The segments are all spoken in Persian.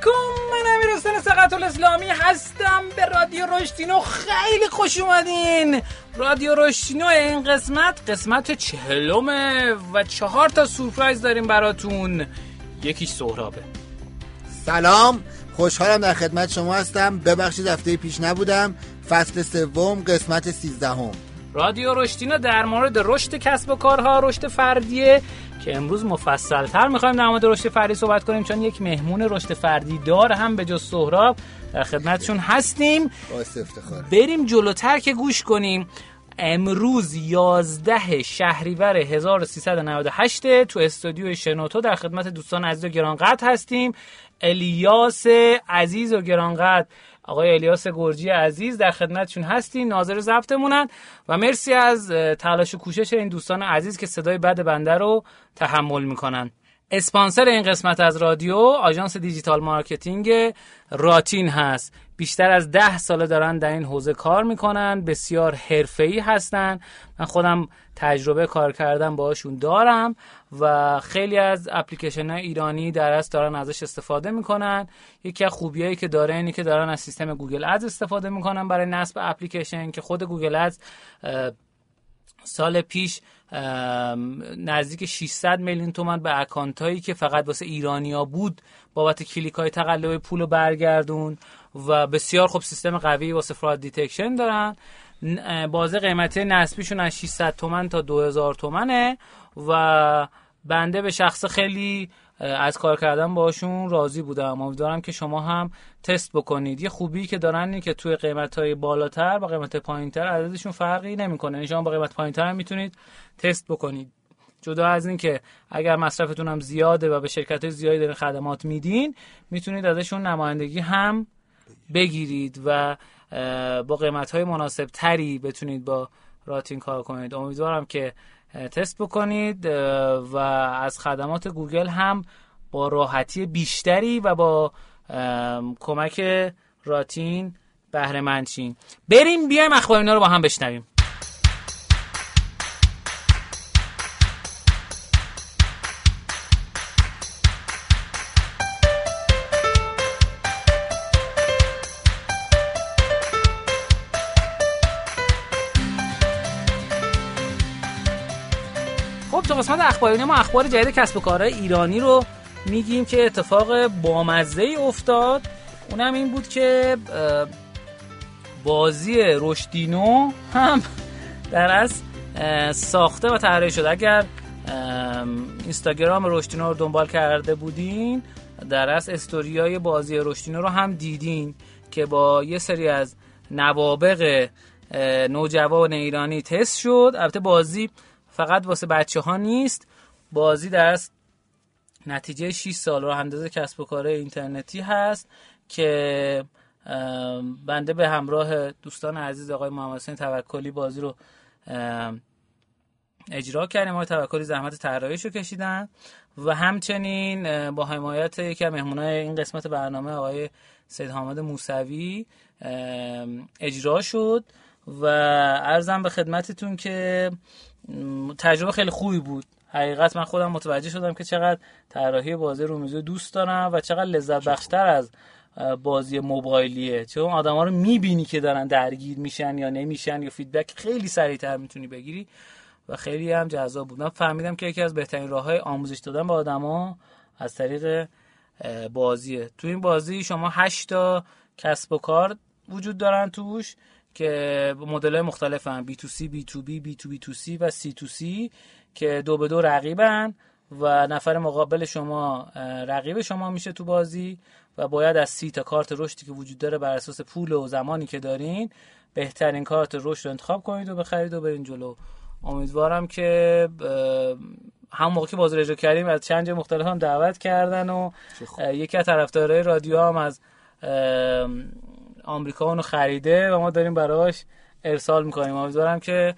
علیکم من امیر حسین سقط الاسلامی هستم به رادیو رشتینو. خیلی خوش اومدین. رادیو رشتینو این قسمت قسمت چهلمه و چهار تا سورپرایز داریم براتون. یکیش سهرابه. سلام خوشحالم در خدمت شما هستم. ببخشید هفته پیش نبودم. فصل سوم قسمت سیزدهم. رادیو رشتینو در مورد رشد کسب و کارها رشد فردیه که امروز مفصل تر می‌خوایم در مورد رشد فردی صحبت کنیم چون یک مهمون رشد فردی دار هم به جز سهراب در خدمتشون هستیم. بریم جلوتر که گوش کنیم. امروز 11 شهریور 1398 تو استودیو شنوتو در خدمت دوستان عزیز و گرانقدر هستیم. الیاس عزیز و گرانقدر آقای الیاس گرجی عزیز در خدمتشون هستیم. ناظر ضبطمونن و مرسی از تلاش و کوشش این دوستان عزیز که صدای بد بنده رو تحمل می‌کنن. اسپانسر این قسمت از رادیو آژانس digital marketing راتین هست. بیشتر از ده ساله دارن در این حوزه کار می‌کنن بسیار حرفه‌ای هستن. من خودم تجربه کار کردن باشون دارم و خیلی از اپلیکیشن های ایرانی در از دارن ازش استفاده می‌کنن. یکی از خوبیایی که داره اینی که دارن از سیستم Google Ads استفاده می‌کنن برای نصب اپلیکیشن که خود Google Ads سال پیش نزدیک 600 میلیون تومن به اکانت هایی که فقط واسه ایرانیا بود بابت کلیک های تقلب پول برگردون و بسیار خوب سیستم قوی واسه fraud detection دارن. بازه قیمتی نسبیشون از 600 تومن تا 2000 تومنه و بنده به شخصه خیلی از کار کردن باشون راضی بودم. امیدوارم که شما هم تست بکنید. یه خوبی که دارن اینه که توی قیمت های بالاتر با قیمت پایینتر عددشون فرقی نمی‌کنه. یعنی شما با قیمت پایینتر هم می‌تونید تست بکنید. جدا از این که اگر مصرفتون هم زیاده و به شرکت زیادی دارین خدمات میدین می‌تونید ازشون نمایندگی هم بگیرید و با قیمت های مناسب تری بتونید با راتین کار کنید. امیدوارم که تست بکنید و از خدمات گوگل هم با راحتی بیشتری و با کمک راتین بهره مند شین. بریم بیایم اخبار اینا رو با هم بشنویم. اخباری ما اخبار جدید کسب و کارهای ایرانی رو میگیم که اتفاق بامزه ای افتاد. اونم این بود که بازی رشدینو هم در از ساخته و طراحی شده. اگر اینستاگرام رشدینو رو دنبال کرده بودین در از استوریای بازی رشدینو رو هم دیدین که با یه سری از نوابق نوجوان ایرانی تست شد. البته بازی فقط واسه بچه ها نیست. بازی در نتیجه 6 سال رو اندازه کسب و کار اینترنتی هست که بنده به همراه دوستان عزیز آقای محمد حسین توکلی بازی رو اجرا کردیم. آقای توکلی زحمت طراحیش رو کشیدن و همچنین با حمایت یکی از مهمونای این قسمت برنامه آقای سید حامد موسوی اجرا شد و ارزم به خدمتتون که تجربه خیلی خوبی بود. حقیقت من خودم متوجه شدم که چقدر طراحی بازی رومیزی دوست دارم و چقدر لذت بخشتر از بازی موبایلیه. چون آدما رو می‌بینی که دارن درگیر میشن یا نمیشن یا فیدبک خیلی سریعتر می‌تونی بگیری و خیلی هم جذاب بود. من فهمیدم که یکی از بهترین راههای آموزش دادن به آدما از طریق بازیه. تو این بازی شما 8 تا کسب و کار وجود دارن توش. که مدل مختلف هم B2C, B2B, B2B2C و C2C که دو به دو رقیبن و نفر مقابل شما رقیب شما میشه تو بازی و باید از سی تا کارت رشدی که وجود داره بر اساس پول و زمانی که دارین بهترین کارت رشد رو انتخاب کنید و بخرید و برین جلو. امیدوارم که هم موقع که بازی رو اجرا کردیم از چند جای مختلف هم دعوت کردن و یکی از طرفدارای رادیو هم از آمریکا اونو خریده و ما داریم براش ارسال می‌کنیم. امیدوارم که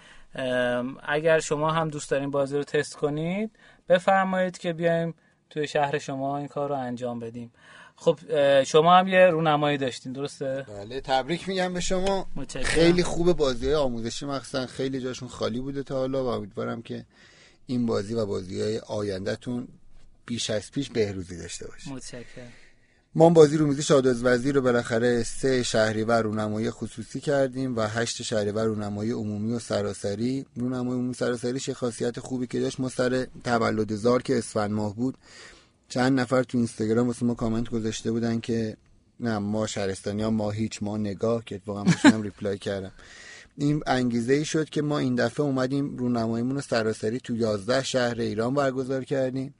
اگر شما هم دوست دارین بازی رو تست کنید بفرمایید که بیایم توی شهر شما این کار رو انجام بدیم. خب شما هم یه رونمایی داشتین درسته؟ بله تبریک میگم به شما. متشکرم. خیلی خوب بازی های آموزشی مخصوصا خیلی جاشون خالی بوده تا حالا و امیدوارم که این بازی و بازی های آیندهتون بیش از پیش بهروزی داشته باشه. متشکرم. ما بازی رومیزی شادوز وزیر رو بالاخره سه شهریور رونمایی خصوصی کردیم و هشت شهریور رونمایی عمومی و سراسری. رونمایی عمومی سراسری چه خاصیت خوبی که داشت؟ ما سر تولد زار که اسفند ماه بود چند نفر تو اینستاگرام واسه ما کامنت گذاشته بودن که نه ما شهرستانی ها ما هیچ ما نگاه که واقعا هم ریپلای کردم. این انگیزه ای شد که ما این دفعه اومدیم رونماییمون رو سراسری تو 11 شهر ایران برگزار کردیم.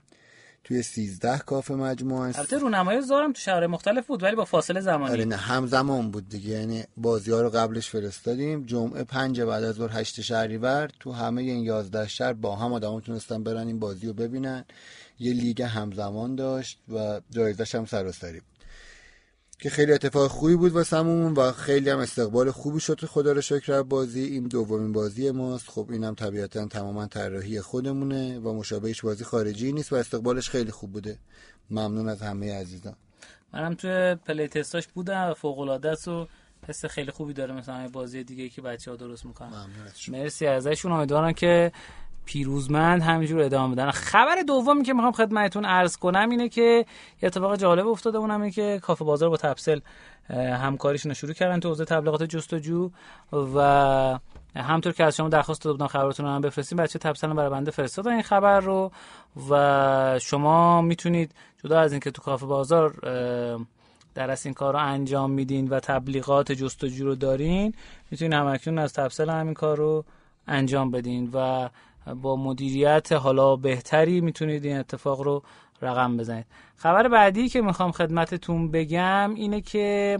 توی 13 کافه مجموعه. است البته رونمایی زارم تو شهر مختلف بود ولی با فاصله زمانی. آره نه همزمان بود دیگه. یعنی بازی ها رو قبلش فرستادیم. جمعه پنج بعد از ظهر 8 شهریور. تو همه این 11 شهر با هم آدما تونستن برن این بازی رو ببینن. یه لیگ همزمان داشت و جایزش هم سراسری بود. که خیلی اتفاق خوبی بود واسمون و خیلی هم استقبال خوبی شد خدا رو شکر بازی. این دومین بازی ماست. خب اینم طبیعتا تماما طراحی خودمونه و مشابهش بازی خارجی نیست و استقبالش خیلی خوب بوده. ممنون از همه عزیزان. منم توی پلی تستاش بودم و فوق العاده است و حس خیلی خوبی داره مثلا بازی دیگه که بچه ها درست می‌کنن. مرسی ازشون. امیدوارم که پیروزمند همینجور ادامه بدن خبر دومی که می‌خوام خدمتتون عرض کنم اینه که یه اتفاق جالب افتاده. اونم اینه که کافه بازار با تپسل همکاریشون شروع کردن تو حوزه تبلیغات جستجو و همطور که از شما درخواست داده بودم خبرتون رو هم بفرستیم بچه تپسل برای بنده فرستادن این خبر رو و شما می‌تونید جدا از اینکه تو کافه بازار در این کار رو انجام میدین و تبلیغات جستجو رو دارین می‌تونین همکنون از تپسل همین کار رو انجام بدین و با مدیریت حالا بهتری می‌تونید این اتفاق رو رقم بزنید. خبر بعدی که می‌خوام خدمتتون بگم اینه که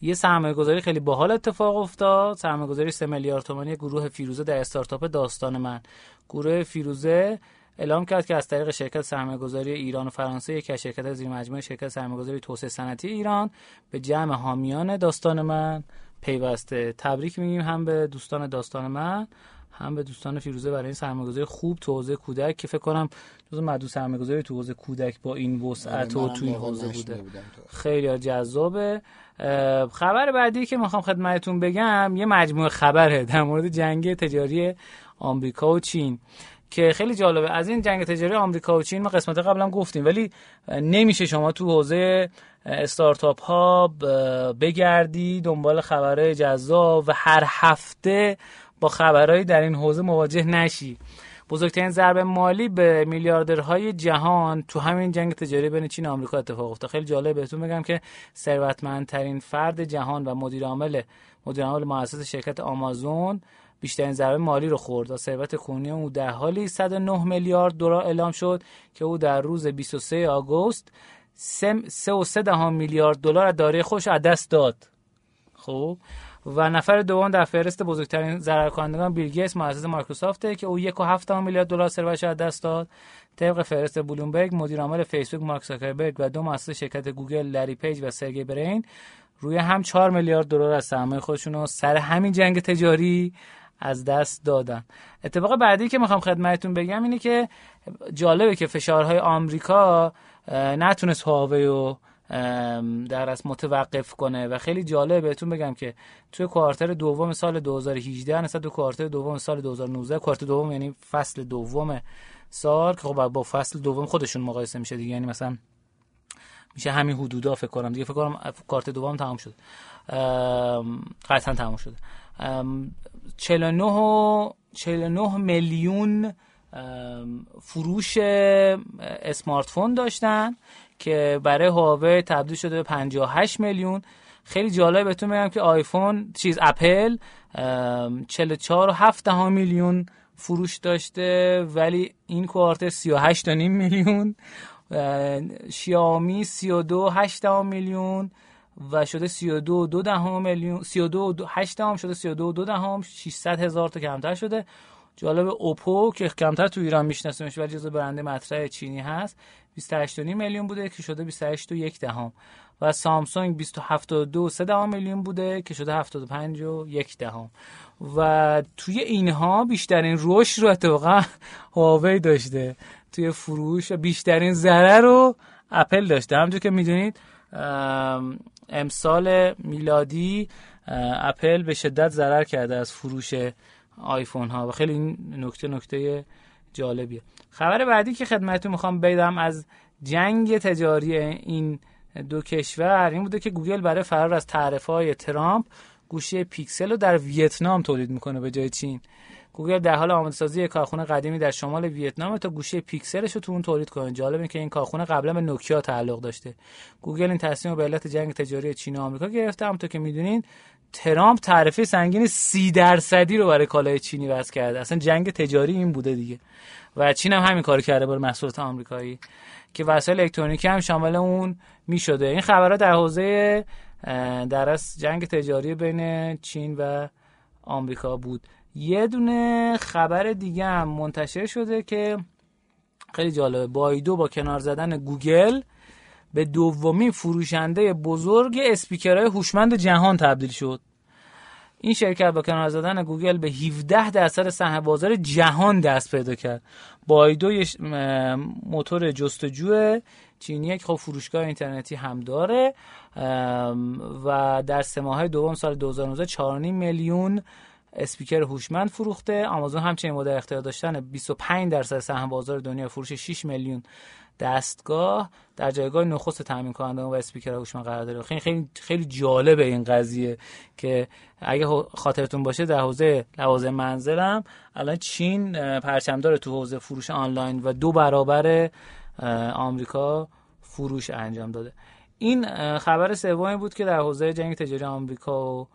یه سرمایه گذاری خیلی باحال اتفاق افتاد. سرمایه گذاری 3 میلیارد تومانی گروه فیروزه در استارتاپ داستان من. گروه فیروزه اعلام کرد که از طریق شرکت سرمایه گذاری ایران و فرانسه یکی از شرکت زیر مجموعه شرکت سرمایه گذاری توسعه صنعتی ایران به جمع حامیان داستان من پیوسته تبریک میگیم هم به دوستان داستان من. هم به دوستان فیروزه برای این سرمایه‌گذاری خوب تو حوزه کودک که فکر کنم جز معدود سرمایه‌گذاری تو حوزه کودک با این وسعت و تو این حوزه بوده. خیلی جذابه. خبر بعدی که می‌خوام خدمتتون بگم یه مجموعه خبره در مورد جنگ تجاری آمریکا و چین که خیلی جالبه. از این جنگ تجاری آمریکا و چین ما قسمت قبلا گفتیم ولی نمیشه شما تو حوزه استارتاپ ها بگردی دنبال خبرهای جذاب و هر هفته با خبرهایی در این حوزه مواجه نشی. بزرگترین ضربه مالی به میلیاردرهای جهان تو همین جنگ تجاری بین چین و آمریکا اتفاق افتاد. خیلی جالب بهتون بگم که ثروتمندترین فرد جهان و مدیر عامل مدیر عامل مؤسس شرکت آمازون بیشترین ضربه مالی رو خورد. و ثروت کنونی او در حالی 109 میلیارد دلار اعلام شد که او در روز 23 آگوست 3.3 میلیارد دلار از دارایی خودش از دست داد. خب؟ و نفر دوم در فهرست بزرگترین ضررکنندگان بیل گیتس مؤسس مایکروسافته که او یک و هفت میلیارد دلار ثروتش از دست داد. طبق فهرست بلومبرگ مدیر عامل فیسبوک مارک زاکربرگ و دو مؤسس شرکت گوگل لری پیج و سرگی برین روی هم 4 میلیارد دلار از سرمایه خودشون رو سر همین جنگ تجاری از دست دادن. اتفاق بعدی که می‌خوام خدمتتون بگم اینه که جالبه که فشارهای آمریکا نتونست هواوی و در از متوقف کنه. و خیلی جالبه. بهتون بگم که توی کوارتر دوم سال 2018 نسبت به کوارتر دوم سال 2019 کوارتر دوم یعنی فصل دوم سال که خب با فصل دوم خودشون مقایسه میشه دیگه. یعنی مثلا میشه همین حدودا فکر کنم دیگه. فکر کنم کارت دوم تمام شد. قطعا تمام شده. 49 49 میلیون فروش اسمارت فون داشتن. که برای هواوی تبدیل شده به 58 میلیون. خیلی جالب بهتون میگم که آیفون چیز اپل 44 و 7 میلیون فروش داشته ولی این کوارتر 38 میلیون. شیائومی 32 8 میلیون و شده 32 دو دهم میلیون 32 8 دهم شده 32 دو دهم 600 هزار تا کمتر شده. جالب اوپو که کمتر تو ایران میشناسیمش ولی جزو برند مطرح چینی هست. 28.5 میلیون بوده که شده 28 و یک دهم. و سامسونگ 272 3 دهم میلیون بوده که شده 75 و یک دهم. و توی اینها بیشترین رشد رو اتفاقا هواوی داشته. توی فروش بیشترین ضرر رو اپل داشته. همونجور که می‌دونید امسال میلادی اپل به شدت ضرر کرده از فروش آیفون ها و خیلی این نکته نکته جالبیه. خبر بعدی که خدمتتون می‌خوام بدم از جنگ تجاری این دو کشور این بوده که گوگل برای فرار از تعرفه های ترامپ گوشی پیکسل رو در ویتنام تولید می‌کنه به جای چین. گوگل در حال آماده سازی کارخونه قدیمی در شمال ویتنام تا گوشی پیکسلش رو تو اون تولید کنه. جالبه که این کارخونه قبلا به نوکیا تعلق داشته. گوگل این تصمیم به علت جنگ تجاری چین و آمریکا گرفته. همونطور که می‌دونین ترامپ تعرفه سنگین سی درصدی رو برای کالای چینی وضع کرده. اصلا جنگ تجاری این بوده دیگه. و چین هم همین کار کرده برای محصولات آمریکایی که وسایل الکترونیکی هم شامل اون می‌شده. این خبرها در حوزه در جنگ تجاری بین چین و آمریکا بود. یه دونه خبر دیگه هم منتشر شده که خیلی جالبه. بایدو با کنار زدن گوگل به دومین فروشنده بزرگ اسپیکرهای هوشمند جهان تبدیل شد. این شرکت با کنار زدن گوگل به 17 درصد سهم بازار جهان دست پیدا کرد. بایدو موتور جستجو چینی که خب فروشگاه اینترنتی هم داره و در سه ماه دوم سال 2019 4.5 میلیون اسپیکر هوشمند فروخته. آمازون همچنین در اختیار داشتن 25 درصد سهم بازار دنیا فروش 6 میلیون دستگاه در جایگاه نخست تامین کننده و اسپیکر هوشمند قرار داره. خیلی خیلی خیلی جالبه این قضیه که اگه خاطرتون باشه در حوزه لوازم منزلم الان چین پرچم داره تو حوزه فروش آنلاین و دو برابر آمریکا فروش انجام داده. این خبر سومی بود که در حوزه جنگ تجاری آمریکا و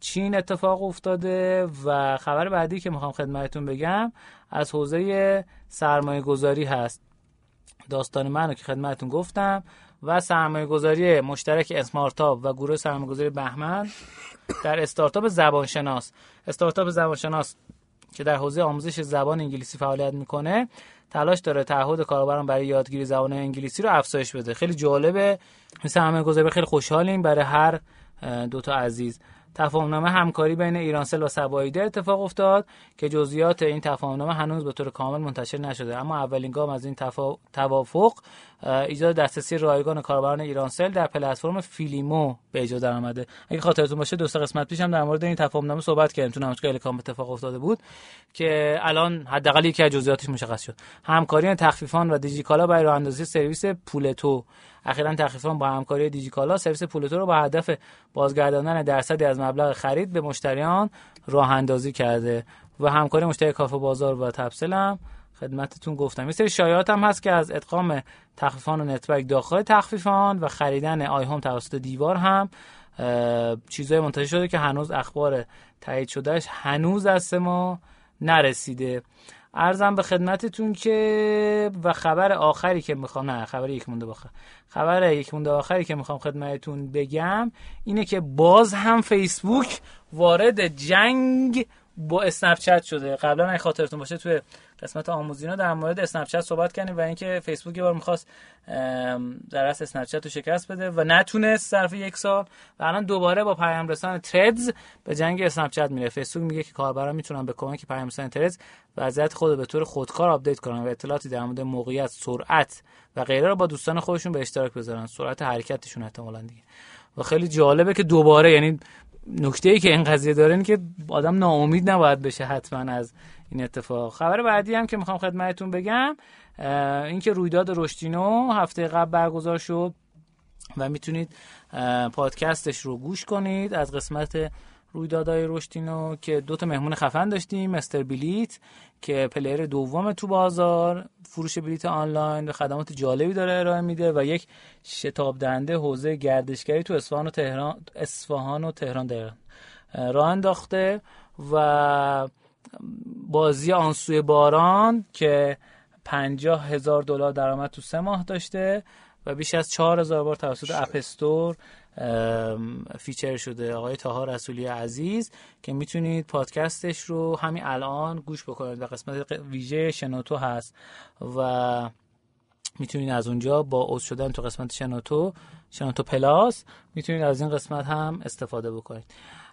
چین اتفاق افتاده و خبر بعدی که می‌خوام خدمتتون بگم از حوزه سرمایه گذاری هست. داستان منو که خدمتتون گفتم و سرمایه گذاری مشترک اسمارتاپ و گروه سرمایه گذاری بهمن در استارتاپ زبانشناس. استارتاپ زبانشناس که در حوزه آموزش زبان انگلیسی فعالیت می‌کنه تلاش داره تعهد کاربران برای یادگیری زبان انگلیسی رو افزایش بده. خیلی جالبه. سرمایه گذاری خیلی خوشحالیم برای هر دوتا عزیز. تفاهمنامه همکاری بین ایرانسل و سبایده اتفاق افتاد که جزئیات این تفاهمنامه هنوز به طور کامل منتشر نشده. اما اولین گام از این توافق ایجاد دسترسی رایگان کاربران ایرانسل در پلتفرم فیلیمو به ایجاد درآمده. اگه خاطرتون باشه دو قسمت پیشم در مورد این تفاهمنامه صحبت کردیم. تو نمایشگاه الکام اتفاق افتاده بود که الان حداقل یکی از جزئیاتش مشخص شد. همکاری تخفیفان و دیجیکالا برای راه اندازی سرویس پولتو اخیرا تخفیفان با همکاری دیجیکالا سرویس پولتو رو با هدف بازگرداندن درصدی از مبلغ خرید به مشتریان راه اندازی کرده. و همکاری مشترک کافه بازار و تپسل هم خدمتتون گفتم. یه سری شایعات هم هست که از ادغام تخفیفان و نت‌برگ داخل تخفیفان و خریدن آی هوم توسط دیوار هم چیزای منتشر شده که هنوز اخبار تایید شدهش هنوز از ما نرسیده. ارزم به خدمتتون که و خبر آخری که می‌خوام نه خبر یک مونده باخه. خبر یک مونده آخری که می‌خوام خدمتتون بگم اینه که باز هم فیسبوک وارد جنگ با اسنپ چت شده. قبلا اگه خاطرتون باشه توی قسمت آموزینا در مورد اسنپ چت صحبت کردیم و اینکه فیسبوک یه بار می‌خواست در اصل اسنپ چت رو شکست بده و نتونست صرف یک سال. و الان دوباره با پیام رسان Threads به جنگ اسنپ چت میره. فیسبوک میگه که کاربران می‌تونن به کمک پیام رسان Threads وضعیت خود به طور خودکار آپدیت کنن و اطلاعاتی در مورد موقعیت سرعت و غیره رو با دوستان خودشون به اشتراک بذارن. سرعت حرکتشون احتمالاً دیگه. و خیلی جالبه که دوباره یعنی نکته ای که این قضیه داره اینه که آدم ناامید نباید بشه حتما از این اتفاق. خبر بعدی هم که می‌خوام خدمتتون بگم اینکه رویداد رشتینو هفته قبل برگزار شد و می‌تونید پادکستش رو گوش کنید. از قسمت رویدادهای رشتینو که دو تا مهمون خفن داشتیم مستر بلیت که پلیر دوم تو بازار فروش بلیت آنلاین و خدمات جالبی داره ارائه میده و یک شتاب دهنده حوزه گردشگری تو اصفهان و تهران اصفهان و تهران راه انداخته و بازی آنسوی باران که پنجاه هزار دلار درآمد تو سه ماه داشته و بیش از چهار هزار بار توسط App Store feature شده. آقای تاها رسولی عزیز که می‌تونید پادکستش رو همین الان گوش بکنید. و قسمت ویژه شنوتو هست و می‌تونید از اونجا با عضو شدن تو قسمت شنوتو شنوتو پلاس می‌تونید از این قسمت هم استفاده بکنید.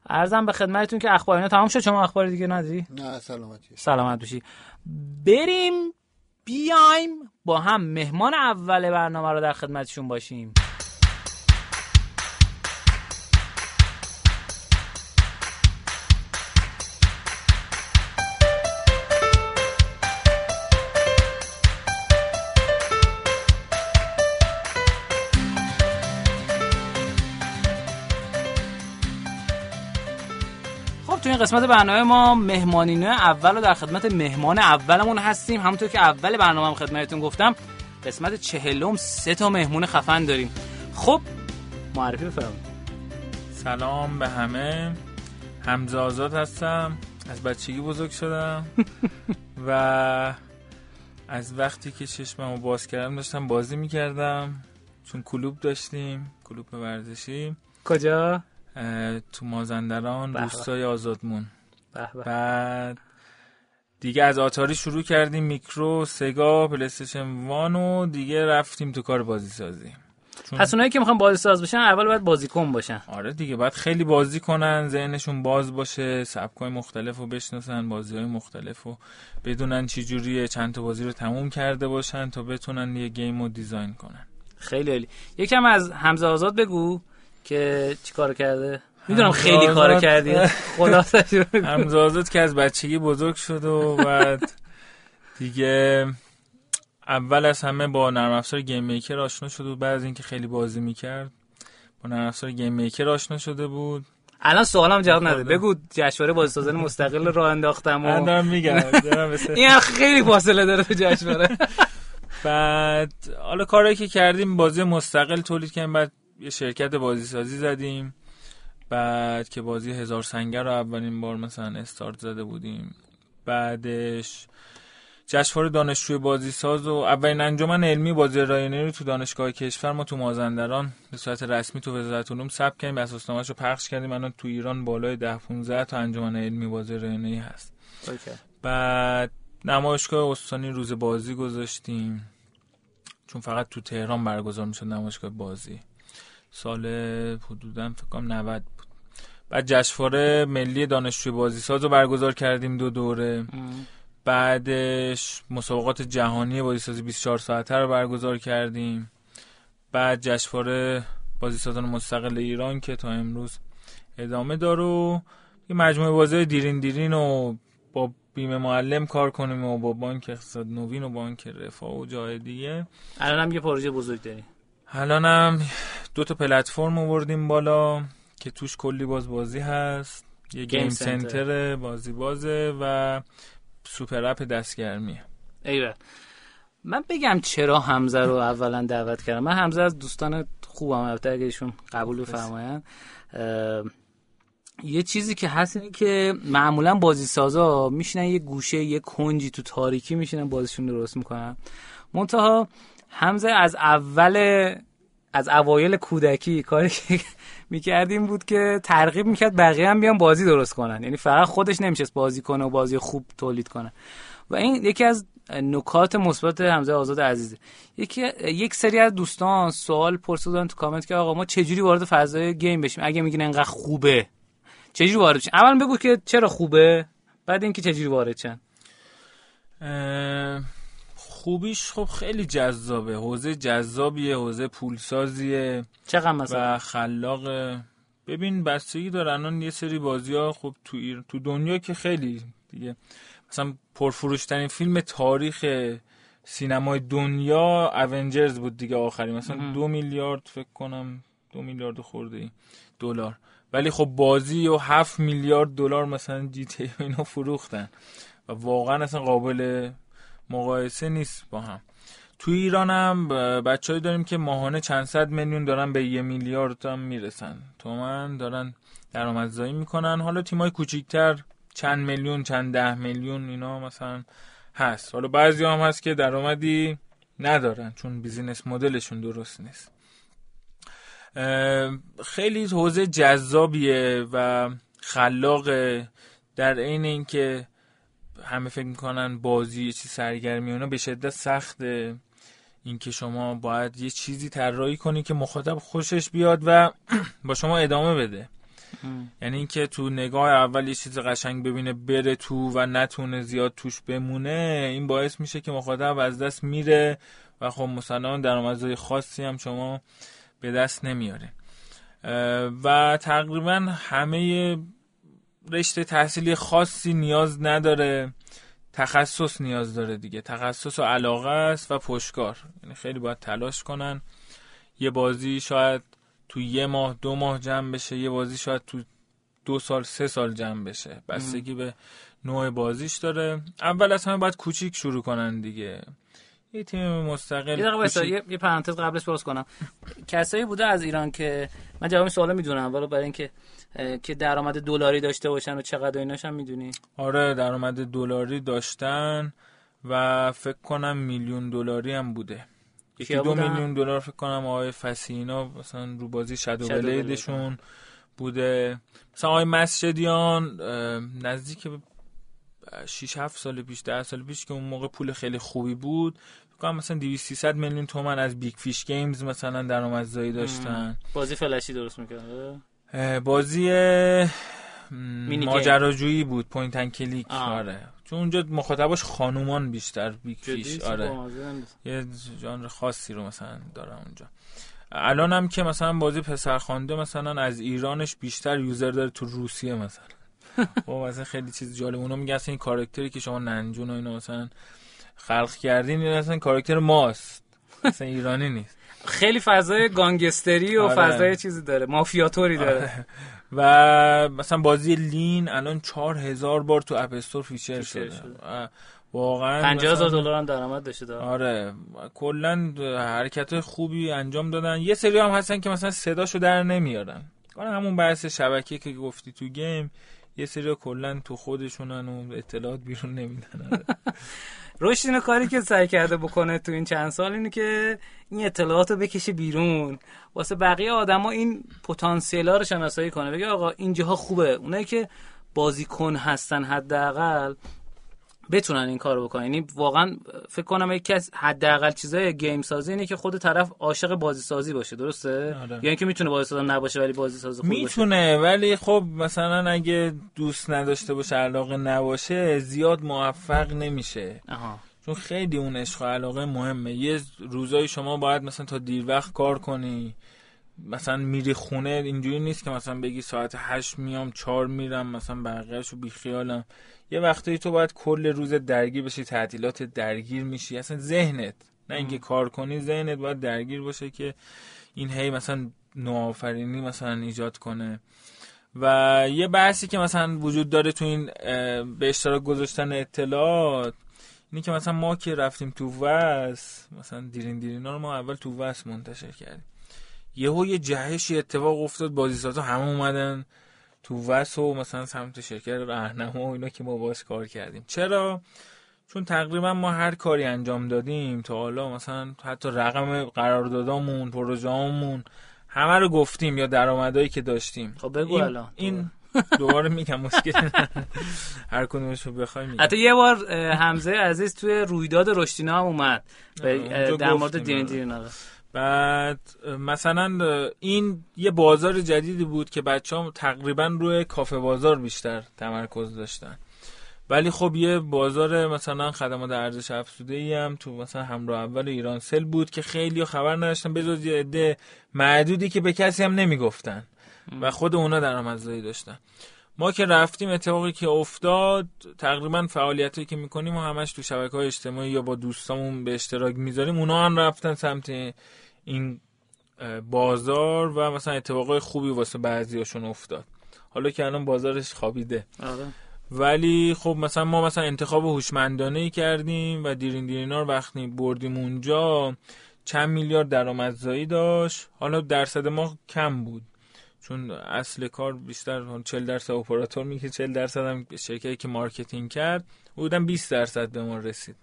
ارزم به خدمتتون که اخبار اینا تمام شد. شما اخبار دیگه نداری؟ نه سلامتی سلامت باشی. بریم بیایم با هم مهمان اول برنامه رو در خدمتشون باشیم. قسمت برنامه ما مهمانینه اول رو در خدمت مهمان اولمون هستیم. همونطور که اول برنامه هم خدمتتون گفتم قسمت چهلم سه تا مهمون خفن داریم. خب معرفی بفرمایید. سلام به همه. حمزه آزاد هستم. از بچگی بزرگ شدم. و از وقتی که چشممو باز کردم داشتم بازی می‌کردم. چون کلوب داشتیم کلوب ورزشی. کجا؟ تو مازندران. روستای آزادمون. به به. بعد دیگه از آتاری شروع کردیم میکرو سگا پلیستشن وان و دیگه رفتیم تو کار بازی سازی چون پس اونایی که می‌خوان بازی ساز بشن اول باید بازیکن باشن. آره دیگه باید خیلی بازی کنن ذهنشون باز باشه سبکای مختلف رو بشناسن بازی های مختلف رو بدونن چی جوریه چند تا بازی رو تموم کرده باشن تا بتونن یه گیم رو دیزاین کنن. خیلی عالی. یکم از حمزه آزاد بگو. که چی کار کرده؟ می‌دونم خیلی کار کردی. حمزه آزاد که از بچگی بزرگ شد و بعد دیگه اول از همه با نرم افزار گیم میکر آشنا شد و بعد از اینکه خیلی بازی می‌کرد با نرم افزار گیم میکر آشنا شده بود. الان سوالم جواب نده خدا. بگو جشنواره بازی سازان مستقل راه انداختم و دارم میگم این خیلی فاصله داره تو جشنواره. بعد حالا کارهایی که کردیم بازی مستقل تولید کردیم. بعد یه شرکت بازی سازی زدیم بعد که بازی هزار سنگر رو اولین بار مثلا استارت زده بودیم. بعدش جشنواره دانشجوی بازی ساز و اولین انجمن علمی بازی رایانه رو تو دانشگاه کشور ما تو مازندران به صورت رسمی تو وزارت علوم ثبت کردیم اساسنامه‌اش رو پخش کردیم. الان تو ایران بالای 10 15 تا انجمن علمی بازی رایانه هست. بعد نمایشگاه استانی روز بازی گذاشتیم. چون فقط تو تهران برگزار می‌شد نمایشگاه بازی. سال حدودا فکر کنم 90 بود. بعد جشنواره ملی دانشجوی بازی ساز رو برگزار کردیم دو دوره. بعدش مسابقات جهانی بازی سازی 24 ساعته رو برگزار کردیم. بعد جشنواره بازی سازان مستقل ایران که تا امروز ادامه داره و یه مجموعه بازی دیرین دیرین و با بیمه معلم کار کنیم و با بانک اقتصاد نوین و بانک رفاه و جای دیگه. الان هم یه پروژه بزرگ داری الانم دو تا پلتفرم آوردیم بالا که توش کلی باز بازی هست. یه گیم گیم سنتر. سنتر بازی بازه و سوپر اپ دستگرمیه. ایول من بگم چرا حمزه رو اولا دعوت کردم. من حمزه از دوستان خوبم. البته اگه ایشون قبول بفرماین اه، یه چیزی که هست اینه که معمولا بازی سازا میشینن یه گوشه یه کنجی تو تاریکی میشینن بازیشون درست می‌کنن. منتها حمزه از اول از اوایل کودکی کاری که می‌کردیم بود که ترغیب می‌کرد بقیه هم بیان بازی درست کنن. یعنی فقط خودش نمیشست بازی کنه و بازی خوب تولید کنه. و این یکی از نکات مثبت حمزه آزاد عزیزه. یکی یک سری از دوستان سوال پرسیدن تو کامنت که آقا ما چجوری وارد فضای گیم بشیم؟ اگه میگین انقدر خوبه چجوری وارد بشیم؟ اول بگو که چرا خوبه بعد اینکه چجوری وارد شن. اه، خوبیش خب خیلی جذابه. حوزه جذابیه حوزه پولسازیه چقدر مثلا؟ و خلاق. ببین بستگی داره الان یه سری بازی ها خب تو, ایر... تو دنیا که خیلی دیگه مثلا پرفروشترین فیلم تاریخ سینمای دنیا اونجرز بود دیگه آخری. مثلا. دو میلیارد فکر کنم دو میلیارد خورده ای دلار. ولی خب بازی و هفت میلیارد دلار مثلا جی تی اینا فروختن. و واقعا اصلا قابل مقایسه نیست با هم. تو ایران هم بچه‌ای داریم که ماهانه چند صد میلیون دارن به یه میلیارد هم می‌رسن. تومن دارن درآمدزایی می‌کنن. حالا تیمای کوچیکتر چند میلیون چند ده میلیون اینا مثلا هست. حالا بعضی هم هست که درآمدی ندارن چون بیزینس مدلشون درست نیست. خیلی حوزه جذابیه و خلاقه در عین اینکه همه فکر می‌کنن بازی یه چیز سرگرمی اونا به شدت سخته. اینکه شما باید یه چیزی طراحی کنی که مخاطب خوشش بیاد و با شما ادامه بده. یعنی اینکه تو نگاه اول یه چیز قشنگ ببینه بره تو و نتونه زیاد توش بمونه این باعث میشه که مخاطب از دست میره و خب مثلا درآمدزای خاصی هم شما به دست نمیاره. و تقریبا همه رشته تحصیلی خاصی نیاز نداره تخصص نیاز داره دیگه. تخصص و علاقه است و پشتکار. یعنی خیلی باید تلاش کنن. یه بازی شاید تو یه ماه دو ماه جمع بشه یه بازی شاید تو دو سال سه سال جمع بشه. بستگی به نوع بازیش داره. اول از همه باید کوچیک شروع کنن دیگه. یه تیم مستقل یه دقیقه یه, یه پرانتز قبلش باز کنم. کسایی بوده از ایران که من جواب این سوالو می‌دونم ولی برای اینکه که درآمد دلاری داشته باشن و چقدر ایناش هم می‌دونی. آره درآمد دلاری داشتن و فکر کنم میلیون دلاری هم بوده. یکی دو؟ میلیون دلار فکر کنم آقای فسینا مثلا رو بازی شادو بلیدشون بوده. مثلا آقای مسجدیان نزدیک به 6 7 سال پیش 10 سال پیش که اون موقع پول خیلی خوبی بود کنم مثلا 200 300 میلیون تومن از بیگ فیش گیمز مثلا درآمدزایی داشتن. بازی فلشی درست می‌کرده؟ اه، بازی ماجراجویی بود پوینت ان کلیک. آه. آره. چون اونجا مخاطباش خانومان بیشتر بیگ فیش آره. یه ژانر خاصی رو مثلا داره اونجا. الان هم که مثلا بازی پسرخوانده مثلا از ایرانش بیشتر یوزر داره تو روسیه مثلا. خب مثلا خیلی چیز جالب. اونا میگن اصلا این کاراکتری که شما ننجون و اینا مثلا خلق کردین این اصلا کاراکتر ماست. مثلا ایرانی نیست. خیلی فضای گانگستری و آره. فضای چیزی داره مافیاتوری داره. و مثلا بازی لین الان چهار هزار بار تو اپ استور فیچر فیچر شده. واقعا 50 هزار مثلا- دلار هم درآمد داشته داره آره. کلا حرکت خوبی انجام دادن. یه سری هم هستن که مثلا صداشو در نمیارن. حالا همون بحث شبکه که گفتی تو گیم یه سری کلا تو خودشونن و اطلاعات بیرون نمیدن. اینو کاری که سعی کرده بکنه تو این چند سال اینه که این اطلاعات رو بکشه بیرون. واسه بقیه آدما این پتانسیل ها رو شناسایی کنه. بگه آقا اینجاها خوبه. اونایی که بازیکن هستن حداقل بتونن این کارو بکنن. یعنی واقعا فکر کنم یکی از حداقل چیزای گیم سازی اینه که خود طرف عاشق بازی سازی باشه. درسته؟ آره. یا اینکه می‌تونه بازی ساز نباشه ولی بازی ساز خوب باشه. می‌تونه ولی خب مثلا اگه دوست نداشته باشه علاقه نباشه زیاد موفق نمیشه. آها. چون خیلی اون عشق و علاقه مهمه. یه روزایی شما باید مثلا تا دیر وقت کار کنی. مثلا میری خونه اینجوری نیست که مثلا بگی ساعت هشت میام چهار میرم مثلا بقیهشو بیخیالم. یه وقتایی تو باید کل روز درگیر بشی تعطیلات درگیر میشی. اصلا ذهنت نه اینکه کار کنی ذهنت باید درگیر باشه که این هی مثلا نوآفرینی مثلا ایجاد کنه. و یه بحثی که مثلا وجود داره تو این به اشتراک گذاشتن اطلاعات اینی که مثلا ما که رفتیم تو وس مثلا دیرین دیرینا رو ما اول تو وس منتشر کردیم. یهو یه جهشی اتفاق افتاد بازیسازا همه اومدن. تو وس و مثلا سمت شرکت راهنما و اینا که ما باش کار کردیم. چرا؟ چون تقریبا ما هر کاری انجام دادیم تا حالا مثلا حتی رقم قراردادامون پروژه‌امون همه رو گفتیم یا درآمدایی که داشتیم. خب بگو این, الان. این دوباره. میگم مشکل. هر کدومش رو بخوای میگم. حتی یه بار حمزه عزیز توی رویداد رشتینا هم اومد. در مورد گفتیم، بعد مثلا این یه بازار جدیدی بود که بچه ها تقریبا روی کافه بازار بیشتر تمرکز داشتن. ولی خب یه بازار مثلا خدمات ارزش افزوده ای هم تو مثلا همراه اول ایران سل بود که خیلی خبر نداشتن بجز یه عده معدودی که به کسی هم نمی‌گفتن و خود اونا درآمدزایی داشتن. ما که رفتیم اتفاقی که افتاد تقریبا فعالیتی که می‌کنیم و همش تو شبکه های اجتماعی یا با دوستامون به اشتراک می‌ذاریم اونا هم رفتن سمت این بازار و مثلا اتفاقای خوبی واسه بعضیاشون افتاد. حالا که الان بازارش خوابیده. آره. ولی خب مثلا ما مثلا انتخاب هوشمندانه ای کردیم و دیرین دیرینا رو وقتی بردیم اونجا چند میلیارد درآمدزایی داشت. حالا درصد ما کم بود. چون اصل کار بیشتر 40 درصد اپراتور میگه 40 درصد هم شرکتی که مارکتینگ کرد بودن 20 درصد به ما رسید.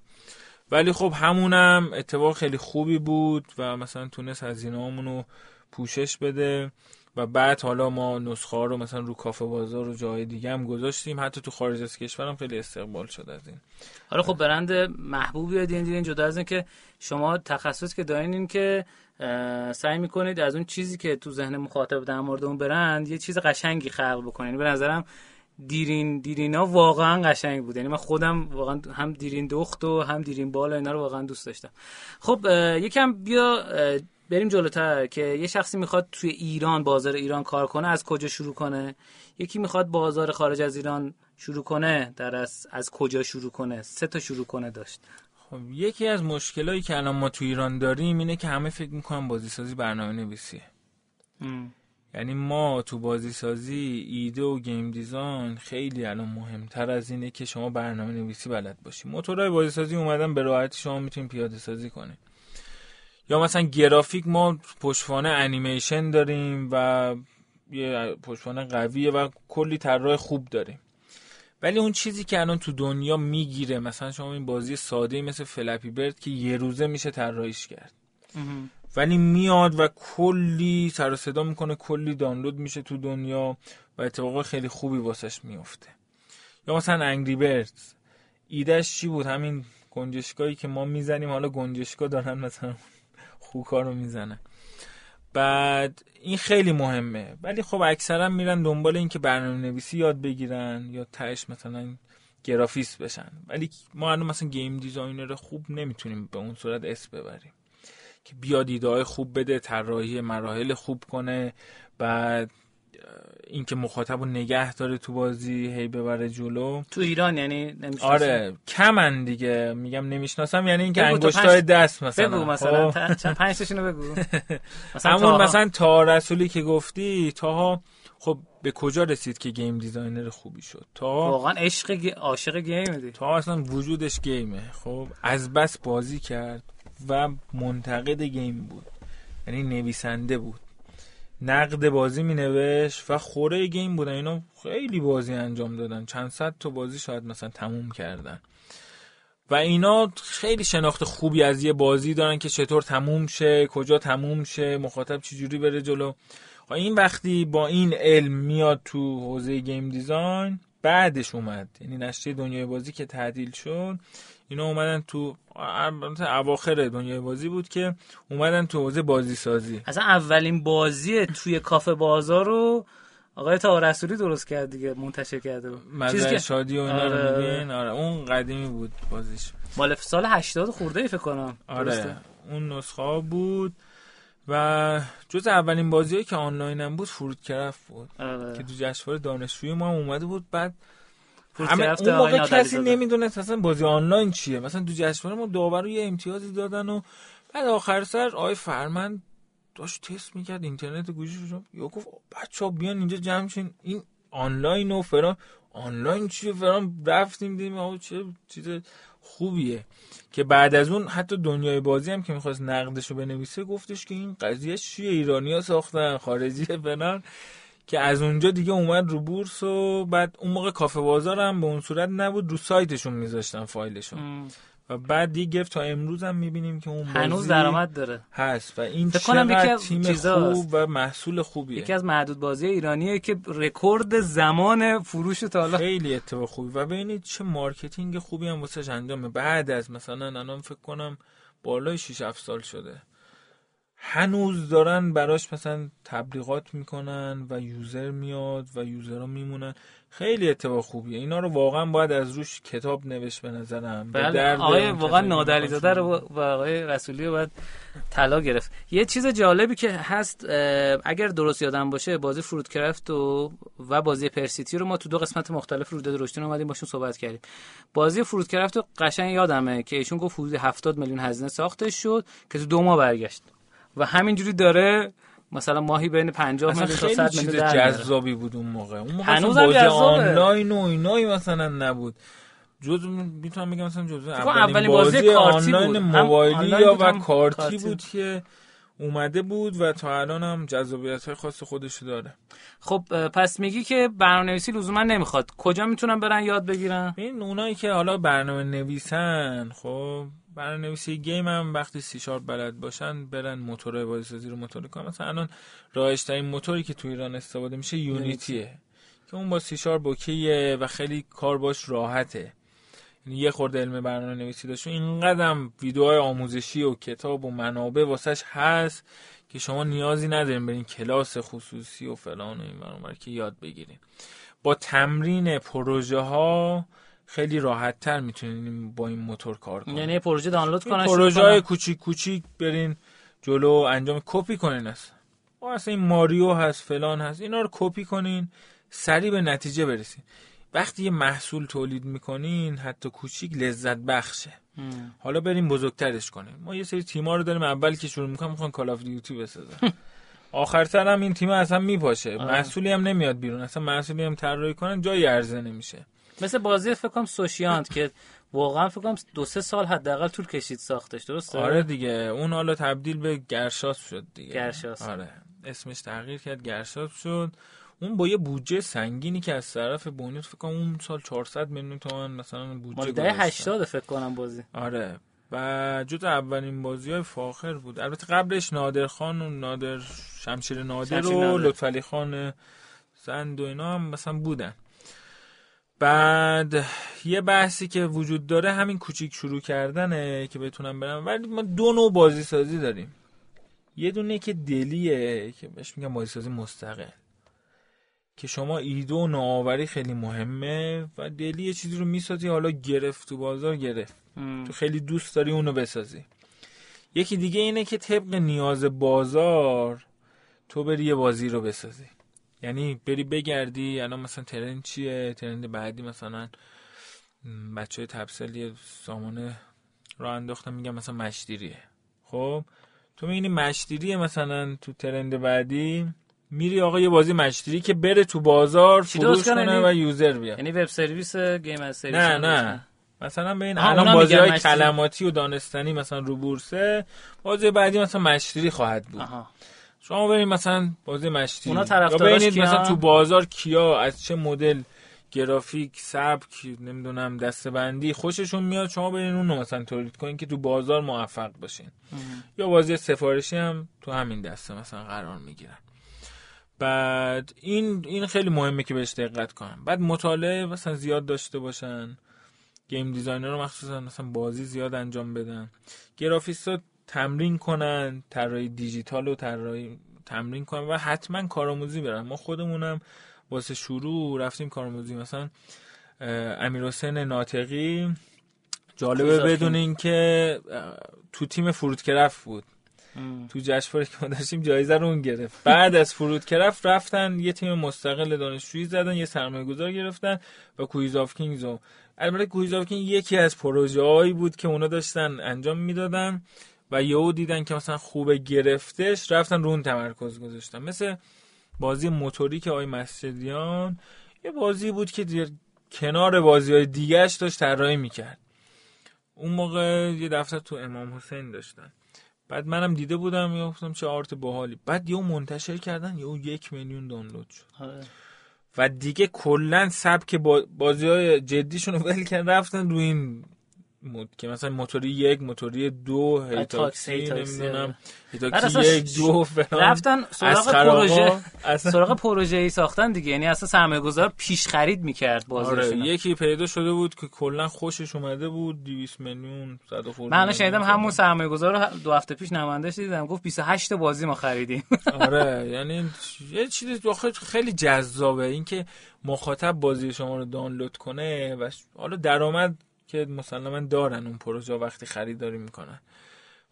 ولی خب همونم اتفاق خیلی خوبی بود و مثلا تونست هزینه رو پوشش بده و بعد حالا ما نسخه ها رو مثلا رو کافه بازار و جای دیگه هم گذاشتیم. حتی تو خارج از کشور هم خیلی استقبال شد از این. حالا خب برند محبوبی دین دین جدا از این که شما تخصص که دارین این که سعی می‌کنید از اون چیزی که تو ذهن مخاطب در مورد اون برند یه چیز قشنگی خلق بکنید. به نظرم دیرین دیرینا واقعا قشنگ بود. یعنی من خودم واقعا هم دیرین دخت و هم دیرین بال و اینا رو واقعا دوست داشتم. خب یکم بیا بریم جلوتر که یه شخصی می‌خواد توی ایران بازار ایران کار کنه از کجا شروع کنه؟ یکی می‌خواد بازار خارج از ایران شروع کنه در از, از کجا شروع کنه؟ سه تا شروع کنه داشت. خب یکی از مشکلایی که الان ما تو ایران داریم اینه که همه فکر می‌کنن بازیسازی برنامه نویسیه ام. یعنی ما تو بازی سازی ایده و گیم دیزاین خیلی الان مهمتر از اینه که شما برنامه نویسی بلد باشی. موتورهای بازی سازی اومدن به راحتی شما می‌تونید پیاده سازی کنید. یا مثلا گرافیک ما پشتوانه انیمیشن داریم و یه پشتوانه قویه و کلی طراح خوب داریم. ولی اون چیزی که الان تو دنیا می‌گیره مثلا شما این بازی ساده مثل فلپی برد که یه روزه میشه طراحیش کرد. ولی میاد و کلی سر صدا می‌کنه کلی دانلود میشه تو دنیا و اتفاق خیلی خوبی واسش میفته یا مثلا انگری بردز ایدهش چی بود؟ همین گنجشگاهی که ما می‌زنیم حالا گنجشگاه دارن مثلا خوکا رو می‌زنن. بعد این خیلی مهمه. ولی خب اکثرا میرن دنبال این که برنامه نویسی یاد بگیرن یا تهش مثلا گرافیست بشن. ولی ما الان مثلا گیم دیزاینر خوب نمی‌تونیم به اون صورت اس ببریم. که بیاد ایده خوب بده طراحی مراحل خوب کنه بعد اینکه مخاطب رو نگه داره تو بازی هی ببره جلو. تو ایران یعنی آره کمن دیگه. میگم نمی‌شناسم یعنی اینکه انگشتای دست مثلا. بگو مثلا خب. پنج تاشونو بگو. مثلا همون مثلا تا رسولی که گفتی تاها خب به کجا رسید که گیم دیزاینر خوبی شد؟ تا واقعا عشق عاشق گیم دی. تا اصلا وجودش گیمه. خب از بس بازی کرد و منتقد گیم بود. یعنی نویسنده بود. نقد بازی می نوشت و خوره گیم بودن. اینا خیلی بازی انجام دادن. چند صد تا بازی شاید مثلا تموم کردن. و اینا خیلی شناخت خوبی از یه بازی دارن که چطور تموم شه کجا تموم شه مخاطب چجوری بره جلو. این وقتی با این علم میاد تو حوزه گیم دیزاین بعدش اومد. یعنی نشریه دنیای بازی که تعدیل شد. اینا اومدن تو اواخر دنیای بازی بود که اومدن تو حوزه بازی سازی اصلا اولین بازی توی کافه بازار رو آقای تا رسولی درست کرد دیگه منتشر کرده بود چیزی که شادی و اینا آره. رو میبین آره اون قدیمی بود بازیش مال سال 80 خورده ای فکر کنم آره درسته؟ اون نسخه بود و جز اولین بازی که آنلاین هم بود فرود کرف بود آره. که تو جشنواره دانشجویی ما اومده بود بعد همه اون موقع کسی نمی‌دونست اصلا بازی آنلاین چیه؟ مثلا تو جشنواره ما داور یه امتیازی دادن و بعد آخر سر آی فرمند داشت تست می‌کرد اینترنت گوشیش رو یا گفت بچه ها بیان اینجا جمع شین. این آنلاین و فران آنلاین چیه فران رفتیم دیدیم آقا چه چیز خوبیه. که بعد از اون حتی دنیای بازی هم که می‌خواست نقدش رو بنویسه گفتش که این قضیه چیه؟ ایرانی ها ساختن خارجی فلان. که از اونجا دیگه اومد رو بورس و بعد اون موقع کافه بازار هم به اون صورت نبود رو سایتشون میذاشتن فایلشون. و بعد دیگه تا امروز هم می‌بینیم که اون هنوز درآمد داره. هست و این چقدر تیم خوب و محصول خوبیه. یکی از معدود بازی ایرانیه که رکورد زمان فروش تا حالا. خیلی اتفاق خوبی. و ببینید چه مارکتینگ خوبی هم واسه انجامه. بعد از مثلا الان فکر کنم بالای 6 7 سال شده. هنوز دارن براش مثلا تبلیغات می‌کنن و یوزر میاد و یوزرها میمونن. خیلی اتفاق خوبیه. اینا رو واقعا باید از روش کتاب نوشت به نظرم. بله آقای واقعا نادلی داده رو و آقای رسولی رو باید طلا گرفت. یه چیز جالبی که هست اگر درست یادم باشه بازی فرود کرفت و و بازی پرسیتی رو ما تو دو قسمت مختلف رو داد رشدی اومدیم باشون صحبت کردیم. بازی فرود کرفت رو قشنگ یادمه که ایشون گفت حدود 70 میلیون هزینه ساختش شد که تو دو ماه برگشت. و همینجوری داره مثلا ماهی بین 50 میلیون تا 100 میلیون جذابی بود اون موقع. اون موقع هنوز آنلاین و اینایی مثلا نبود. جز می‌تونم بگم مثلا جزء اولین بازی, بازی آنلاین موبایلی یا و کارتی بود که اومده بود و تا الان هم جذابیت های خاص خودش داره. خب پس میگی که برنامه نویسی لزوما نمی‌خواد. کجا می‌تونن برن؟ یاد بگیرن؟ این اونایی که حالا برنامه نویسن خب برنامه‌نویسی گیم هم وقتی سی شارپ بلد باشن برن موتور بازیسازی رو موتور کنن. مثلا الان رایج‌ترین موتوری که تو ایران استفاده میشه یونیتیه. که اون با سی شارپ اوکیه و خیلی کار باش راحته. یعنی یه خورده علم برنامه نویسی داشت. اینقدر ویدیوهای آموزشی و کتاب و منابع واسش هست که شما نیازی ندارین برین کلاس خصوصی و فلان و این که یاد بگیرین. با تمرین پروژه ها خیلی راحت تر می‌تونین با این موتور کار کنین. یعنی پروژه دانلود کنن پروژه های کوچیک کوچیک برین جلو انجام کپی کنین است اصلا این ماریو هست فلان هست اینا رو کپی کنین سریع به نتیجه برسین. وقتی یه محصول تولید می‌کنین حتی کوچیک لذت بخشه. حالا بریم بزرگترش کنیم ما یه سری تیما رو داریم اول که شروع می‌کنم می‌خوان کال اف دیوتی بسازن. آخرتر هم این تیم اصلا میپاشه. محصولی هم نمیاد بیرون. اصلا محصولی هم طراحی کنن جایی ارزه نمیشه. مثل بازی فکر کنم سوشیانت که واقعا فکر کنم دو سه سال حداقل طول کشید ساختش درسته؟ آره دیگه. اون حالا تبدیل به گرشاس شد دیگه. گرشاس. آره. اسمش تغییر کرد گرشاس شد. اون با یه بودجه سنگینی که از طرف بونیت فکر کنم اون سال 400 میلیون تومان مثلا بودجه مال دهه گذاشتن. 80 فکر کنم بازی. آره. و جز اولین بازی های فاخر بود. البته قبلش نادر خان و نادر شمشیر نادر شمشیر و. لطفعلی خان زند و اینا هم مثلا بودن. بعد یه بحثی که وجود داره همین کوچیک شروع کردنه که بتونم برم. ولی ما دو نوع بازی سازی داریم. یه دونه که دلیه که بهش میگم بازی سازی مستقل. که شما ایده و نوآوری خیلی مهمه و دلی یه چیزی رو می‌سازی حالا گرفت تو بازار گرفت. ام. تو خیلی دوست داری اونو بسازی. یکی دیگه اینه که طبق نیاز بازار تو بری یه بازی رو بسازی. یعنی بری بگردی الان مثلا ترند چیه؟ ترند بعدی مثلا بچه تبسل یه سامانه را انداختن میگن مثلا مشتیریه خب؟ تو می‌بینی مشتیریه مثلا تو ترند بعدی میری آقا یه بازی مشتری که بره تو بازار فروش کنه؟ و یوزر بیاد. یعنی وب سرویس گیم از سرویس نه نه. مثلا به این الان بازی های مشتری. کلماتی و دانستنی مثلا رو بورسه بازی بعدی مثلا مشتری خواهد بود. آها. شما برید مثلا بازی مشتری اونا یا طرفداراش ببینید مثلا؟ تو بازار کیا از چه مدل گرافیک سبک نمی‌دونم دستبندی خوششون میاد. شما برین اون رو مثلا تولید کنین که تو بازار موفق باشین. یا بازی سفارشی هم تو همین دسته مثلا قرار می‌گیرن. بعد این این خیلی مهمه که بهش دقت کنن بعد مطالعه مثلا زیاد داشته باشن. گیم دیزاینر رو مخصوصا مثلا بازی زیاد انجام بدن. گرافیست تمرین کنن طراحی دیجیتال رو طراحی تمرین کنن و حتما کارآموزی برن. ما خودمونم واسه شروع رفتیم کارآموزی. مثلا امیر حسین ناطقی جالبه. بدونین که تو تیم فرودکرفت بود. ام. تو جشنواره که ما داشتیم جایزه رو اون گرفت. بعد از فرودکرفت رفتن یه تیم مستقل دانشجویی زدن یه سرمایه گذار گرفتن و Quiz of Kings. رو البته Quiz of King یکی از پروژه هایی بود که اونا داشتن انجام می‌دادن. و یهو دیدن که مثلا خوبه گرفتش رفتن رو اون تمرکز گذاشتن. مثل بازی موتوری که آقای مسجدیان یه بازی بود که در کنار بازی های دیگهش داشت طراحی می‌کرد. اون موقع یه دفتر تو امام حسین داشتن. بعد منم دیده بودم یا گفتم چه art باحالی. بعد یهو منتشر کردن یهو یک میلیون دانلود شد. آره. و دیگه کلا سبک با بازی های جدیشون رو ول کردن رفتن رو این مود که مثلا موتوری یک موتوری دو تاکسی، هیتاکسی تاکسی، نمی‌دونم هیتاکسی یک دو فلان. رفتن سراغ. پروژه اصلا سراغ پروژه ای ساختن دیگه یعنی اصلا سرمایه گذار پیش خرید می‌کرد آره بازیشون یکی پیدا شده بود که کلا خوشش اومده بود 200 میلیون 100 خورده من شنیدم. همون سرمایه گذار دو هفته پیش نمایندهش دیدم. گفت 28 تا بازی ما خریدیم. آره یعنی یه چیزی خیلی جذابه. اینکه مخاطب بازی شما رو دانلود کنه و حالا درآمد که مسلما دارن اون پروژه وقتی خریداری می‌کنن.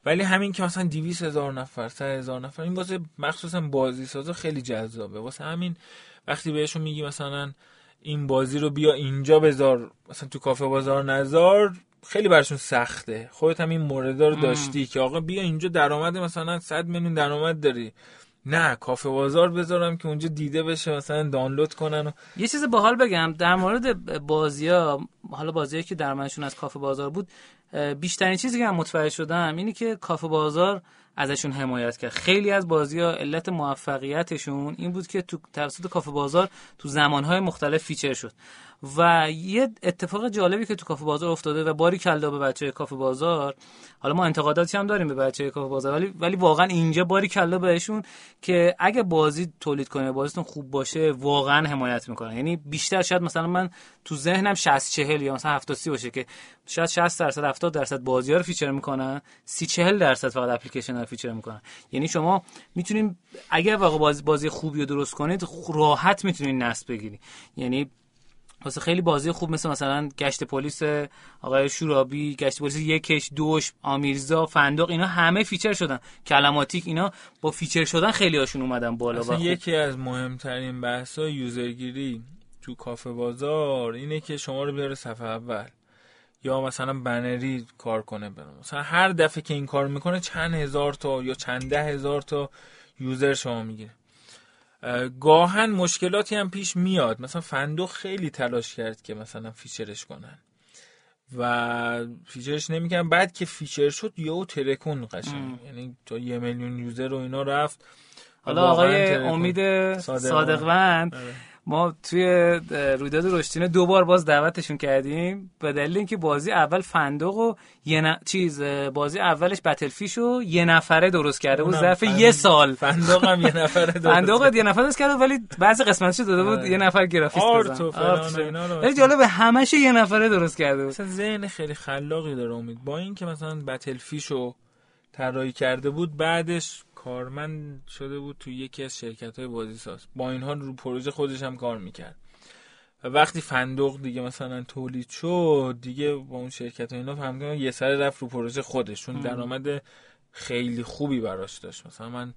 ولی همین که مثلا 200 هزار نفر 100 هزار نفر این واسه مخصوصا بازی سازا خیلی جذابه. واسه همین وقتی بهشون میگی مثلا این بازی رو بیا اینجا بذار مثلا تو کافه بازار نزار خیلی برشون سخته. خودت هم این موردا رو داشتی که آقا بیا اینجا درآمد مثلا 100 میلیون درآمد داری. نه کافه بازار بذارم که اونجا دیده بشه مثلا دانلود کنن و یه چیز باحال بگم در مورد بازی ها حالا بازی که درآمدشون از کافه بازار بود بیشترین چیزی که من متوجه شدم اینه که کافه بازار ازشون حمایت کرد. خیلی از بازی ها علت موفقیتشون این بود که تو توسط کافه بازار تو زمانهای مختلف feature شد. و یه اتفاق جالبی که تو کافه بازار افتاده و باری کلا به بچه کافه بازار حالا ما انتقاداتی هم داریم به بچه کافه بازار ولی ولی واقعا اینجا باری کلا بهشون که اگه بازی تولید کنه بازیتون خوب باشه واقعا حمایت می‌کنن یعنی بیشتر شاید مثلا من تو ذهنم 60 40 یا مثلا 70 30 باشه که شاید 60 درصد 70 درصد بازی ها رو feature می‌کنن 30 40 درصد فقط اپلیکیشن رو feature می‌کنن. یعنی شما می‌تونین اگر واقعا بازی بازی خوبی رو درست کنید راحت می‌تونین نصب بگیری یعنی واسه خیلی بازی خوب مثل مثلا گشت پلیس آقای شورابی گشت پلیس یکش دوش آمیرزا فندق اینا همه feature شدن. کلماتیک اینا با feature شدن خیلی هاشون اومدن بالا. اصلا. یکی از مهمترین بحث های user گیری تو کافه بازار اینه که شما رو بیاره صفحه اول. یا مثلا بنری کار کنه برام مثلا هر دفعه که این کار می‌کنه چند هزار تا یا چند ده هزار تا user شما می‌گیره. گاهن مشکلاتی هم پیش میاد. مثلا فندق خیلی تلاش کرد که مثلا feature ش کنن. و feature ش نمی‌کنن بعد که feature شد یهو ترکون قشنگ. یعنی تا یه میلیون یوزر و اینا رفت. حالا آقای امید صادقوند. ما توی رویداد رشدینو دو بار باز دعوتشون کردیم به دلیل اینکه بازی اول فندق و یه چیز بازی اولش Battlefish و یه نفره درست کرده بود. ظرف یه سال. فندق هم یه نفره درست فندق یه نفره درست کرده ولی بعضی قسمتش داده بود آره. یه نفر گرافیست art و فلان ولی جالب همش یه نفره درست کرده بود. مثلا ذهن خیلی خلاقی داره امید. با اینکه مثلا بتلفیش رو طراحی کرده بود بعدش کارمند شده بود تو یکی از شرکت های بازی ساز. با این حال رو پروژه خودش هم کار می‌کرد. و وقتی فندق دیگه مثلا تولید شد دیگه با اون شرکت ها اینا فهمیدن یه سر رفت رو پروژه خودش. چون درآمد خیلی خوبی براش داشت. مثلا من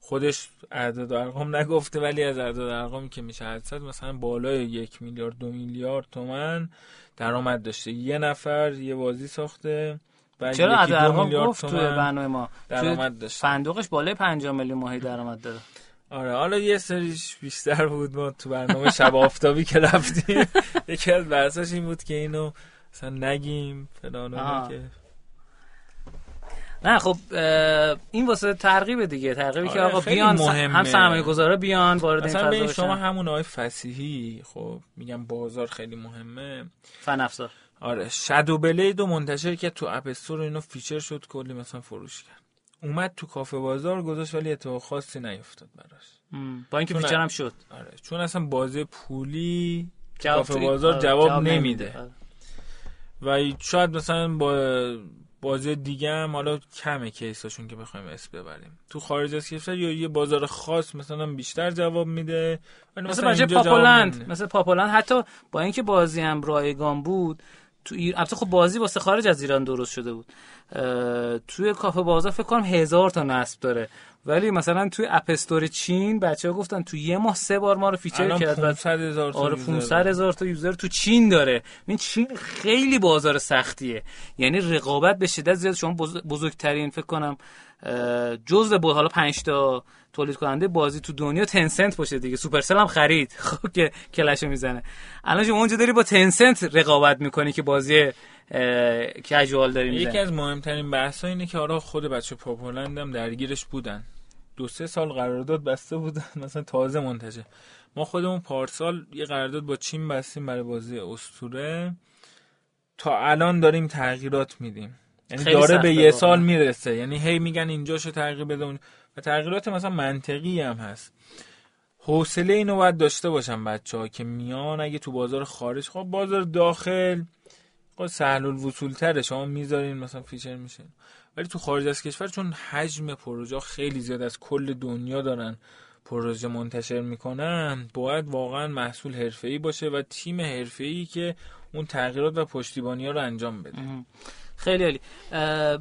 خودش اعداد ارقام نگفته ولی از اعداد ارقامی که میشه حدست مثلا بالای یک میلیارد دو میلیارد تومن درآمد داشته. یه نفر یه بازی ساخته. چرا عدد ارقام گفت توی برنامه ما؟ درآمد داشت فندقش بالای 5 میلیون ماهی درآمد داره. آره حالا یه سریش بیشتر بود ما تو برنامه شب آفتابی که رفتیم. یکی از بحثاش این بود که اینو مثلا نگیم فلان که نه خب این واسه ترغیب دیگه ترغیبی آره که آقا بیان مهمه. هم سرمایه گذاره بیان وارد این فضا شما همون آقای فسیحی خب میگم بازار خیلی مهمه. فن افزار آره Shadow Blade و منتشر که تو App Store اینو feature شد کلی مثلا فروش کرد. اومد تو کافه بازار گذاشت ولی اتفاق خاصی نیفتاد براش. با اینکه feature هم شد. آره چون اصلا بازی پولی کافه بازار آره. جواب, جواب نمیده. آره. و شاید مثلا با بازی دیگه هم حالا کمه case اشون که بخوایم اسم ببریم. تو خارج از کشور یا یه بازار خاص مثلا بیشتر جواب میده مثلا مثلا پاپولند. مثلا پاپولند. حتی با اینکه بازی هم رایگان بود تو ایر... البته خب بازی واسه خارج از ایران درست شده بود. توی کافه بازار فکر کنم هزار تا نصب داره. ولی مثلا توی App Store چین بچه ها گفتن تو یه ماه سه بار ما رو feature کرد 500 هزار تا آره 500 هزار تا user تو چین داره. این چین خیلی بازار سختیه. یعنی رقابت به شدت زیاد. شما بزرگترین فکر کنم جزء بود حالا 5 تا تولید کننده بازی تو دنیا تنسنت باشه دیگه. سوپرسل هم خرید. خب که کلش می‌زنه. الان شما اونجا داری با تنسنت رقابت می‌کنی که بازی کژوال داریم یکی از مهمترین بحث اینه که آرا خود بچه پاپولند هم درگیرش بودن. دو سه سال قرارداد بسته بودن. مثلا تازه منتشه. ما خودمون پارسال یه قرارداد با چین بستیم برای بازی استوره تا الان داریم تغییرات میدیم. یعنی داره به یه سال می‌رسه. یعنی هی میگن اینجاشو تغییر بده و تغییرات مثلا منطقی هم هست. حوصله اینو باید داشته باشن بچه ها که میان اگه تو بازار خارج خب بازار داخل خب سهل الوصول تره. شما می‌ذارین مثلا feature میشه. ولی تو خارج از کشور چون حجم پروژه خیلی زیاد از کل دنیا دارن پروژه منتشر می‌کنن باید واقعا محصول حرفه‌ای باشه و تیم حرفه‌ای که اون تغییرات و پشتیبانی ها رو انجام بده. خیلی عالی.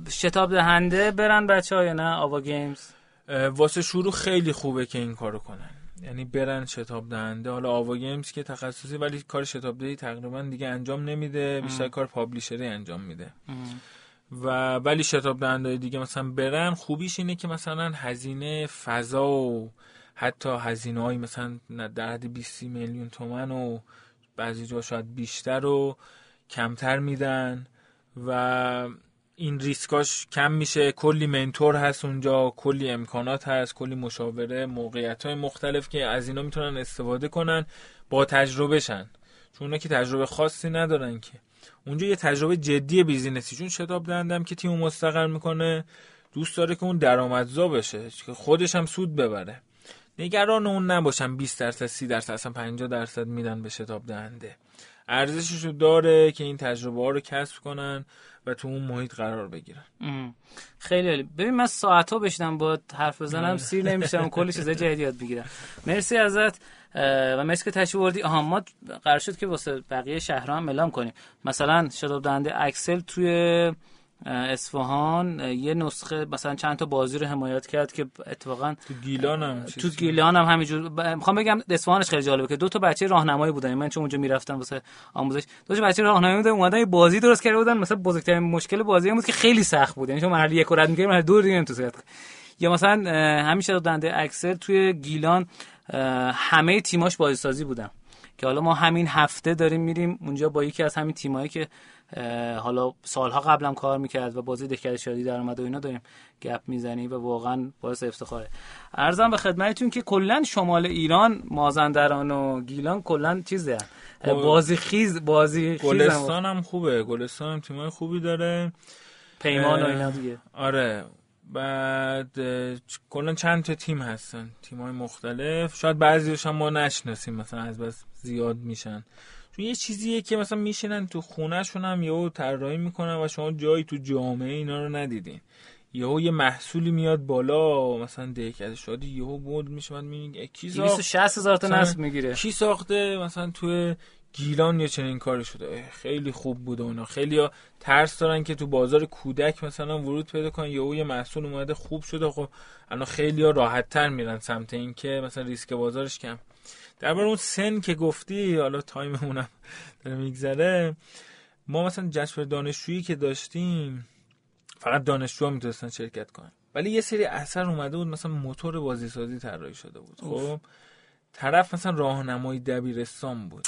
شتاب دهنده برن بچه ها یا نه؟ آوا گیمز؟ واسه شروع خیلی خوبه که این کارو کنن. یعنی برن شتاب دهنده. حالا آوا گیمز که تخصصی ولی کار شتاب دهی تقریبا دیگه انجام نمیده. بیشتر کار publisher ی انجام میده. و ولی شتاب دهنده دیگه مثلا برن خوبیش اینه که مثلا هزینه فضا و حتی هزینه های مثلا در حد 20 میلیون تومن و بعضی جا شاید بیشتر و کمتر میدن. و این ریسکاش کم میشه کلی mentor هست اونجا کلی امکانات هست کلی مشاوره موقعیت های مختلف که از اینا می‌تونن استفاده کنن با تجربه شن چون اونا که تجربه خاصی ندارن که. اونجا یه تجربه جدی business ی. چون شتاب دهنده هم که تیم مستقر می‌کنه دوست داره که اون درآمدزا بشه که خودش هم سود ببره. نگران اون نباشن 20 درصد 30 درصد اصلا 50 درصد میدن به شتاب دهنده. ارزشش رو داره که این تجربه ها رو کسب کنن و تو اون محیط قرار بگیرن. خیلی عالی. ببین من ساعت ها بشنم با حرف بزنم سیر نمیشم کلی چیزای جدید یاد بگیرم. مرسی ازت و مرسی که تشریف بردی آها ما قرار شد که واسه بقیه شهرها هم اعلام کنیم. مثلا شتاب دهنده اکسل توی اصفهان یه نسخه مثلا چند تا بازی رو حمایت کرد که اتفاقا تو گیلان هم تو گیلان هم همینجور. می‌خوام بگم اصفهانش خیلی جالبه که دو تا بچه راهنمایی بودن. من چون اونجا می‌رفتم واسه آموزش. دو تا بچه راهنمایی بودن اومدن یه بازی درست کرده بودن. مثلا بزرگترین مشکل بازی بود که خیلی سخت بود. یعنی شما مرحله یک رد می‌کردی مرحله دو دیگه تو یا مثلا همیشه دنده اکثر توی گیلان همه تیماش بازیسازی بودن. که حالا ما همین هفته داریم میریم اونجا با یکی از همین تیمایی که حالا سالها قبلم کار می‌کرد و بازی دهکده شادی در اومده و اینا داریم گپ می‌زنی و واقعا باعث افتخاره. ارزم به خدمتتون که کلا شمال ایران مازندران و گیلان کلا چیزه بازی خیز بازی خیز گلستان هم خوبه. گلستان هم تیمای خوبی داره. پیمان و اینا دیگه. آره. بعد کلا چند تا تیم هستن؟ تیم های مختلف. شاید بعضیش هم ما نشناسیم مثلا از بس زیاد میشن. چون یه چیزیه که مثلا میشینن تو خونهشون هم یهو طراحی می‌کنن و شما جایی تو جامعه اینا رو ندیدین. یهو یه محصولی میاد بالا مثلا دهکده شادی یهو بود میشه من میگه کی ساخت؟ 260 هزار تا نصب می‌گیره. کی ساخته؟ مثلا تو گیلان یه چنین کاری شده. خیلی خوب بوده اونا. خیلی ها ترس دارن که تو بازار کودک مثلا ورود پیدا کنن. یهو یه محصول اومده خوب شده. خب الان خیلی ها راحت تر میرن سمت این که مثلا ریسک بازارش کم. درباره اون سن که گفتی حالا تایممونم داره میگذره ما مثلا جشن دانشجویی که داشتیم فقط دانشجوها می‌تونستن شرکت کنن. ولی یه سری اثر اومده بود مثلا موتور بازی سازی طراحی شده بود. خب طرف مثلا راهنمای دبیرستان بود.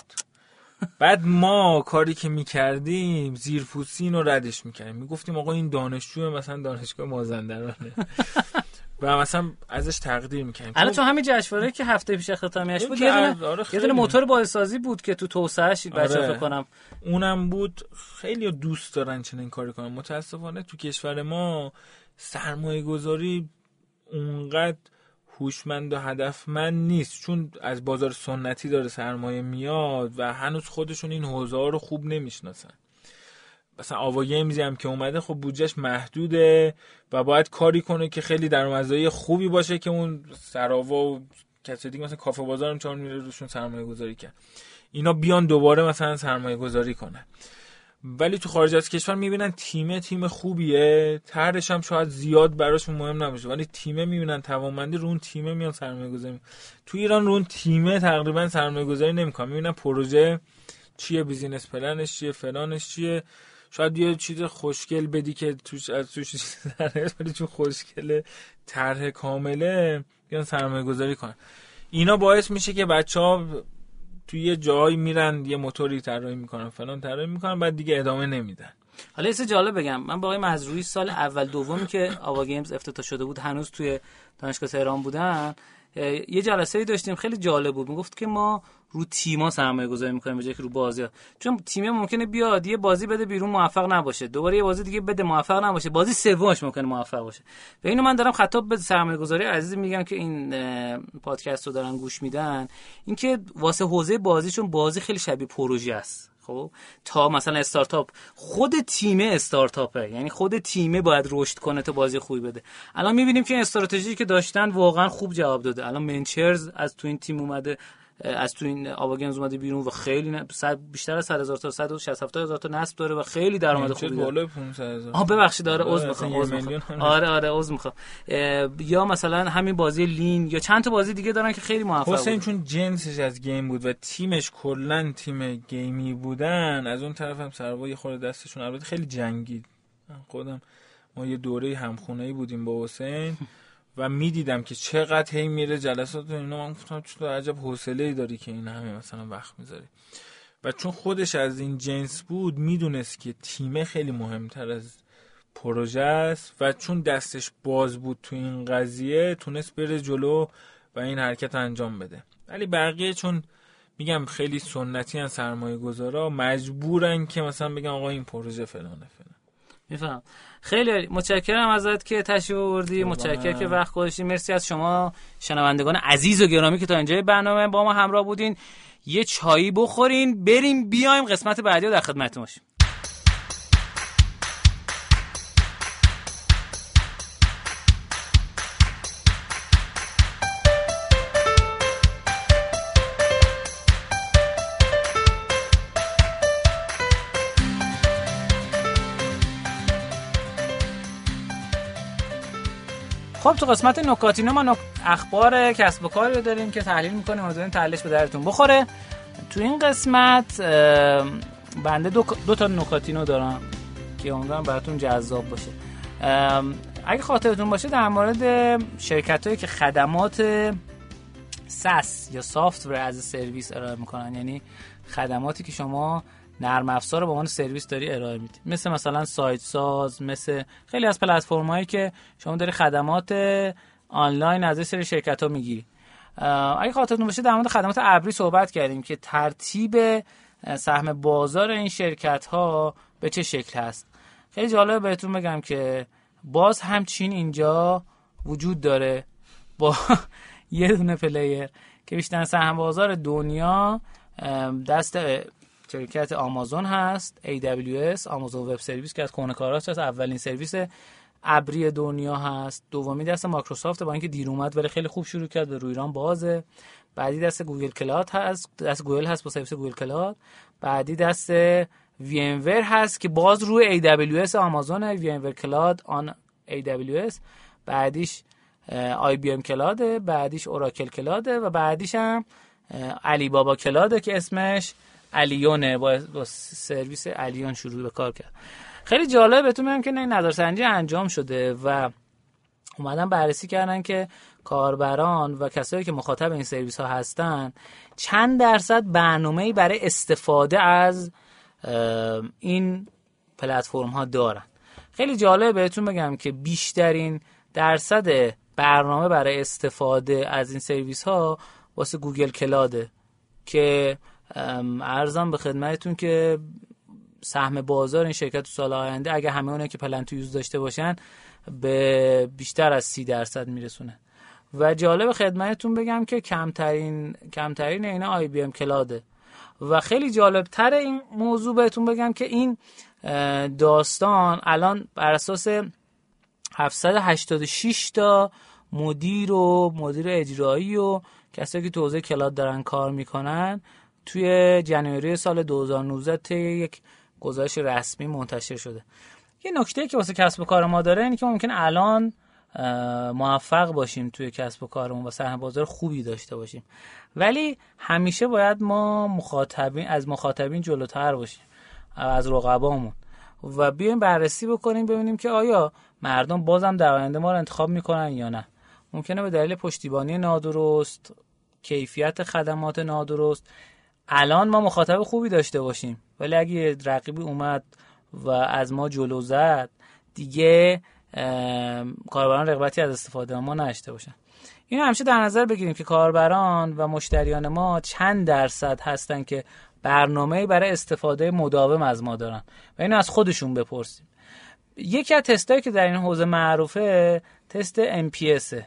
بعد ما کاری که می‌کردیم زیرپوسین رو ردش می‌کردیم. می‌گفتیم آقا این دانشجو مثلا دانشگاه مازندرانه. و مثلا ازش تقدیر می‌کنیم. الان تو همین جشنواره که هفته پیش اختتامیش بود یه دونه آره یه دونه موتور بازسازی بود که تو توسعهش بچا آره. فکر کنم. اونم بود خیلی دوست دارن چنین کاری کنن. متاسفانه تو کشور ما سرمایه گذاری اونقدر هوشمند و هدفمند نیست. چون از بازار سنتی داره سرمایه میاد و هنوز خودشون این حوزه رو خوب نمی‌شناسن. مثلا آوا گیمزی هم که اومده خب بودجهش محدوده و باید کاری کنه که خیلی درآمدزایی خوبی باشه که اون سراوا و کسی دیگه مثلا کافه بازار هم چون میره روشون سرمایه گذاری کرد. اینا بیان دوباره مثلا سرمایه گذاری کنن. ولی تو خارج از کشور می‌بینن تیمه تیم خوبیه. طرحش هم شاید زیاد براشون مهم نباشه ولی تیمه می‌بینن توانمندی رو اون تیمه میان سرمایه گذاری تو ایران رو اون تیمه تقریبا سرمایه گذاری نمی‌کنن. می‌بینن پروژه چیه business plan ش چیه فلانش چیه. شاید یه چیز خوشگل بدی که توش از توش ولی چون خوشگله طرح کامله بیان سرمایه گذاری کنن. اینا باعث میشه که بچه ها توی یه جایی میرن یه موتوری طراحی می‌کنن فلان طراحی می‌کنن بعد دیگه ادامه نمیدن. حالا یه جالب بگم. من با آقای مزروی سال اول دومی که آوا گیمز افتتاح شده بود هنوز توی دانشگاه تهران بودن یه جلسه ای داشتیم خیلی جالب بود. می‌گفت که ما رو تیما سرمایه گذاری می‌کنیم به جای که رو بازی چون تیم ممکنه بیاد یه بازی بده بیرون موفق نباشه. دوباره یه بازی دیگه بده موفق نباشه. بازی سومش ممکنه موفق باشه. و اینو من دارم خطاب به سرمایه گذاری عزیز میگم که این پادکست رو دارن گوش میدن. اینکه واسه حوزه بازیشون بازی خیلی شبیه پروژه است. خب؟ تا مثلا استارتاپ خود تیم استارتاپه. یعنی خود تیمه باید رشد کنه تا بازی خوبی بده. الان می‌بینیم که استراتژی که داشتن واقعا خوب جواب داده. الان منچرز از تو این تیم اومده. از تو این آواگنز اومده بیرون و خیلی صد بیشتر از 100 هزار تا 160 هزار تا نصب داره و خیلی درآمد خوبی داره. بالای 500 هزار؟ آه ببخشید داره عذر می‌خوام عذر می‌خوام. آره آره عذر می‌خوام. یا مثلا همین بازی لین یا چند تا بازی دیگه دارن که خیلی موفق حسین چون جنسش از گیم بود و تیمش کلا تیم گیمی بودن از اون طرف هم سروا یه خورده دستشون البته خیلی جنگید خودم ما یه دوره همخونه ای بودیم با حسین. و می‌دیدم که چقدر هی میره جلسات و اینا. من گفتم چطور عجب حوصله ای داری که این همه مثلا وقت می‌ذاری. و چون خودش از این جنس بود می‌دونست که تیمه خیلی مهمتر از پروژه است و چون دستش باز بود تو این قضیه تونست بره جلو و این حرکت انجام بده. ولی بقیه چون میگم خیلی سنتی ان سرمایه گذارا مجبورن که مثلا بگن آقا این پروژه فلانه فلان میفهم. خیلی متشکرم ازت که تشریف آوردی. متشکرم که وقت گذاشتی. مرسی از شما شنوندگان عزیز و گرامی که تا اینجای برنامه با ما همراه بودین. یه چایی بخورین. بریم بیایم قسمت بعدی رو در خدمتتون باشیم. خب تو قسمت نکاتینو ما نک... اخبار کسب و کاری رو داریم که تحلیل می‌کنیم امیدواریم تحلیلش به دردتون بخوره. تو این قسمت بنده دو, دو تا نکاتینو دارم که امیدوارم براتون جذاب باشه. اگه خاطرتون باشه در مورد شرکت هایی که خدمات SaaS یا software as service ارائه می‌کنن یعنی خدماتی که شما نرم افزار به عنوان سرویس داری ارائه میدی. مثل مثلا سایت ساز مثل خیلی از پلتفرم هایی که شما داری خدمات آنلاین از سری شرکت ها می‌گیری اگه خاطرتون باشه در مورد خدمات ابری صحبت کردیم که ترتیب سهم بازار این شرکت ها به چه شکل هست. خیلی جالب بهتون بگم که باز همچین اینجا وجود داره با یه دونه player که بیشتر سهم بازار دنیا دست شرکت آمازون هست AWS Amazon Web Service که از کارات هست اولین سرویس ابری دنیا هست. دومی دست مایکروسافت با اینکه دیر اومد ولی خیلی خوب شروع کرد و روی ایران بازه. بعدی دست Google Cloud هست دست گوگل هست با سرویس Google Cloud بعدی دست VM هست که باز روی AWS آمازون VMware Cloud on AWS بعدیش IBM Cloud ه بعدیش Oracle Cloud ه و بعدیش هم Alibaba Cloud ه که اسمش Aliyun ه با, با سرویس Aliyun شروع به کار کرد. خیلی جالب بهتون میگم که این نظرسنجی انجام شده و اومدن بررسی کردن که کاربران و کسایی که مخاطب این سرویس ها هستن چند درصد برنامه برای استفاده از این پلتفرم ها دارن. خیلی جالب بهتون بگم که بیشترین درصد برنامه برای استفاده از این سرویس ها واسه گوگل کلاده که ارزم به خدمتتون که سهم بازار این شرکت تو سال آینده اگه همه اونه که پلن تو یوز داشته باشن به بیشتر از سی درصد میرسونه. و جالب خدمتتون بگم که کمترین کمترین اینا آی بی ام کلاده. و خیلی جالب تر این موضوع بهتون بگم که این داستان الان بر اساس 786 تا مدیر و مدیر اجرایی و کسایی که تو کلاد دارن کار می‌کنن توی جنوری سال 2019 طی یک گزارش رسمی منتشر شده. یه نکته که واسه کسب و کار ما داره اینه که ممکن الان موفق باشیم توی کسب و کارمون و سهم بازار خوبی داشته باشیم. ولی همیشه باید ما مخاطبین از مخاطبین جلوتر باشیم از رقبامون. و بیایم بررسی بکنیم ببینیم که آیا مردم بازم در آینده ما رو انتخاب می‌کنن یا نه. ممکنه به دلیل پشتیبانی نادرست کیفیت خدمات نادرست الان ما مخاطب خوبی داشته باشیم. ولی اگه رقیبی اومد و از ما جلو زد دیگه کاربران رغبتی از استفاده ما نداشته باشن. این همیشه در نظر بگیریم که کاربران و مشتریان ما چند درصد هستن که برنامه برای استفاده مداوم از ما دارن. و اینو از خودشون بپرسیم. یکی از تستایی که در این حوزه معروفه تست NPS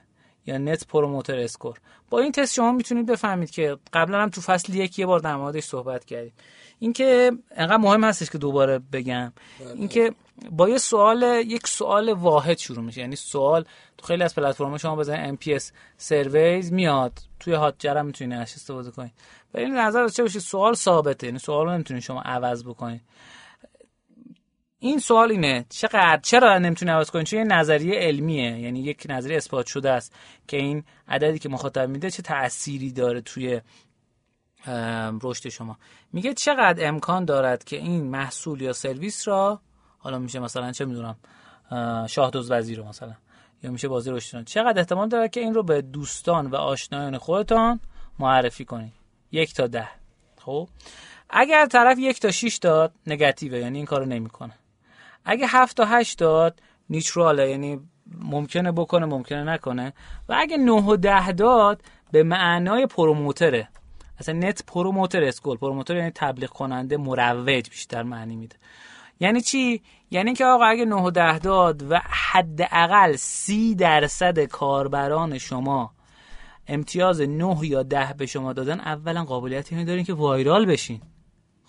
یا Net Promoter Score. با این تست شما می‌تونید بفهمید که قبلا هم تو فصل یک یه بار در موردش صحبت کردیم اینکه انقدر مهم هستش که دوباره بگم. بله. اینکه با یه سوال یک سوال واحد شروع میشه. یعنی سوال تو خیلی از پلتفرم شما بزنید NPS survey میاد توی Hotjar هم می‌تونید استفاده کنید. و این نظر چه بشه؟ سوال ثابته. یعنی سوال رو نمی‌تونید شما عوض بکنید. این سوال اینه. چقدر چرا نمی‌تونی عوض کنی؟ چون یه نظریه علمیه. یعنی یک نظریه اثبات شده است که این عددی که مخاطب میده چه تأثیری داره توی رشد شما. میگه چقدر امکان دارد که این محصول یا سرویس را حالا میشه مثلا چه می‌دونم شاهدوز وزیر رو مثلا یا میشه بازی رشدتون چقدر احتمال داره که این رو به دوستان و آشنایان خودتان معرفی کنید یک تا ده. خب؟ اگر طرف یک تا 6 داد نگاتیوه یعنی این کارو نمی‌کنه. اگه 7 تا 8 داد نیچراله یعنی ممکنه بکنه ممکنه نکنه. و اگه 9 و 10 داد به معنای پروموتره. اصلا نت پروموتر اسکول. پروموتر یعنی تبلیغ کننده مروج بیشتر معنی میده. یعنی چی؟ یعنی که آقا اگه 9 و 10 داد و حداقل 30 درصد کاربران شما امتیاز 9 یا 10 به شما دادن اولا قابلیت اینو دارین که وایرال بشین.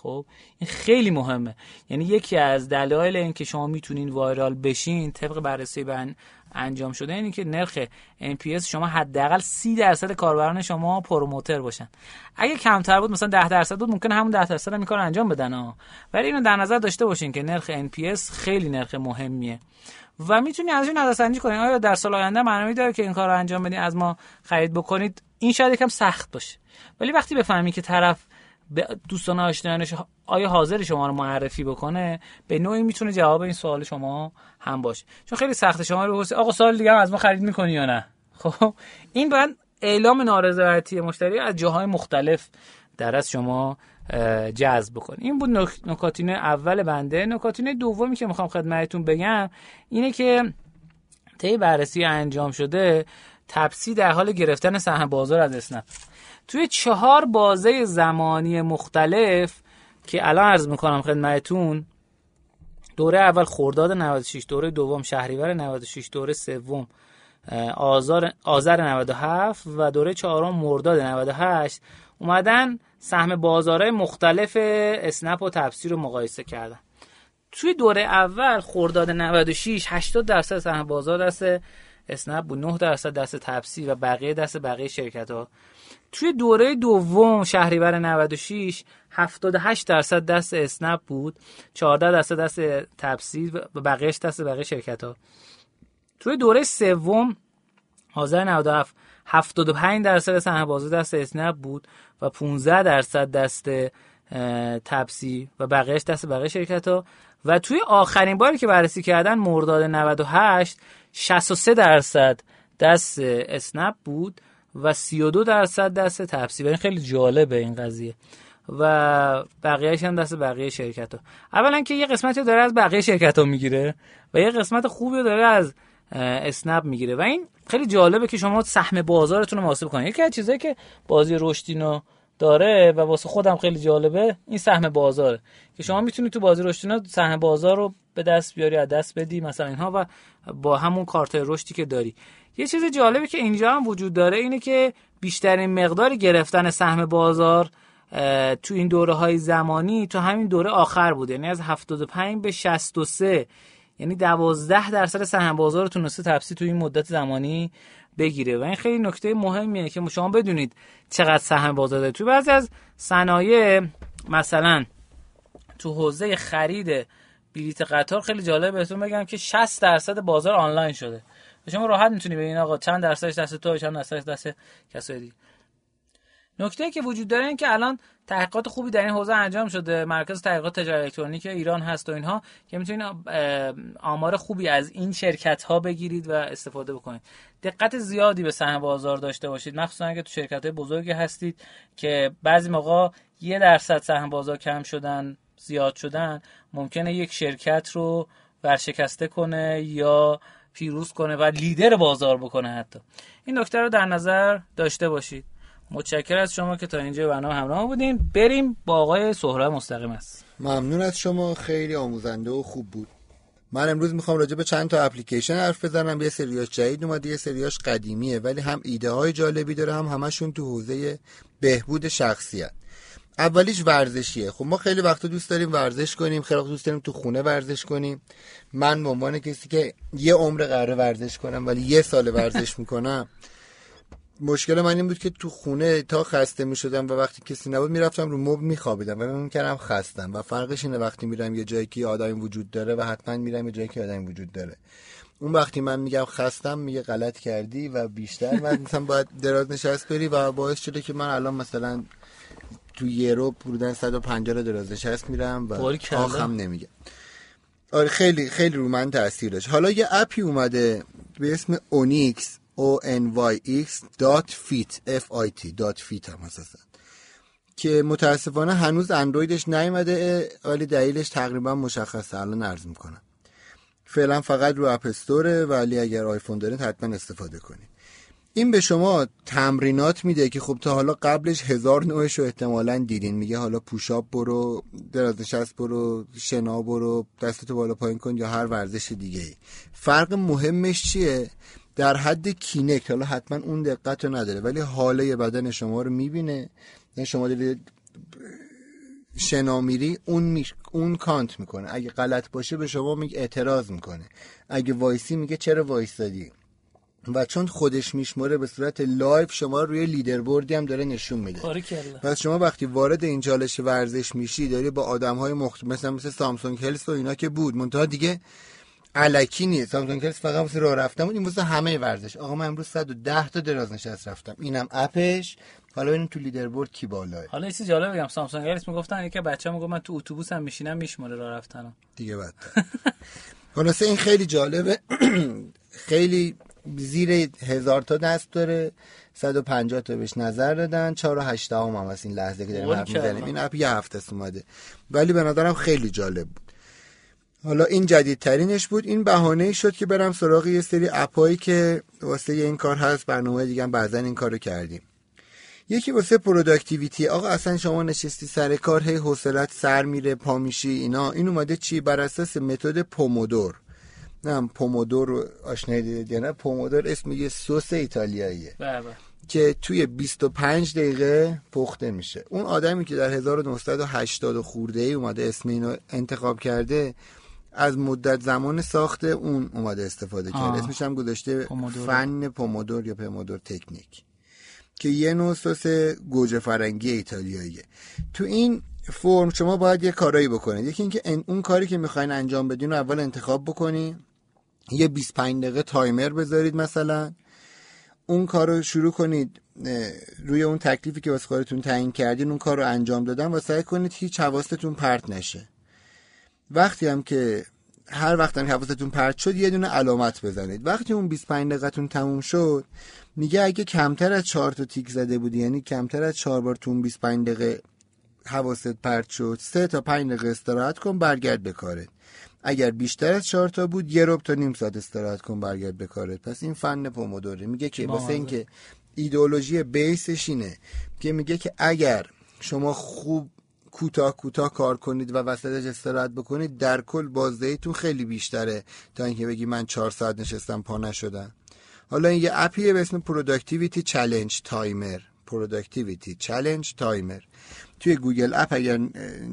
خب این خیلی مهمه. یعنی یکی از دلایل اینکه شما می‌تونین وایرال بشین طبق بررسی بن انجام شده اینه که نرخ NPS شما حداقل 30 درصد کاربران شما پروموتر باشن. اگه کمتر بود مثلا 10 درصد بود ممکن همون 10 درصد هم این کار انجام بدن ها. ولی اینو در نظر داشته باشین که نرخ NPS خیلی نرخ مهمیه. و می‌تونی از این نظرسنجی کنید آیا در سال آینده معنی داره که این کار انجام بدین؟ از ما خرید بکنید؟ این شاید یکم سخت باشه. ولی وقتی بفهمی که طرف به دوستان آشنایانش آیا حاضر شما رو معرفی بکنه؟ به نوعی می‌تونه جواب این سوال شما هم باشه. چون خیلی سخته شما رو آقا سال دیگه هم از ما خرید می‌کنی یا نه؟ خب این باید اعلام نارضایتی مشتری از جاهای مختلف در از شما جذب بکنه. این بود نکاتین اول بنده. نکاتین دومی که می‌خوام خدمتتون بگم اینه که طی بررسی انجام شده تپسی در حال گرفتن سهم بازار از اسنپ. توی چهار بازه زمانی مختلف که الان عرض می‌کنم خدمتتون دوره اول خرداد 96 دوره دوم شهریور 96 دوره سوم آذر آذر 97 و دوره چهارم مرداد 98 اومدن سهم بازارهای مختلف اسنپ و تفسیر رو مقایسه کردن. توی دوره اول خرداد 96 80 درصد سهم بازار دست اسنپ بود 9 درصد دست تفسیر و بقیه دست بقیه شرکت ها توی دوره دوم شهریور 96 78 درصد دست اسنپ بود 14 درصد دست تفسیر و بقیهش دست بقیه شرکت ها توی دوره سوم آذر 97 75 درصد سهم بازار دست اسنپ بود و 15 درصد دست تپسی و بقیهش دست بقیه شرکت ها و توی آخرین باری که بررسی کردن مرداد 98 63 درصد دست اسنپ بود. و 32 درصد دست تپسی و این خیلی جالبه این قضیه. و بقیهش هم دست بقیه شرکت ها اولا که یه قسمتی داره از بقیه شرکت ها می‌گیره و یه قسمت خوبی داره از اسنپ می‌گیره. و این خیلی جالبه که شما سهم بازارتون رو محاسبه کنید. یکی از چیزایی که بازی رشدینو داره و واسه خودم خیلی جالبه این سهم بازاره. که شما می‌تونید تو بازی رشدینو سهم بازار رو به دست بیاری از دست بدی مثلا اینها و با همون کارت رشدی که داری. یه چیز جالبی که اینجا هم وجود داره اینه که بیشترین مقدار گرفتن سهم بازار تو این دوره های زمانی تو همین دوره آخر بود. یعنی از 75 به 63 یعنی 12 درصد سهم بازار رو تونسته تفسیر تو این مدت زمانی بگیره. و این خیلی نکته مهمیه که شما بدونید چقدر سهم بازار داره. تو بعضی از صنایع مثلا تو حوزه خرید بلیت قطار خیلی جالب بهتون بگم که 60 درصد بازار آنلاین شده. شما راحت می‌تونی ببینید آقا چند درصدش دست تو چند درصدش دست کسای دیگه نکته که وجود داره این که الان تحقیقات خوبی در این حوزه انجام شده. مرکز تحقیقات تجارت الکترونیک ایران هست و اینها که می‌تونید آمار خوبی از این شرکت ها بگیرید و استفاده بکنید. دقت زیادی به سهم بازار داشته باشید. مخصوصا اگه تو شرکت های بزرگی هستید که بعضی موقع یه درصد سهم بازار کم شدن. زیاد شدن ممکنه یک شرکت رو ورشکسته کنه یا پیروز کنه و لیدر بازار بکنه حتی. این نکته رو در نظر داشته باشید. متشکر از شما که تا اینجا برنامه همراه بودین. بریم با آقای سهراب مستقیم است. ممنون از شما. خیلی آموزنده و خوب بود. من امروز می‌خوام راجع به چند تا اپلیکیشن حرف بزنم. یه سریاش جدید اومده یه سریاش قدیمیه ولی هم ایده های جالبی داره هم همشون تو حوزه بهبود شخصیت. اولیش ورزشیه. خب ما خیلی وقتا دوست داریم ورزش کنیم خیلی وقت دوست داریم تو خونه ورزش کنیم. من به عنوان کسی که یه عمر قراره ورزش کنم ولی یه سال ورزش می‌کنم مشکل من این بود که تو خونه تا خسته می شدم و وقتی کسی نبود می‌رفتم رو مبل میخوابیدم و من کردم خستم و فرقش اینه وقتی میرم یه جایی که آدمی وجود داره و حتما میرم یه جایی که آدمی وجود داره. اون وقتی من میگم خستم میگه غلط کردی و بیشتر من مثلا باید دراز نشست بری و باعث شده که من الان مثلا تو یه رو بودن 150 رو دراز نشست میرم و آخم نمیگم آره خیلی خیلی رو من تاثیر داشت. حالا یه اپی اومده به اسم اونیکس o n y x dot fit f i t dot fit هم اساسا که متاسفانه هنوز اندرویدش نیومده ولی دلیلش تقریبا مشخصه. الان عرض می‌کنم. فعلا فقط رو اپ استوره ولی اگر آیفون دارید حتما استفاده کنید. این به شما تمرینات میده که خب تا حالا قبلش هزار نوعش رو احتمالا دیدین. میگه حالا پوشاب برو دراز نشست برو شنا برو دستتو بالا پایین کن یا هر ورزش دیگه ای. فرق مهمش چیه؟ در حد کینک. حالا حتما اون دقت رو نداره ولی حاله بدن شما رو می‌بینه. یعنی شما دارید شنا میری اون میش... اون count می‌کنه. اگه غلط باشه به شما میگه اعتراض می‌کنه. اگه وایسی میگه چرا وایستادی و چون خودش میشمره به صورت live شما روی leaderboard ی هم داره نشون میده. پس شما وقتی وارد این چالش ورزش میشی داری با آدم های مختلف مثلا مثل Samsung Health و اینا که بود منتها دیگه الکی نیست. Samsung Health فقط واسه راه رفتن بود این واسه همه ورزش. آقا من امروز 110 تا دراز نشست رفتم. اینم اپش. حالا ببینیم تو لیدر بورد کی بالاه. حالا چیز جالب بگم. سامسونگ هلس می‌گفتن یکی بچه‌ها می‌گفت من تو اتوبوسم میشینم میشمره راه رفتنم. دیگه بعد خلاصه این خیلی جالبه. خیلی زیر هزار تا دست داره 150 تا بهش نظر دادن 4 و 8 هم هم از این لحظه که داریم حرف می‌زنیم. این اپ یه هفته است اومده. ولی به نظرم خیلی جالب بود. حالا این جدیدترینش بود. این بهانه شد که برم سراغ یه سری اپایی که واسه این کار هست. برنامه دیگه هم بعضا این کارو کردیم. یکی واسه productivity. آقا اصلا شما نشستی سر کار هی حوصلت سر میره پا میشی اینا. این اومده چی؟ بر اساس متد pomodoro. با pomodoro آشنایی دارید یا نه؟ pomodoro اسم یه سس ایتالیاییه. بله که توی 25 دقیقه پخته میشه. اون آدمی که در 1980 خورده ای اومده اسم اینو انتخاب کرده از مدت زمان ساخت اون اومده استفاده کرده. اسمش هم گذاشته. فن پومودور یا پومودور تکنیک که یه نوع سس گوجه فرنگی ایتالیاییه. تو این فرم شما باید یه کارایی بکنید. یکی اینکه اون کاری که می‌خواین انجام بدین رو اول انتخاب بکنی یه 25 دقیقه تایمر بذارید مثلا. اون کار رو شروع کنید روی اون تکلیفی که واسه خودتون تعیین کردین اون کار رو انجام دادن و سعی کنید هیچ حواستون پرت نشه. وقتی هم که هر وقت هم حواستون پرت شد یه دونه علامت بزنید. وقتی اون 25 دقیقتون تموم شد میگه اگه کمتر از 4 تا تیک زده بودی یعنی کمتر از 4 بار تو اون 25 دقیقه حواست پرت شد 3 تا 5 دقیقه استراحت کن برگرد به کارت. اگر بیشتر از 4 تا بود یه ربع تا نیم ساعت استراحت کن برگرد به کارت. پس این فن پومودوره میگه که واسه. اینکه ایدئولوژی بیسش اینه که میگه که اگر شما خوب کوتاه کوتاه کار کنید و وسطش استراحت بکنید در کل بازدهیتون خیلی بیشتره تا اینکه بگی من چهار ساعت نشستم پا نشدم. حالا این یه اپیه به اسم Productivity Challenge Timer Productivity Challenge Timer توی Google app اگر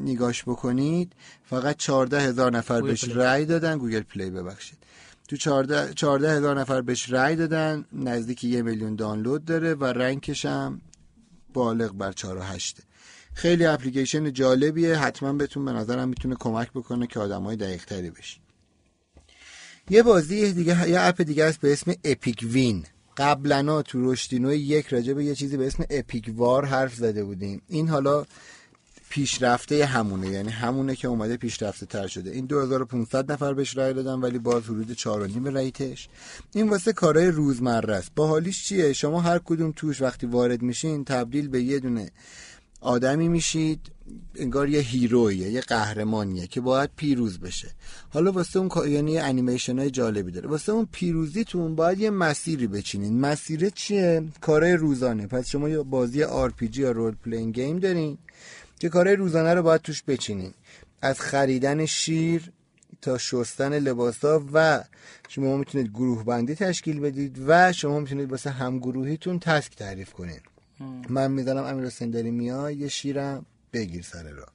نگاش بکنید فقط 14 هزار نفر بهش. رأی دادن Google Play ببخشید. تو 14 14 هزار نفر بهش رأی دادن نزدیک یه میلیون دانلود داره و rank ش هم بالغ بر 4 و 8 خیلی اپلیکیشن جالبیه حتما بهتون به نظرم می‌تونه کمک بکنه که آدمای دقیق تری بشین. یه بازی دیگه یه اپ دیگه هست به اسم اپیک وین قبلا تو رشدینو یک راجع به یه چیزی به اسم اپیک وار حرف زده بودیم. این حالا پیشرفته همونه یعنی همونه که اومده پیشرفته تر شده. این 2500 نفر بهش رای دادن ولی باز حدود 4.5 ریتش این واسه کارهای روزمره است. باحالیش چیه؟ شما هر کدوم توش وقتی وارد میشین تبدیل به یه دونه آدمی میشید. انگار یه hero یه یه قهرمانیه که باید پیروز بشه. حالا واسه اون یعنی انیمیشن های جالبی داره. واسه اون پیروزیتون باید یه مسیری بچینین. مسیر چیه؟ کارهای روزانه. پس شما یه بازی RPG یا role playing game دارین که کارهای روزانه رو باید توش بچینین. از خریدن شیر تا شستن لباسا و شما می‌تونید گروه بندی تشکیل بدید و شما می‌تونید واسه همگروهیتون task تعریف کنید من می‌دانم امیر حسین داری میای یه شیرم. بگیر سر را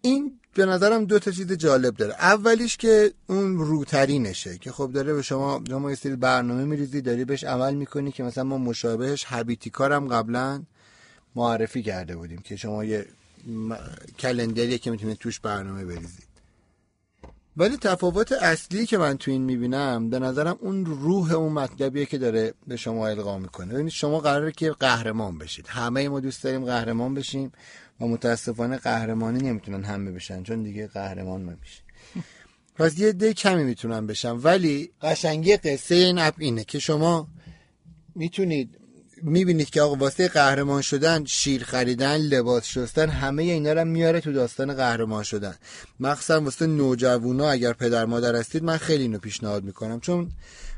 این به نظرم دو تا چیز جالب داره. اولیش که اون روترینشه که خب داره به شما شما یه سری برنامه میریزی داری بهش عمل می‌کنی که مثلا ما مشابهش هبیتی کارم قبلا معرفی کرده بودیم که شما یه م- کلندریه که می‌تونید توش برنامه بریزید. ولی تفاوت اصلی که من تو این می‌بینم به نظرم اون روح اون مطلبیه که داره به شما القا می‌کنه. ببینید شما قراره که قهرمان بشید. همه ما دوست داریم قهرمان بشیم. و متاسفانه قهرمانی نمی‌تونن همه بشن چون دیگه قهرمان نمیشه. پس یه ده کمی می‌تونن بشن ولی قشنگی قصه این اپ اینه که شما می‌تونید می‌بینید که آقا واسه قهرمان شدن شیر خریدن لباس شستن همه اینا رو میاره تو داستان قهرمان شدن. مخصوصا واسه نوجوانا اگر پدر مادر هستید من خیلی اینو پیشنهاد می‌کنم چون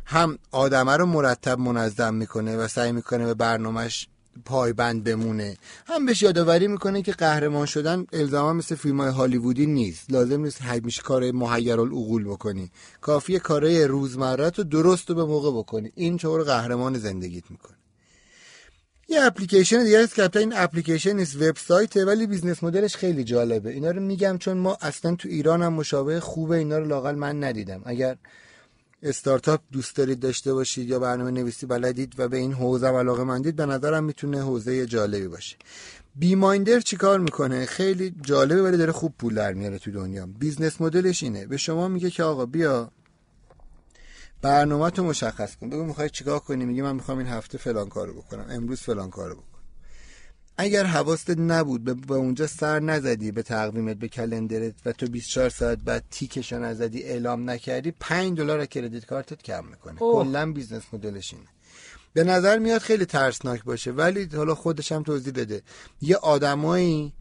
هم آدمه رو مرتب منظم می‌کنه و سعی می‌کنه به برنامهش پایبند بمونه. هم بهش یادآوری می‌کنه که قهرمان شدن الزاما مثل فیلم های هالیوودی نیست. لازم نیست همیشه کار محیر العقول بکنی. کافیه کارهای روزمره تو درست و به موقع بکنی. این کار قهرمان زندگیت می‌کنه. یه اپلیکیشن دیگه است که این اپلیکیشن نیست وبسایته ولی business model ش خیلی جالبه. اینا رو میگم چون ما اصلا تو ایران هم مشابه خوبه اینا رو لاقل من ندیدم. اگر استارتاپ دوست دارید داشته باشید یا برنامه نویسی بلدید و به این حوزه علاقه مندید به نظرم می‌تونه حوزه جالبی باشه. Beeminder چیکار می‌کنه؟ خیلی جالبه ولی داره خوب پول در میاره تو دنیا. business model ش اینه. به شما میگه که آقا بیا برنامه تو مشخص کن. بگو می‌خوای چیکار کنی؟ میگه من می‌خوام این هفته فلان کارو بکنم. امروز فلان کارو بکنم اگر حواست نبود به اونجا سر نزدی به تقویمت به calendar ت و تو 24 ساعت بعد تیکشو نزدی اعلام نکردی 5 دلار credit card ت کم می‌کنه. کلا business model ش اینه. به نظر میاد خیلی ترسناک باشه ولی حالا خودش هم توضیح بده. یه آدمایی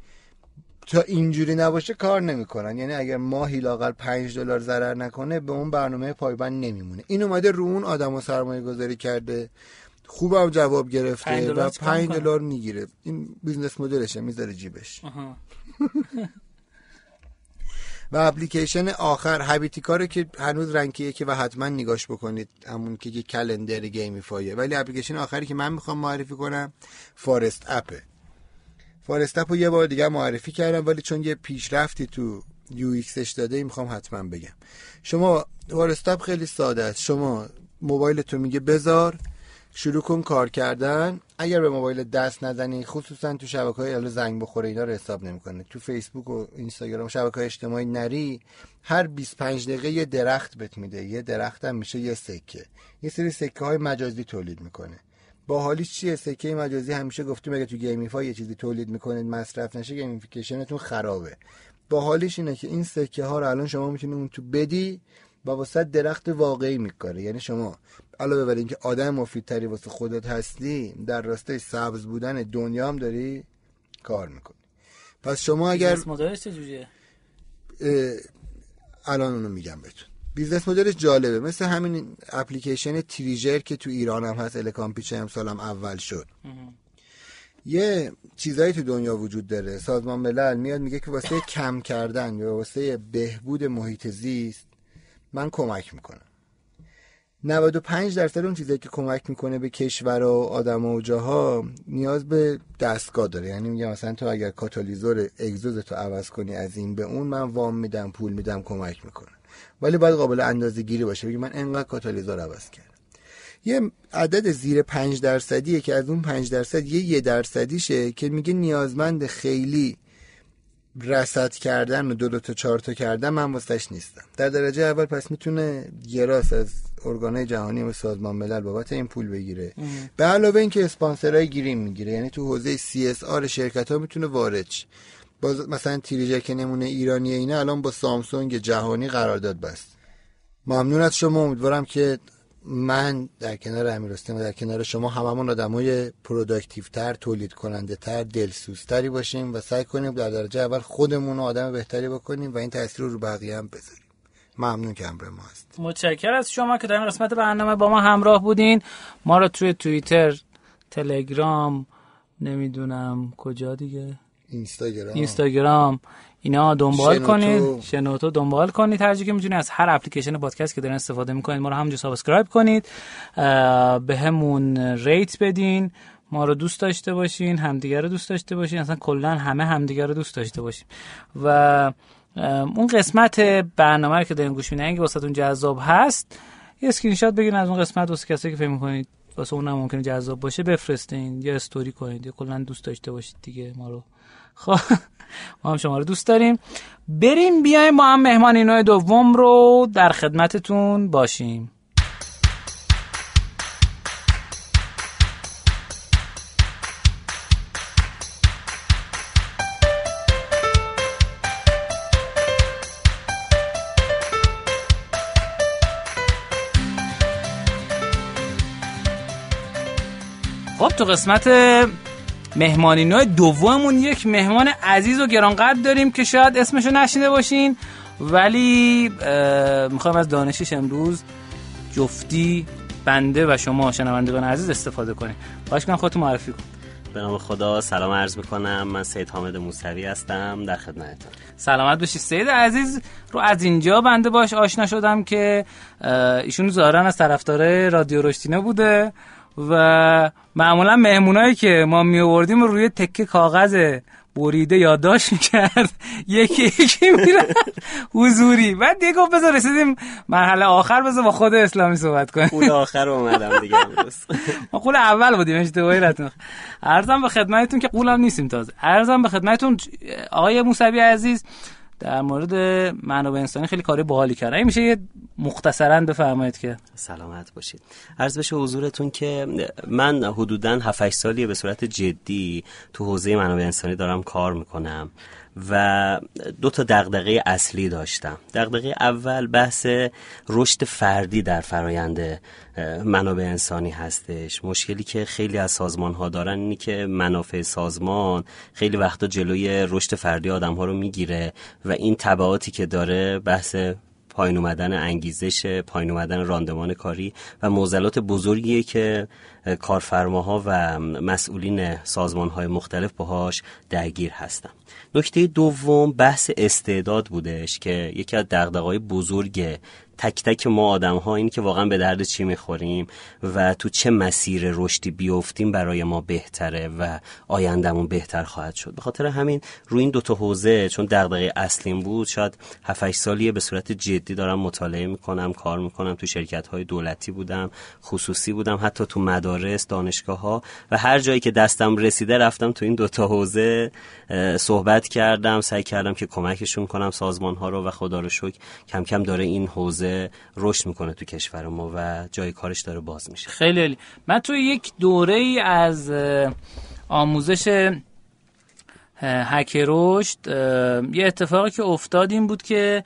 تا اینجوری نباشه کار نمی‌کنن. یعنی اگر ماهی لاقل 5 دلار ضرر نکنه به اون برنامه پایبند نمیمونه. این اومده رو اون آدمو سرمایه گذاری کرده. خوبم جواب گرفته و 5 دلار می‌گیره. این business model شه می‌ذاره جیبش. و اپلیکیشن آخر Habitica ره که هنوز rank یکه و حتما نگاش بکنید. همون که یه calendar gamify ه ولی اپلیکیشن آخری که من می‌خوام معرفی کنم Forest app ه Forest app رو یه بار دیگه معرفی کردم ولی چون یه پیشرفتی تو UX ش داده می‌خوام حتما بگم. شما Forest app خیلی ساده است. شما موبایل تو میگه بذار شروع کن کار کردن. اگر به موبایل دست نزنی خصوصا تو شبکه های زنگ بخوره اینا رو حساب نمی‌کنه. تو فیسبوک و اینستاگرام شبکه اجتماعی نری هر 25 دقیقه یه درخت بهت میده. یه درخت هم میشه یه سکه. یه سری سکه های مجازی تولید می‌کنه. با حالیش چیه؟ سکه مجازی همیشه گفتیم اگه تو gamify یه چیزی تولید می‌کنید مصرف نشه gamification تون خرابه. با حالیش اینه که این سکه ها رو الان شما می‌تونید اون تو بدی و واسه درخت واقعی میکاره. یعنی شما علاوه بر اینکه آدم مفیدتری واسه خودت هستی در راستای سبز بودن دنیا هم داری کار می‌کنی. پس شما اگر مدلش چجوریه الان اونو میگم بهتون. business model ش جالبه. مثل همین اپلیکیشن تریجر که تو ایران هم هست الکام pitch امسال اول شد. یه چیزایی تو دنیا وجود داره. سازمان ملل میاد میگه که واسه کم کردن یا واسه بهبود محیط زیست من کمک می‌کنم. 95 درصد اون چیزایی که کمک می‌کنه به کشور و آدم و جاها نیاز به دستگاه داره. یعنی میگه مثلا تو اگر کاتالیزور اگزوز تو عوض کنی از این به اون من وام میدم پول میدم کمک می‌کنه ولی باید قابل اندازه گیری باشه. بگی من انقدر کاتالیزور عوض کردم. یه عدد زیر 5 درصدیه که از اون 5 درصد یه یه درصدیشه که میگه نیازمند خیلی رسد کردن و دو دو تا چهار تا کردن من واسش نیستم. در درجه اول پس می‌تونه یه راست از ارگانهای جهانی و سازمان ملل بابت این پول بگیره. به علاوه اینکه اسپانسرای گیریم می‌گیره یعنی تو حوزه CSR شرکت ها می‌تونه وارد باز مثلا تیریجه که نمونه ایرانی اینه الان با سامسونگ جهانی قرارداد بست. ممنون از شما امیدوارم که من در کنار امیر و در کنار شما هممون آدمای productive تر تولید کننده تر دلسوزتری باشیم و سعی کنیم در درجه اول خودمون آدم بهتری بکنیم و این تاثیر رو رو بقیه هم بذاریم. ممنون که همراه ما هست متشکر از شما که در این قسمت برنامه با ما همراه بودین. ما رو توی توییتر تلگرام نمی‌دونم کجا دیگه؟ اینستاگرام. اینستاگرام. اینا دنبال شنوتو. کنید شنوتو دنبال کنید هر که می‌تونید از هر اپلیکیشن پادکست که دارین استفاده می‌کنید ما رو همونجا subscribe کنید. بهمون rate بدین. ما رو دوست داشته باشین همدیگه رو دوست داشته باشین. اصلا کلا همه همدیگه رو دوست داشته باشین و اون قسمت برنامه که دارین گوش میدین اگه واسهتون جذاب هست یه اسکرین شات بگیرین از اون قسمت واسه کسی که فکر می‌کنید واسه اون ممکنه جذاب باشه بفرستین. یا استوری کنید. یا کلا دوست داشته باشید دیگه ما رو. خب. ما هم شما رو دوست داریم. بریم بیایم با هم مهمان نوع دوم رو در خدمتتون باشیم. خب تو قسمت مهمانی نوع دوممون یک مهمان عزیز و گرانقدر داریم که شاید اسمشو نشینده باشین. ولی می‌خوام از دانشش امروز جفتی بنده و شما شنوندگان عزیز استفاده کنیم. باش کن خودتون معرفی کن. به نام خدا سلام عرض می‌کنم. من سید حامد موسوی هستم در خدمتتون. سلامت باشی. سید عزیز رو از اینجا بنده باش آشنا شدم که ایشون ظاهرا از طرفدار رادیو رشتینه بوده. و معمولا مهمونایی که ما می آوردیم روی تکه کاغذ بریده یادداشت می‌کرد. یکی یکی میره حضوری. بعد دیگه گفت بذار رسیدیم مرحله آخر بذار با خود اسلامی صحبت کنیم. قول آخر اومدم دیگه. ما قول اول بودیم اشتباهی رتون ارزم به خدمتتون که قولم نیستیم تازه. ارزم به خدمتتون آقای موسوی عزیز در مورد منابع انسانی خیلی کاری باحالی کرد. این میشه یه مختصرا بفرمایید که. سلامت باشید. عرض بشه حضورتون که من حدودا 7 سالیه به صورت جدی تو حوزه منابع انسانی دارم کار می‌کنم. و دو تا دغدغه اصلی داشتم. دغدغه اول بحث رشد فردی در فرایند منابع انسانی هستش. مشکلی که خیلی از سازمان ها دارن اینی که منافع سازمان خیلی وقتا جلوی رشد فردی آدم ها رو می‌گیره و این تبعاتی که داره بحث پایین اومدن انگیزش پایین اومدن راندمان کاری و موزلات بزرگیه که کارفرماها و مسئولین سازمان های مختلف باهاش درگیر هستن. نکته دوم بحث استعداد بودش که یکی از دغدغه‌های بزرگ تک تک ما آدم ها این که واقعا به درد چی می‌خوریم و تو چه مسیر رشدی بیفتیم برای ما بهتره و آیندهمون بهتر خواهد شد. به خاطر همین روی این دوتا حوزه چون دغدغه اصلیم بود شاید 7 سالیه به صورت جدی دارم مطالعه می‌کنم کار می‌کنم تو شرکت های دولتی بودم خصوصی بودم حتی تو مدارس دانشگاه ها و هر جایی که دستم رسیده رفتم تو این دوتا حوزه صحبت کردم سعی کردم که کمکشون کنم سازمان ها رو و خدا رو شکر کم کم داره این حوزه رشد می‌کنه تو کشور ما و جای کارش داره باز میشه. خیلی عالی. من تو یک دوره ای از آموزش هک رشد یه اتفاقی که افتاد این بود که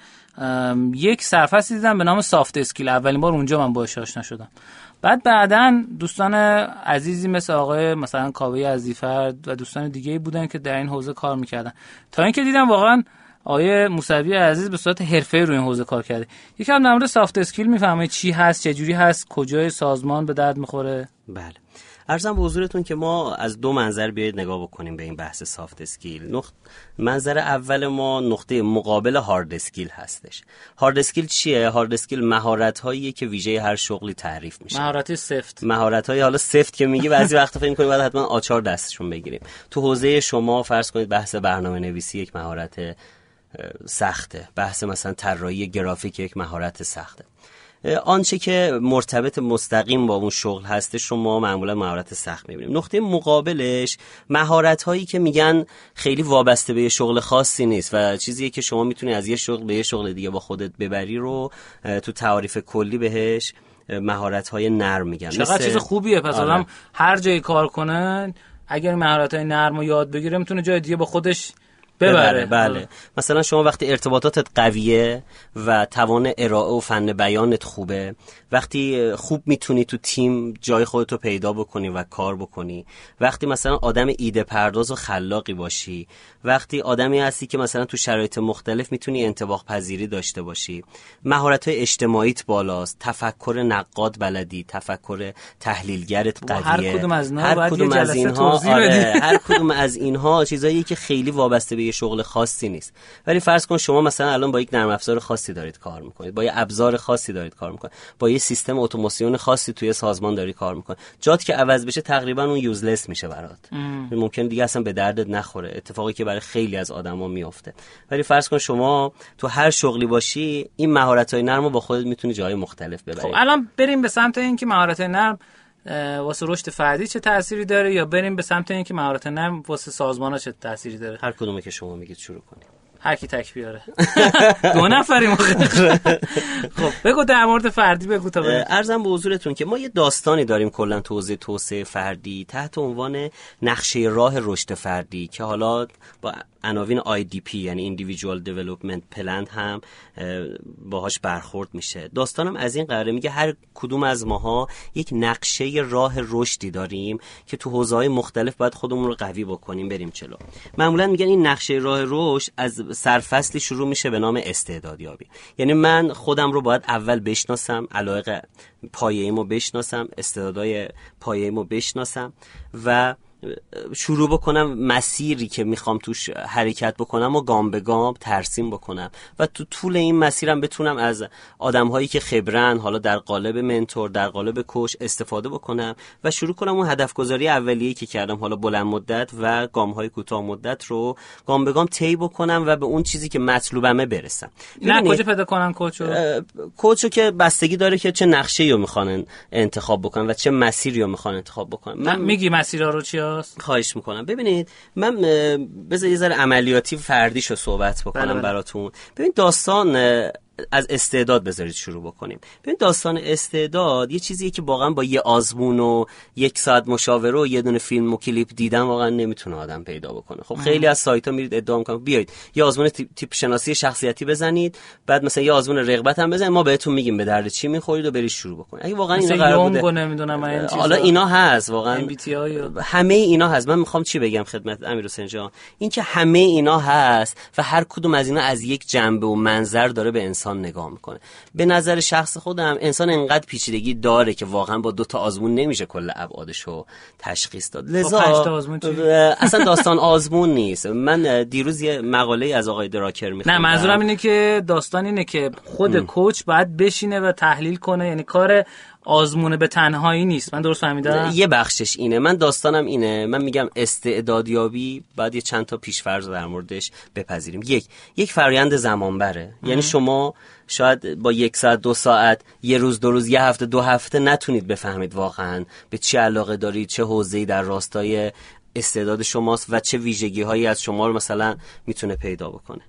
یک سرفصل دیدم به نام سافت اسکیل. اولین بار اونجا من باش آشنا شدم. بعد بعدا دوستان عزیزی مثل آقای مثلا کاوه عزیفرد و دوستان دیگه بودن که در این حوزه کار می‌کردن. تا اینکه دیدم واقعا آیه موسوی عزیز به صورت حرفه روی این حوزه کار کرده. یکم در مورد soft skill می‌فهمه چی هست چه جوری هست کجای سازمان به درد می‌خوره؟ بله. عرضم به حضورتون که ما از دو منظر بیاید نگاه بکنیم به این بحث soft skill نقط... منظر اول ما نقطه مقابل hard skill هستش. hard skill چیه؟ hard skill مهارت هایی که ویژه هر شغلی تعریف میشه. مهارت سفت. مهارت های حالا سفت که میگی بعضی وقتا فکر کنیم باید حتما آچار دستشون بگیریم. تو حوزه شما فرض کنید بحث برنامه نویسی یک مهارت سخته. بحث مثلا طراحی گرافیک یک مهارت سخته. آنچه که مرتبط مستقیم با اون شغل هستش رو ما معمولا مهارت سخت می‌بینیم نقطه مقابلش مهارت هایی که میگن خیلی وابسته به یه شغل خاصی نیست و چیزیه که شما می‌تونی از یه شغل به یه شغل دیگه با خودت ببری رو تو تعاریف کلی بهش مهارت های نرم میگن. چقدر چیز خوبیه پس آره. هر جایی کار کنن اگر مهارت های نرم رو یاد بگیره می‌تونه جای دیگه با خودش ببره. بله. مثلا شما وقتی ارتباطاتت قویه و توان ارائه و فن بیانت خوبه وقتی خوب می‌تونی تو تیم جای خودتو پیدا بکنی و کار بکنی وقتی مثلا آدم ایده پرداز و خلاقی باشی وقتی آدمی هستی که مثلا تو شرایط مختلف می‌تونی انتباق پذیری داشته باشی. مهارت های اجتماعیت بالاست تفکر نقاد بلدی تفکر تحلیلگرت قویه. هر کدوم از اینها هر کدوم از اینها آره هر کدوم از اینها چیزایی که خیلی وابسته به یه شغل خاصی نیست. ولی فرض کن شما مثلا الان با یک نرم افزار خاصی دارید کار می‌کنید با یه ابزار خاصی دارید کار می‌کنید با یه سیستم اتوماسیون خاصی توی سازمان داری کار می‌کنید. جات که عوض بشه تقریبا اون یوزلس میشه برات. ممکن دیگه اصلا به دردت نخوره. اتفاقی که برای خیلی از آدما میفته ولی فرض کن شما تو هر شغلی باشی این مهارت های نرم رو با خودت می‌تونی جای مختلف ببری. خب الان بریم به سمت اینکه مهارت نرم واسه رشد فردی چه تأثیری داره یا بریم به سمت اینکه مهارت نرم واسه سازمان ها چه تأثیری داره؟ هر کدومه که شما میگید شروع کنیم. هر کی تک بیاره. دو نفریم خب بگو در مورد فردی بگو تا ارزم به حضورتون که ما یه داستانی داریم کلا توضیح توسعه فردی تحت عنوان نقشه راه رشد فردی که حالا با عناوین IDP یعنی Individual Development Plan هم باهاش برخورد میشه. داستانم از این قراره میگه هر کدوم از ماها یک نقشه راه رشدی داریم که تو حوزه های مختلف باید خودمون رو قوی بکنیم بریم چلو معمولا میگن این نقشه راه رشد از سرفصلی شروع میشه به نام استعدادیابی. یعنی من خودم رو باید اول بشناسم علایق پایه‌ایمو بشناسم استعدادهای پایه‌ایمو بشناسم و شروع بکنم مسیری که می‌خوام توش حرکت بکنم و گام به گام ترسیم بکنم. و تو طول این مسیرم بتونم از آدم هایی که خبرن حالا در قالب منتور در قالب کوش استفاده بکنم و شروع کنم اون هدف گذاری اولیه‌ای که کردم حالا بلند مدت و گام های کوتاه مدت رو گام به گام طی بکنم و به اون چیزی که مطلوبمه برسم. نه کجا پیدا کنم کوچو؟ کوچو که بستگی داره که چه نقشه رو می‌خوان انتخاب بکنن و چه مسیری رو می‌خوان انتخاب بکنن. من میگی مسیرها رو چی هست؟ خواهش می‌کنم ببینید من بذار یه ذره عملیاتی فردیشو صحبت بکنم بله، بله. براتون ببین داستان از استعداد بذارید شروع بکنیم. ببین داستان استعداد یه چیزیه که واقعا با یه آزمون و یک ساعت مشاوره و یه دونه فیلم و کلیپ دیدن واقعا نمی‌تونه آدم پیدا بکنه. خب خیلی از سایت ها میرید ادعا می‌کنن بیاید یه آزمون تیپ شناسی شخصیتی بزنید بعد مثلا یه آزمون رغبت هم بزنید ما بهتون میگیم به درد چی می‌خورید و برید شروع بکنید. اگه واقعا اینا قرار بوده نمی‌دونم حالا اینا هست واقعا همه اینا هست. من می‌خوام چی بگم خدمت امیر حسین جان؟ اینکه همه اینا هست و هر کدوم از اینا از یک جنبه و منظر داره به انسان نگاه می‌کنه. به نظر شخص خودم انسان انقدر پیچیدگی داره که واقعا با دو تا آزمون نمیشه کل ابعادش رو تشخیص داد. لذا اصلا داستان آزمون نیست. من دیروز یه مقاله از آقای دراکر میخوندم. نه منظورم اینه که داستان اینه که خود کوچ باید بشینه و تحلیل کنه. یعنی کار آزمونه به تنهایی نیست. من درست فهمیدم؟ یه بخشش اینه. من داستانم اینه. من میگم استعدادیابی بعد یه چند تا پیشفرض در موردش بپذیریم. یک یک فرایند زمان بره یعنی شما شاید با یک ساعت دو ساعت یه روز دو روز یه هفته دو هفته نتونید بفهمید واقعا به چه علاقه دارید چه حوزه‌ای در راستای استعداد شماست و چه ویژگی هایی از شما رو مثلا می‌تونه پیدا بکنه.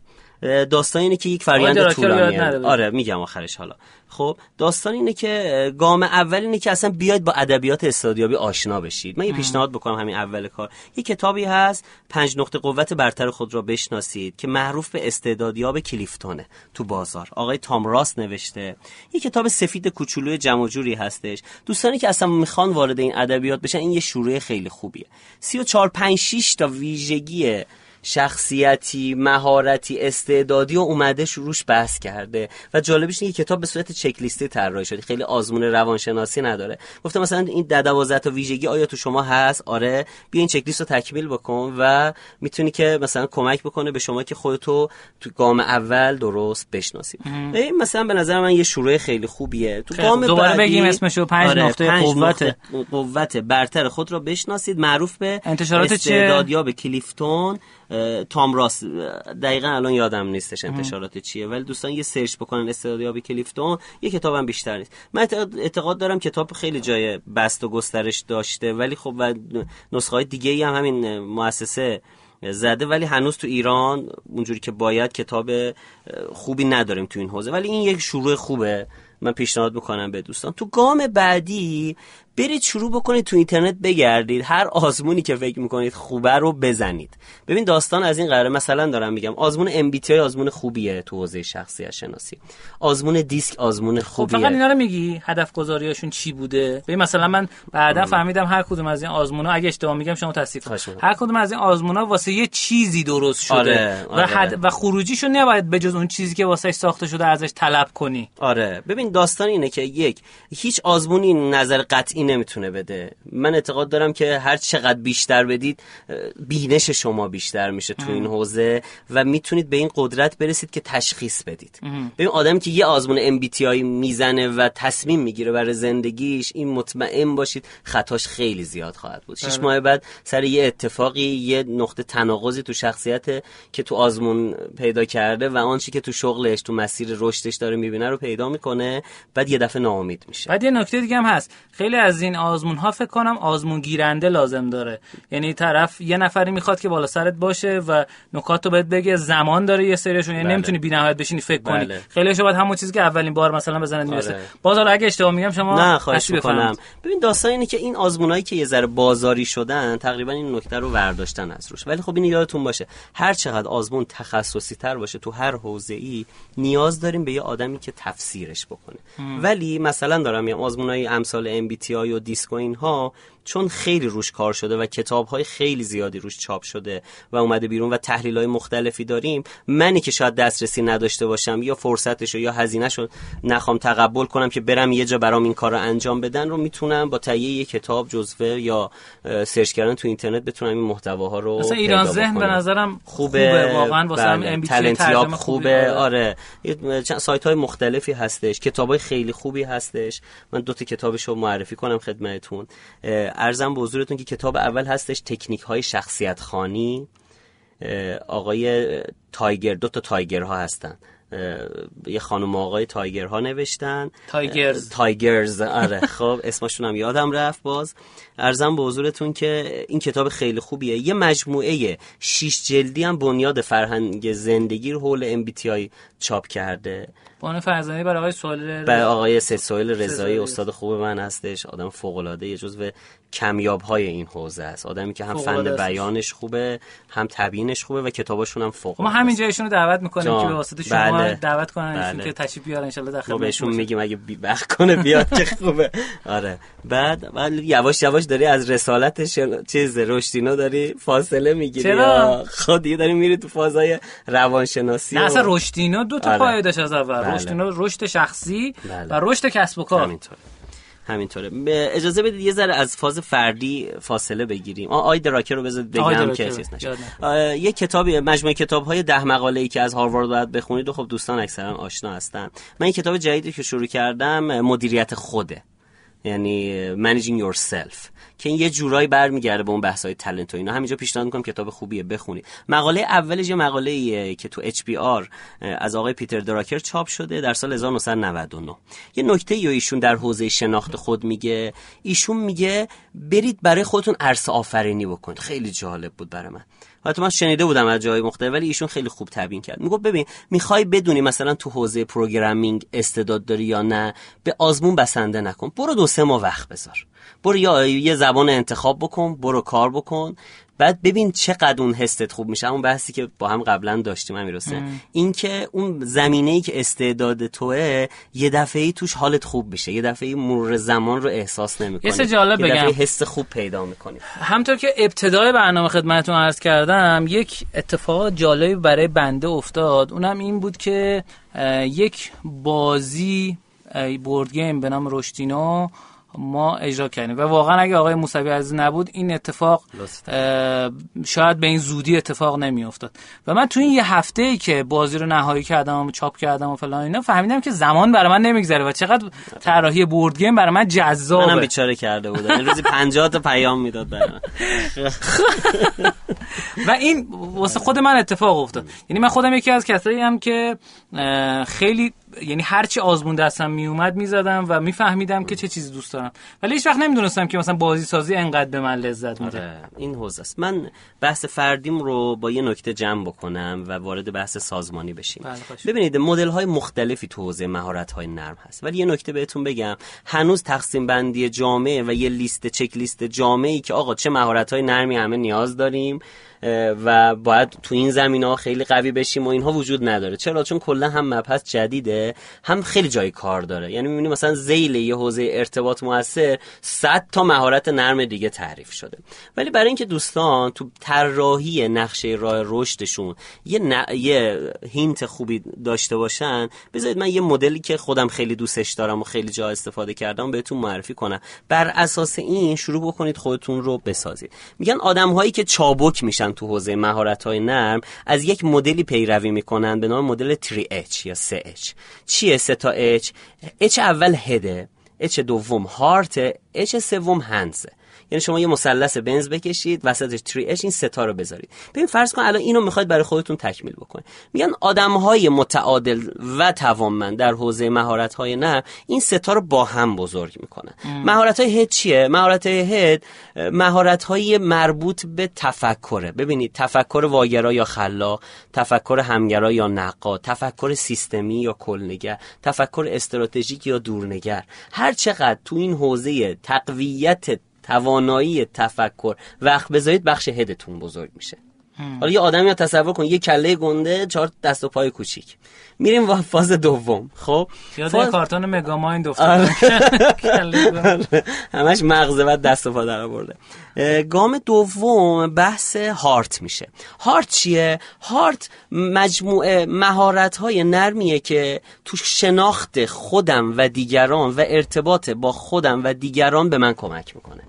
داستان اینه که یک فرآیند طولانیه. آره میگم آخرش حالا. خب داستان اینه که گام اول اینه که اصلا بیاید با ادبیات استادیابی آشنا بشید. من یه پیشنهاد بکنم همین اول کار. یه کتابی هست پنج نقطه قوت برتر خود را بشناسید که معروف به استعدادیاب کلیفتونه تو بازار. آقای تام راست نوشته. یه کتاب سفید کوچولوی جمع جوری هستش. دوستانی که اصلا می‌خوان وارد این ادبیات بشن این یه شروع خیلی خوبیه. 34 5 6 تا ویژگی شخصیتی مهارتی استعدادی و اومده روش بحث کرده. و جالبش اینه کتاب به صورت چک لیستی طراحی شده. خیلی آزمون روانشناسی نداره. گفته مثلا این 12 تا ویژگی آیا تو شما هست؟ آره. بیا این چک لیست رو تکمیل بکن و می‌تونی که مثلا کمک بکنه به شما که خودتو تو گام اول درست بشناسی. این مثلا به نظر من یه شروع خیلی خوبیه. تو گام دوباره بگیم اسمشو پنج آره نقطه قوت قوت برتر خود رو بشناسید. معروف به انتشارات استعدادیاب کلیفتون. تام راست. دقیقا الان یادم نیستش انتشارات چیه ولی دوستان یه سرچ بکنن استعدادیاب کلیفتون یه کتابم بیشتر نیست. من اعتقاد دارم کتاب خیلی جای بست و گسترش داشته ولی خب و نسخه های دیگه ای هم همین مؤسسه زده ولی هنوز تو ایران اونجوری که باید کتاب خوبی نداریم تو این حوزه. ولی این یک شروع خوبه. من پیشنهاد می‌کنم به دوستان. تو گام بعدی برید شروع بکنید تو اینترنت بگردید. هر آزمونی که فکر می‌کنید خوبه رو بزنید. ببین داستان از این قراره. مثلا دارم میگم آزمون MBTI آزمون خوبیه تو حوزه شخصیت شناسی. آزمون دیسک آزمون خب، خوبیه. خب فقط اینا رو میگی؟ هدف گذاریاشون چی بوده؟ ببین مثلا من بعدا فهمیدم هر کدوم از این آزمونا اگه اشتباه میگم شما تصحیح هر کدوم از این آزمونا واسه یه چیزی درست شده. آره، آره. و حد و خروجیشو نباید بجز اون چیزی که واسه ساخته شده ازش طلب کنی. آره. ببین داستان اینه که یک هیچ آزمونی نظر قطعی نمی‌تونه بده. من اعتقاد دارم که هر چقدر بیشتر بدید بینش شما بیشتر میشه تو این حوزه و می‌تونید به این قدرت برسید که تشخیص بدید. ببین آدمی که یه آزمون MBTI می‌زنه و تصمیم می‌گیره برای زندگیش این مطمئن باشید خطاش خیلی زیاد خواهد بود. شش بله. ماه بعد سر یه اتفاقی یه نقطه تناقضی تو شخصیت که تو آزمون پیدا کرده و آنچه که تو شغلش تو مسیر رشدش داره می‌بینه رو پیدا می‌کنه بعد یه دفعه ناامید میشه. بعد یه نکته دیگه هم هست. خیلی از این آزمون ها فکر کنم آزمون گیرنده لازم داره. یعنی طرف یه نفری می‌خواد که بالا سرت باشه و نکات رو بهت بگه زمان داره یه سریشون. یعنی بله. نمی‌تونی بی‌نهایت بشینی فکر بله. کنی خیلی باید همون چیزی که اولین بار مثلا بزنید می‌رسه. آره. باز اگه اشتباه میگم شما نه خواهش می‌کنم. ببین داستان اینه که این آزمونایی که یه ذره بازاری شدن تقریبا این نکته رو ورداشتن از روش. ولی خب این یادتون باشه هر چقدر آزمون تخصصی تر باشه تو هر حوزه ای نیاز داریم به یه آدمی که تفسیرش بکنه. ولی مثلا دارم یه آزمونای امثال MBTI و دیسک اینها چون خیلی روش کار شده و کتاب های خیلی زیادی روش چاپ شده و اومده بیرون و تحلیل های مختلفی داریم منی که شاید دسترسی نداشته باشم یا فرصتشو یا هزینهشو نخوام تقبل کنم که برم یه جا برام این کار رو انجام بدن رو می‌تونم با تهیه یه کتاب جزوه یا سرچ کردن تو اینترنت بتونم این محتواها رو مثلا ایران ذهن به نظرم خوبه, خوبه واقعا واسه بله. ترجمه خوبه. آره. چند سایت های مختلفی هستش کتاب های خیلی خوبی هستش. من دو تا کتابش رو معرفی کنم خدمتتون. عرضم به حضورتون که کتاب اول هستش تکنیک های شخصیت خوانی آقای تایگر دو تا تایگر ها هستن یه خانم آقای تایگر ها نوشتن. تایگرز. تایگرز آره. خب اسمشون هم یادم رفت باز. عرضم به حضورتون که این کتاب خیلی خوبیه. یه مجموعه شیش جلدی هم بنیاد فرهنگ زندگی رو حول MBTI چاپ کرده. بانو فرزانه برای آقای سوال برای آقای سوال رضایی استاد خوب من هستش. آدم فوق العاده یه جزو کمیاب های این حوزه است. آدمی که هم فن بیانش خوبه هم تبیینش خوبه و کتاباشون هم فوق ما همین جایشون رو دعوت می‌کنیم که به واسطه شما بله. دعوت کنن بله. که تشریف بیارن ان شاء الله بهشون میگیم اگه بی کنه بیاد که خوبه. آره. بعد ولی یواش یواش داری از رسالتش چیز رشدینا داری فاصله می‌گیری. چرا؟ خود دیگه داری میری تو فازای روانشناسی نه اصلا رشدینا دو تا آره. پایه داشت از اول. بله. رشدینا رشد شخصی بله. و رشد کسب و کار. همینطوره همینطوره. اجازه بدید یه ذره از فاز فردی فاصله بگیریم. آی دراکر رو بذارید بگم که چیز نشه. یه کتابی مجموعه کتاب های ده مقاله ای که از هاروارد باید بخونید و خب دوستان اکثرا آشنا هستن. من این کتاب جدیدی که شروع کردم مدیریت خوده. یعنی managing yourself که این یه جورایی برمیگرده به اون بحث های تالنت و اینا. همینجا پیشنهاد می‌کنم کتاب خوبیه بخونید. مقاله اولش یه مقاله ایه که تو آر از آقای پیتر دراکر چاپ شده در سال 1999 یه نکته یا ایشون در حوزه شناخت خود میگه. ایشون میگه برید برای خودتون عرصه آفرینی بکنید. خیلی جالب بود برای من. حتی من شنیده بودم از جای مختلف ولی ایشون خیلی خوب تبیین کرد. میگه ببین می‌خوای بدونی مثلا تو حوزه پروگرامینگ استعداد داری یا نه به آزمون بسنده نکن. برو دو سه ماه وقت بذار. برو یا یه زبان انتخاب بکن برو کار بکن. بعد ببین چقدر اون حست خوب میشه. اون بحثی که با هم قبلا داشتیم همین این که اون زمینه ای که استعداد توه یه دفعه ای توش حالت خوب میشه. یه دفعه ای مرور زمان رو احساس نمی‌کنی. یه جالب بگم. حس خوب پیدا می‌کنی. همطور که ابتدای برنامه خدمتتون عرض کردم یک اتفاق جالبی برای بنده افتاد. اونم این بود که یک بازی بورد گیم به نام رشتینو ما اجرا کردیم. و واقعا اگه آقای موسوی عزیز نبود این اتفاق شاید به این زودی اتفاق نمی افتاد و من تو این یه هفته ای که بازی رو نهایی کردم و چاپ کردم و فلان اینا فهمیدم که زمان برای من نمیگذره و چقدر طراحی بورد گیم برای من جذابه. منم بیچاره کرده بودم. این روزی 50 تا پیام می‌داد برام و این واسه خود من اتفاق افتاد. یعنی من خودم یکی از کسایی هم که خیلی یعنی هرچی آزمون دستم میومد می‌زدم و میفهمیدم که چه چیزی دوست دارم. ولی هیچ وقت نمی‌دونستم که مثلا بازی سازی انقدر به من لذت میده. آره، این حوزه است. من بحث فردیم رو با یه نکته جمع بکنم و وارد بحث سازمانی بشیم. بله ببینید مدل های مختلفی تو حوزه مهارت های نرم هست. ولی یه نکته بهتون بگم. هنوز تقسیم بندی جامعه و یه لیست چک لیست جامعه ای که آقا چه مهارت های نرمی همه نیاز داریم. و باید تو این زمین ها خیلی قوی بشیم و اینها وجود نداره. چرا؟ چون کلا هم مبحث جدیده هم خیلی جای کار داره. یعنی می‌بینی مثلا زیل یه حوزه ارتباط موثر 100 تا مهارت نرم دیگه تعریف شده. ولی برای اینکه دوستان تو طراحی نقشه راه رشدشون یه ن... یه هینت خوبی داشته باشن بذارید من یه مدلی که خودم خیلی دوستش دارم و خیلی جا استفاده کردم بهتون معرفی کنم. بر اساس این شروع بکنید خودتون رو بسازید. میگن آدم هایی که چابک میشن تو حوزه مهارت های نرم از یک مدلی پیروی می‌کنن به نام مدل 3H یا 3H چیه 3 تا H H اول هده H دوم هارت H سوم هنزه یعنی شما یه مثلث بنز بکشید وسطش تری اش این ستا رو بذارید. ببین فرض کن الان اینو می‌خواید برای خودتون تکمیل بکنید. میگن آدم های متعادل و توانمند در حوزه مهارت های نه این ستا رو با هم بزرگ می‌کنن. مهارت های هد چیه؟ مهارت های هد مهارت های مربوط به تفکره. ببینید تفکر واگرا یا خلاق تفکر همگرا یا نقاد تفکر سیستمی یا کلنگر تفکر استراتژیک یا دورنگر. هر چقدر تو این حوزه تقویت توانایی تفکر. وقت بذارید بخش هدتون بزرگ میشه. حالا یه آدمی رو تصور کن یه کله گنده چهار دست و پای کوچیک. میریم و فاز دوم. خب؟ یاد فاز... کارتون مگامایند آره. افتاد همش مغزه بعد دست و پا در آورده. گام دوم بحث هارت میشه. هارت چیه؟ هارت مجموعه مهارت های نرمیه که تو شناخت خودم و دیگران و ارتباط با خودم و دیگران به من کمک می‌کنه.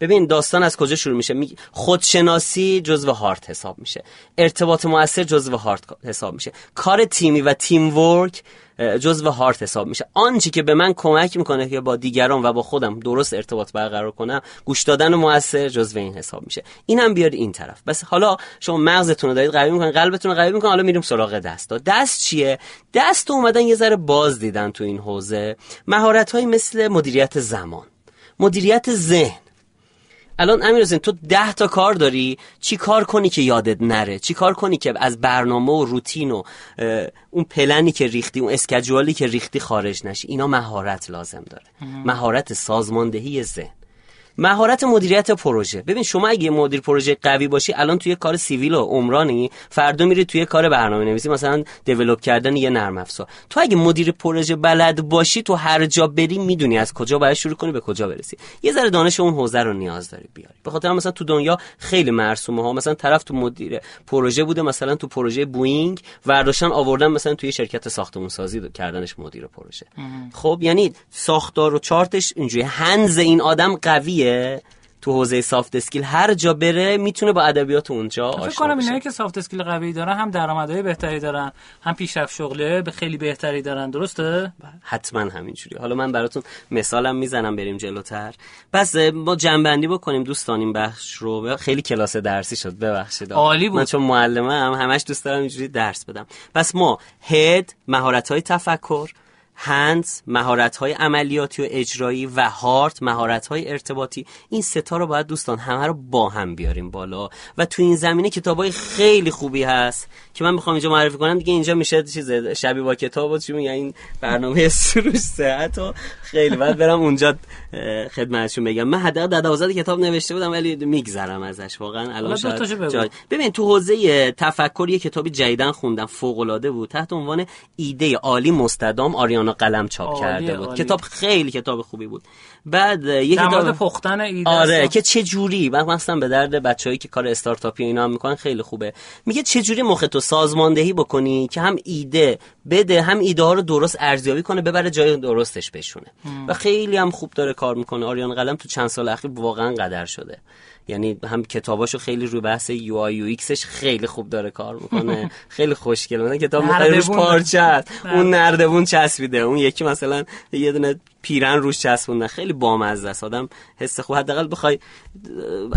ببین داستان از کجا شروع میشه؟ می- خودشناسی جزو هارت حساب میشه. ارتباط موثر جزو هارت حساب میشه. کار تیمی و تیم ورک جزو هارت حساب میشه. آنچه که به من کمک می‌کنه که با دیگران و با خودم درست ارتباط برقرار کنم گوش دادن موثر جزو این حساب میشه. این هم بیاد این طرف. بس حالا شما مغزتون رو دارید قوی می‌کنن قلبتون رو قوی می‌کنن حالا میریم سراغ دست. دست چیه؟ دست اومدن یه ذره باز دیدن تو این حوزه مهارت مثل مدیریت زمان مدیریت ذهن الان امیر حسین تو ده تا کار داری؟ چی کار کنی که یادت نره؟ چی کار کنی که از برنامه و روتین و اون پلنی که ریختی اون اسکجوالی که ریختی خارج نشی؟ اینا مهارت لازم داره. مهارت سازماندهی ذهن. مهارت مدیریت پروژه. ببین شما اگه مدیر پروژه قوی باشی الان توی کار سیویل و عمرانی فردا میری توی کار برنامه نویسی مثلا دیولپ کردن یه نرم افزار. تو اگه مدیر پروژه بلد باشی تو هر جا بری می‌دونی از کجا باید شروع کنی به کجا برسی. یه ذره دانش اون حوزه رو نیاز داری بیاری. به خاطر مثلا تو دنیا خیلی مرسومه ها مثلا طرف تو مدیر پروژه بوده مثلا تو پروژه بوینگ ورداشتن آوردن مثلا توی شرکت ساختمون سازی کردنش مدیر پروژه. خب یعنی ساختار و چارتش اینجوری هنوز این آدم قویه. تو حوزه soft skill هر جا بره می‌تونه با ادبیات اونجا فکر آشنا کنم بشه. اینایی که soft skill قوی دارن هم درآمدهای بهتری دارن هم پیشرفت شغلی به خیلی بهتری دارن درسته؟ حتما همینجوری. حالا من براتون مثالم می‌زنم بریم جلوتر. پس ما جمع‌بندی بکنیم دوستان این بخش رو. خیلی کلاس درسی شد ببخشید. عالی بود. من چون معلمه هم همش دوست دارم اینجوری درس بدم. پس ما هد مهارت های تفکر هندز مهارت های عملیاتی و اجرایی و هارت مهارت های ارتباطی این ستا رو باید دوستان همه رو با هم بیاریم بالا. و تو این زمینه کتاب های خیلی خوبی هست که من می‌خوام اینجا معرفی کنم. دیگه اینجا میشه چیز شبیه با کتاب و چی میگن؟ این برنامه سروش صحت و خیلی. بعد برم اونجا خدمتشون بگم. من حداقل در 12 کتاب نوشته بودم ولی میگذرم ازش. واقعا الان شاید ببین تو حوزه تفکر یه کتابی جدیدن خوندم فوق العاده بود. تحت عنوان ایده عالی مستدام آریانا قلم چاپ کرده بود. عالی. کتاب خیلی کتاب خوبی بود. بعد یه کتاب پختن ایده آره است. که چه جوری؟ من مثلا به درد بچه‌ای که کار استارتاپی اینا هم می‌کنن خیلی خوبه. میگه چه جوری مخ تو سازماندهی بکنی که هم ایده بده هم ایده ها رو درست ارزیابی کنه ببره جای درستش بشونه. و خیلی هم خوب داره کار می‌کنه. آریان قلم تو چند سال اخیر واقعا قدر شده. یعنی هم کتاباشو خیلی روی بحث UI UX ش خیلی خوب داره کار می‌کنه. خیلی خوشگله. مثلا کتاب روش. پارچه هست اون نردبون چسبیده. اون یکی مثلا یه دونه پیرن روش چسبوندن. خیلی بامزه است. آدم حس خوب. حداقل بخوای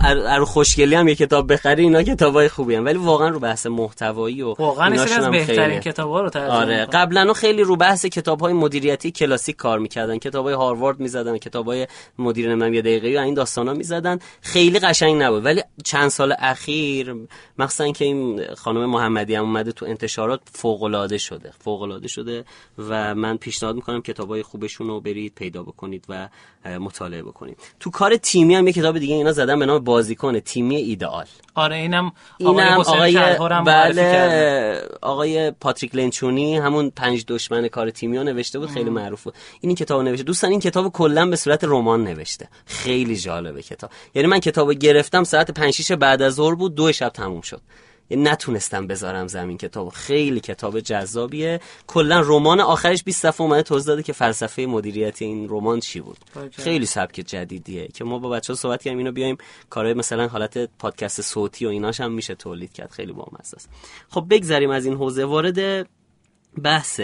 ار خوشگلی هم یه کتاب بخری اینا کتابای خوبی هم. ولی واقعا رو بحث محتوایی و واقعا از بهترین خیلی- کتابا رو ترجمه آره. قبلا خیلی رو بحث کتاب های مدیریتی کلاسیک کار می‌کردن. کتاب های هاروارد می‌زدن کتاب های مدیر نمی‌دونم یه دقیقه و این داستان ها می‌زدن. خیلی قشنگ نبود. ولی چند سال اخیر مخصوصا که این خانم محمدی هم اومده تو انتشارات فوق العاده شده. فوق العاده شده و من پیشنهاد می‌کنم کتاب های خوبشون رو برید پیدا بکنید و مطالعه بکنید. تو کار تیمی هم یه کتاب دیگه اینا زدن به نام بازیکن تیمی ایدئال. آره اینم آقای اینم آقای هم. بله آقای پاتریک لنچونی همون پنج دشمن کار تیمی ها نوشته بود خیلی معروف بود. این کتاب نوشته. دوستان این کتاب کلا به صورت رمان نوشته. خیلی جالبه کتاب. یعنی من کتاب گرفتم ساعت 5 6 بعد از ظهر بود دو شب تموم شد. نتونستم بذارم زمین کتاب. خیلی کتاب جذابیه. کلا رمان آخرش 20 صفحه اومده توضیح داده که فلسفه مدیریتی این رمان چی بود. اوکی. خیلی سبک جدیدیه که ما با بچه ها صحبت کردیم اینو بیایم کارهای مثلا حالت پادکست صوتی و ایناش هم میشه تولید کرد. خیلی بامزه است. خب بگذریم از این حوزه. وارد بحث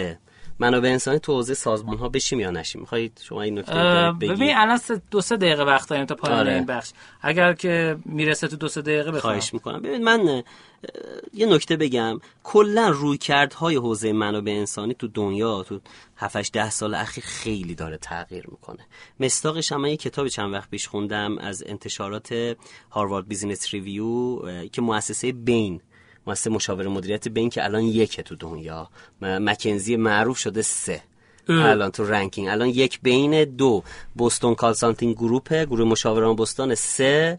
منابع انسانی تو حوزه سازمان ها بشیم یا نشیم؟ می‌خواید شما این نکته بگید؟ ببین الان دو سه دقیقه وقت داریم تا پایان آره. این بخش. اگر که می‌رسه تو دو سه دقیقه بخوام. خواهش می‌کنم. ببین من یه نکته بگم. کلا رویکردهای حوزه منابع انسانی تو دنیا تو 7 ده سال اخیر خیلی داره تغییر می‌کنه. مصداقش هم من یه کتابی چند وقت پیش خوندم از انتشارات Harvard Business Review که مؤسسه Bain مؤسسه مشاور مدیریت Bain که الان یکه تو دنیا. McKinsey معروف شده سه. الان تو ranking. الان یک Bain دو. Boston Consulting Group ه گروه مشاوران بوستون سه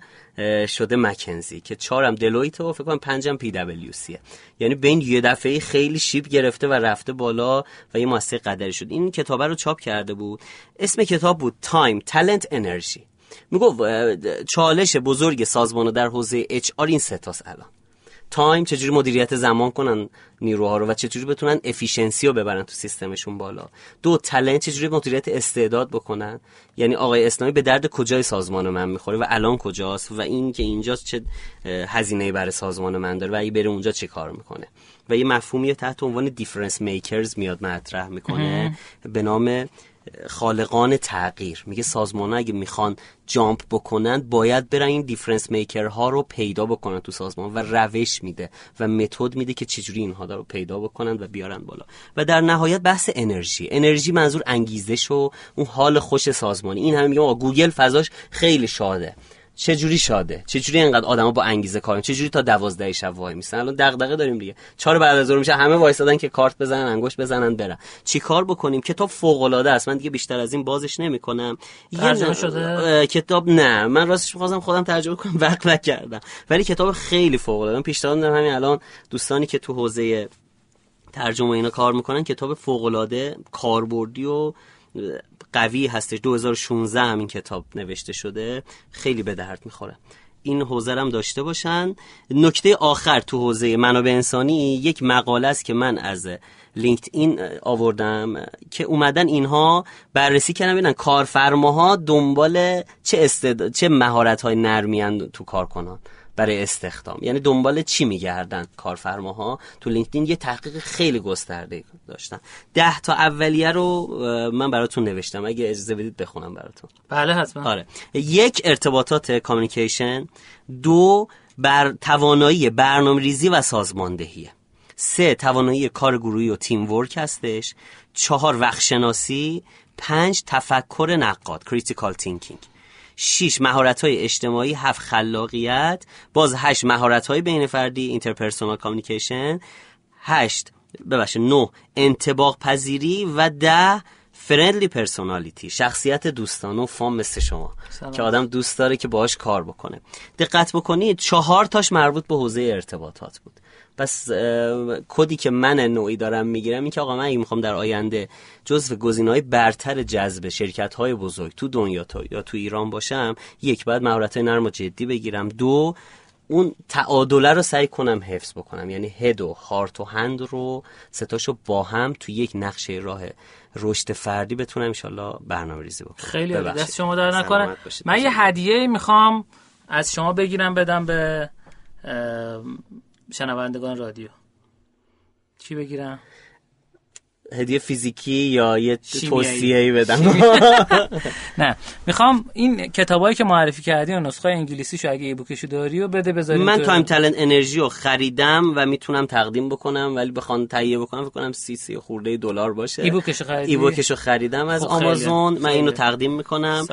شده McKinsey که چهارم Deloitte و فکر کنم پنجم پی دبلیو سیه یعنی Bain یه دفعه خیلی شیب گرفته و رفته بالا و یه مؤسسه قدری شد. این کتاب رو چاپ کرده بود. اسم کتاب بود Time, Talent, Energy می‌گفت چالش بزرگ سازمان در حوزه HR این سه‌تاس الان. time چجوری مدیریت زمان کنن نیروها رو و چجوری بتونن efficiency رو ببرن تو سیستمشون بالا. دو talent چجوری مدیریت استعداد بکنن؟ یعنی آقای اسلامی به درد کجای سازمان من می‌خوره و الان کجاست و این که اینجا چه هزینه برای سازمان من داره و اگه بره اونجا چه کار می‌کنه؟ و یه مفهومی تحت عنوان difference makers میاد مطرح می‌کنه به نام خالقان تغییر. میگه سازمان اگه می‌خوان jump بکنن باید برن این difference maker ها رو پیدا بکنن تو سازمان و روش میده و متد میده که چجوری اینها رو پیدا بکنن و بیارن بالا. و در نهایت بحث انرژی. انرژی منظور انگیزش و اون حال خوش سازمانی. این هم میگه گوگل فضاش خیلی شاده چه جوری شاده؟ چه جوری اینقدر آدما با انگیزه کار چه جوری تا 12 شب وای میسن؟ الان دغدغه داریم دیگه. چهار بعد از ظهر میشه همه وایسادن که کارت بزنن انگوش بزنن برن. چیکار بکنیم کتاب فوق العاده است؟ من دیگه بیشتر از این بازش نمی‌کنم. ترجمه شده؟ کتاب نه. من راستش می‌خواستم خودم ترجمه کنم وقت نکردم. ولی کتاب خیلی فوق العاده من پیشنهاد میدم همین الان دوستانی که تو حوزه ترجمه اینا کار می‌کنن کتاب فوق العاده کاربردی و قوی هستش 2016 همین کتاب نوشته شده. خیلی به درد می‌خوره. این حوزه هم داشته باشن. نکته آخر تو حوزه منابع انسانی یک مقاله است که من از لینکد این آوردم که اومدن اینها بررسی کردن ببینن کارفرماها دنبال چه استعداد چه مهارت های نرمی تو کار کنن برای استخدام. یعنی دنبال چی میگردن کارفرماها؟ تو LinkedIn یه تحقیق خیلی گسترده داشتن. ده تا اولیه رو من براتون نوشتم. اگه اجازه بدید بخونم براتون. بله حتما. آره. یک ارتباطات communication دو بر توانایی برنامه ریزی و سازماندهیه سه توانایی کار گروهی و teamwork هستش. چهار وقت شناسی پنج تفکر نقاد critical thinking 6 مهارت های اجتماعی 7 خلاقیت باز 8 مهارت های بین فردی interpersonal communication 8 ببخشید 9 انطباق پذیری و 10 friendly personality شخصیت دوستانه و fun مثل شما سلام. که آدم دوست داره که باهاش کار بکنه دقت بکنید چهار تاش مربوط به حوزه ارتباطات بود پس کدی که من نوعی دارم می‌گیرم این که آقا من اگه می‌خوام در آینده جزو های برتر جذب شرکت های بزرگ تو دنیا تا یا تو ایران باشم یک بعد مهارت های نرم و جدی بگیرم. دو اون تعادله رو سعی کنم حفظ بکنم. یعنی هد و هارت و هند رو ستاشو با هم تو یک نقشه راه رشد فردی بتونم انشالله برنامه ریزی بکنم. خیلی دست شما در نکنه. من یه هدیه می‌خوام از شما بگیرم بدم به شنوندگان رادیو. چی بگیرم؟ هدیه فیزیکی یا یه توصیه ای بدم. نه. می‌خوام این کتابایی که معرفی کردی و نسخه انگلیسی شو اگه ebook شو داری و بده بذاری من time talent انرژی رو خریدم و می‌تونم تقدیم بکنم ولی بخوام تهیه بکنم فکر کنم سی سی و خورده دلار باشه. ebook شو خریدی؟ ebook شو خریدم از خب آمازون. من اینو تقدیم می‌کنم.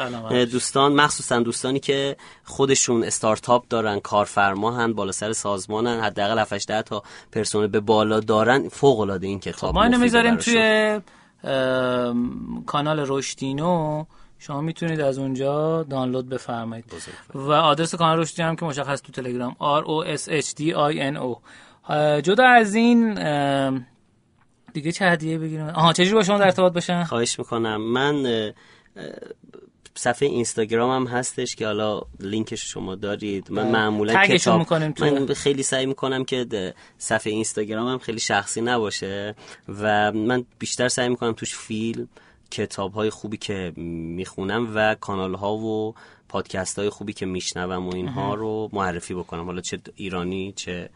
دوستان مخصوصا دوستانی که خودشون استارتاپ دارن کارفرما هن بالا سر سازمانن حداقل 7 تا پرسنل به بالا دارن. فوق العاده این کتاب خب ما اینو می‌ذاریم توی کانال رشدینو شما می‌تونید از اونجا دانلود بفرمایید. و آدرس کانال رشدینو هم که مشخص تو تلگرام. R O S H D I N O. جدا از این دیگه چه هدیه بگیرم؟ آها چجوری با شما در ارتباط باشن خواهش می‌کنم. من صفحه اینستاگرام هم هستش که حالا لینکش شما دارید. من معمولا کتاب من خیلی سعی می‌کنم که صفحه اینستاگرام هم خیلی شخصی نباشه و من بیشتر سعی می‌کنم توش فیلم کتاب های خوبی که می‌خونم و کانال ها و پادکست های خوبی که میشنوم و اینها رو معرفی بکنم. حالا چه ایرانی چه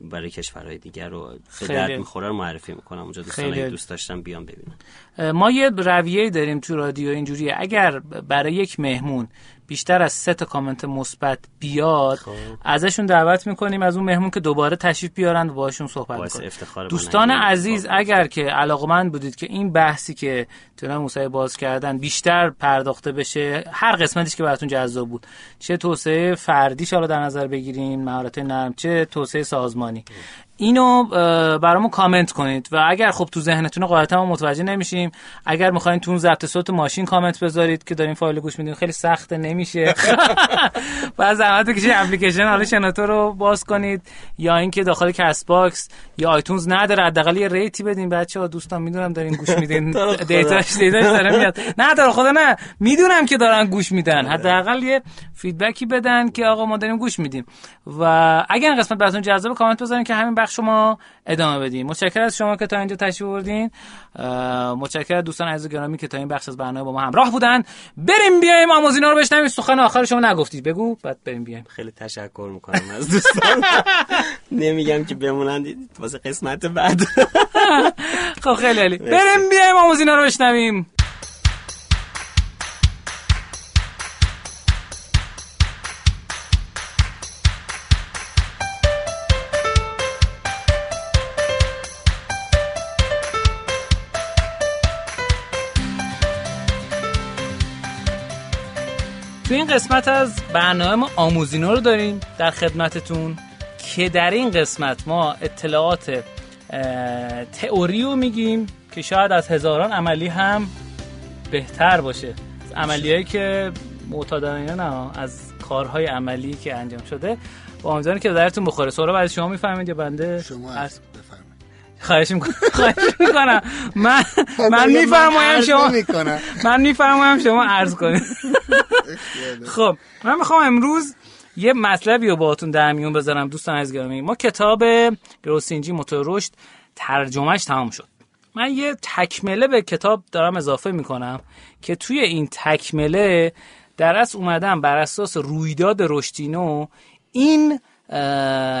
برای کشورهای دیگر رو به درد می‌خوره رو معرفی می‌کنم. اونجا دوستان دوست داشتم بیان ببینن ما یه رویه داریم تو رادیو اینجوریه. اگر برای یک مهمون بیشتر از سه تا کامنت مثبت بیاد خب. ازشون دعوت می‌کنیم از اون مهمون که دوباره تشریف بیارن و باشون صحبت کنیم. دوستان عزیز اگر که علاقمند بودید که این بحثی که تو موسی باز کردن بیشتر پرداخته بشه هر قسمتیش که براتون جذاب بود چه توسعه فردیش رو در نظر بگیریم مهارت نرم چه توسعه سازمانی. اینو برامون کامنت کنید و اگر خب تو ذهنتون قاعدتا ما متوجه نمیشیم اگر می‌خواین تو اون ضبط صوت ماشین کامنت بذارید که دارین فایل گوش میدین خیلی سخته نمیشه. بعد زحمت بکشید اپلیکیشن حالا شنوتو رو باز کنید یا اینکه داخل Castbox یا iTunes نداره حداقل یه rate ی بدین. بچه‌ها دوستان می‌دونم دارین گوش میدین. data ش data ش داره میاد. نه داره خدا نه. می‌دونم که دارن گوش میدن. حداقل یه feedback ی بدن که آقا ما داریم گوش میدیم. و اگر قسمت براتون جذاب کامنت بذارین که همین بخش شما ادامه بدیم. متشکرم از شما که تا اینجا تشریف آوردین. متشکرم دوستان عزیز گرامی که تا این بخش از برنامه با ما همراه بودن. بریم بیایم آموزینا رو بشنویم. سخن آخر شما نگفتید. بگو بعد بریم بیایم. خیلی تشکر می‌کنم از دوستان. نمیگم که بمونن واسه قسمت بعد. خب خیلی عالی. بریم بیایم آموزینا رو بشنویم. این قسمت از برنامه ما آموزینو رو داریم در خدمتتون که در این قسمت ما اطلاعات تئوری رو میگیم که شاید از هزاران عملی هم بهتر باشه. عملیایی که معتادانه نه از کارهای عملی که انجام شده. با امیدوارم که درتون بخوره. سورا بعد شما می‌فهمید یا بنده؟ شما از... خواهش می‌کنم خواهش می‌کنم. من من میفرمایم شما من میفرمایم شما عرض کنید. خب من می‌خوام امروز یه مطلبی رو باهاتون در میون بذارم دوستان از گرامی ما کتاب گروسینجی موتور رشد ترجمهش تمام شد. من یه تکمله به کتاب دارم اضافه می‌کنم که توی این تکمله در اصل اومدم بر اساس رویداد رشدینو این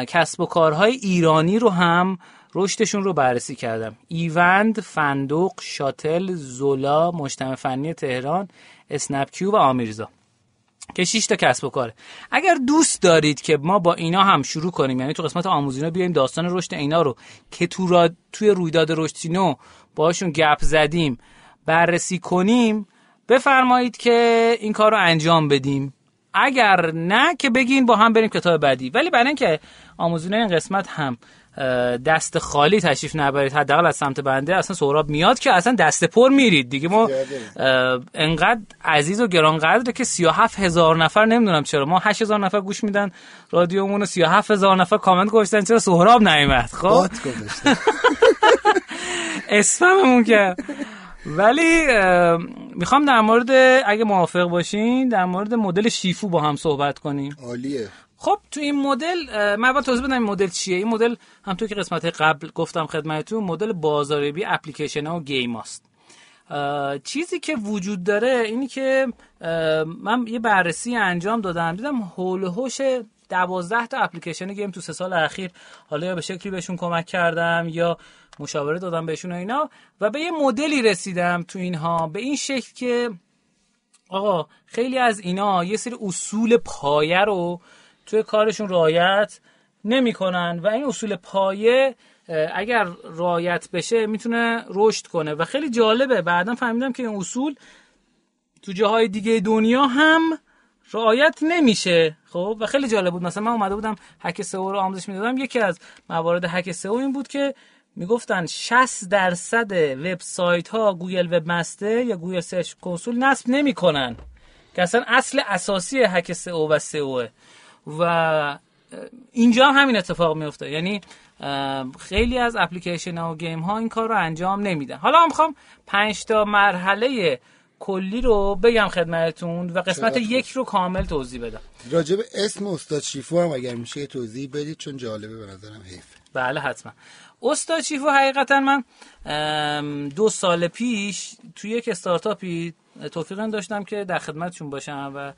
کسب و کارهای ایرانی رو هم رشدشون رو بررسی کردم. ایوند، فندق، شاتل، زولا، مجتمع فنی تهران، اسنپکیو و آمیرزا. که 6 تا کسب و کاره. اگر دوست دارید که ما با اینا هم شروع کنیم یعنی تو قسمت آموزینا بیایم داستان رشد اینا رو که تو را توی رویداد رشدینو باشون گپ زدیم بررسی کنیم بفرمایید که این کار رو انجام بدیم. اگر نه که بگین با هم بریم کتاب بعدی. ولی برای اینکه آموزینا این قسمت هم دست خالی تشریف نبرید حداقل از سمت بنده اصلا سهراب میاد که اصلا دست پر میرید. دیگه ما انقدر عزیز و گرانقدره که 37 هزار نفر نمی‌دونم چرا ما 8 هزار نفر گوش میدن رادیومون و 37 هزار نفر کامنت گذاشتن چرا سهراب نیومد. خب؟ اسفممون که. ولی می‌خوام در مورد اگه موافق باشین در مورد مدل شیفو با هم صحبت کنیم. عالیه. خب تو این مدل من اول توضیح بدم این مدل چیه. این مدل همونطور که قسمت قبل گفتم خدمتتون مدل بازاریابی اپلیکیشن ها و گیم هاست. چیزی که وجود داره اینی که من یه بررسی انجام دادم دیدم هول هوش دوازده تا اپلیکیشن گیم تو سه سال اخیر. حالا یا به شکلی بهشون کمک کردم یا مشاوره دادم بهشون و اینا. و به یه مدلی رسیدم تو اینها به این شکل که آقا خیلی از اینا یه سری اصول پایه رو توی کارشون رعایت نمی‌کنن و این اصول پایه اگر رعایت بشه می‌تونه رشد کنه. و خیلی جالبه بعدا فهمیدم که این اصول تو جاهای دیگه دنیا هم رعایت نمیشه. خب و خیلی جالب بود. مثلا من اومده بودم hack SEO رو آموزش می‌دادم. یکی از موارد hack SEO این بود که می‌گفتن 60 درصد وبسایت ها Google Webmaster یا Google Search Console نصب نمی‌کنن که اصلا اصل اساسی هک سئو و سئو و اینجا هم همین اتفاق میفته یعنی خیلی از اپلیکیشن ها و گیم ها این کار رو انجام نمیدن. حالا هم می‌خوام پنج تا مرحله کلی رو بگم خدمتتون و قسمت یک رو کامل توضیح بدم. راجب اسم استاد شیفو هم اگر میشه توضیح بدید چون جالبه به نظرم حیف. بله حتما. استاد شیفو حقیقتا من دو سال پیش توی یک استارتاپی توفیق داشتم که در خدمتشون باشم و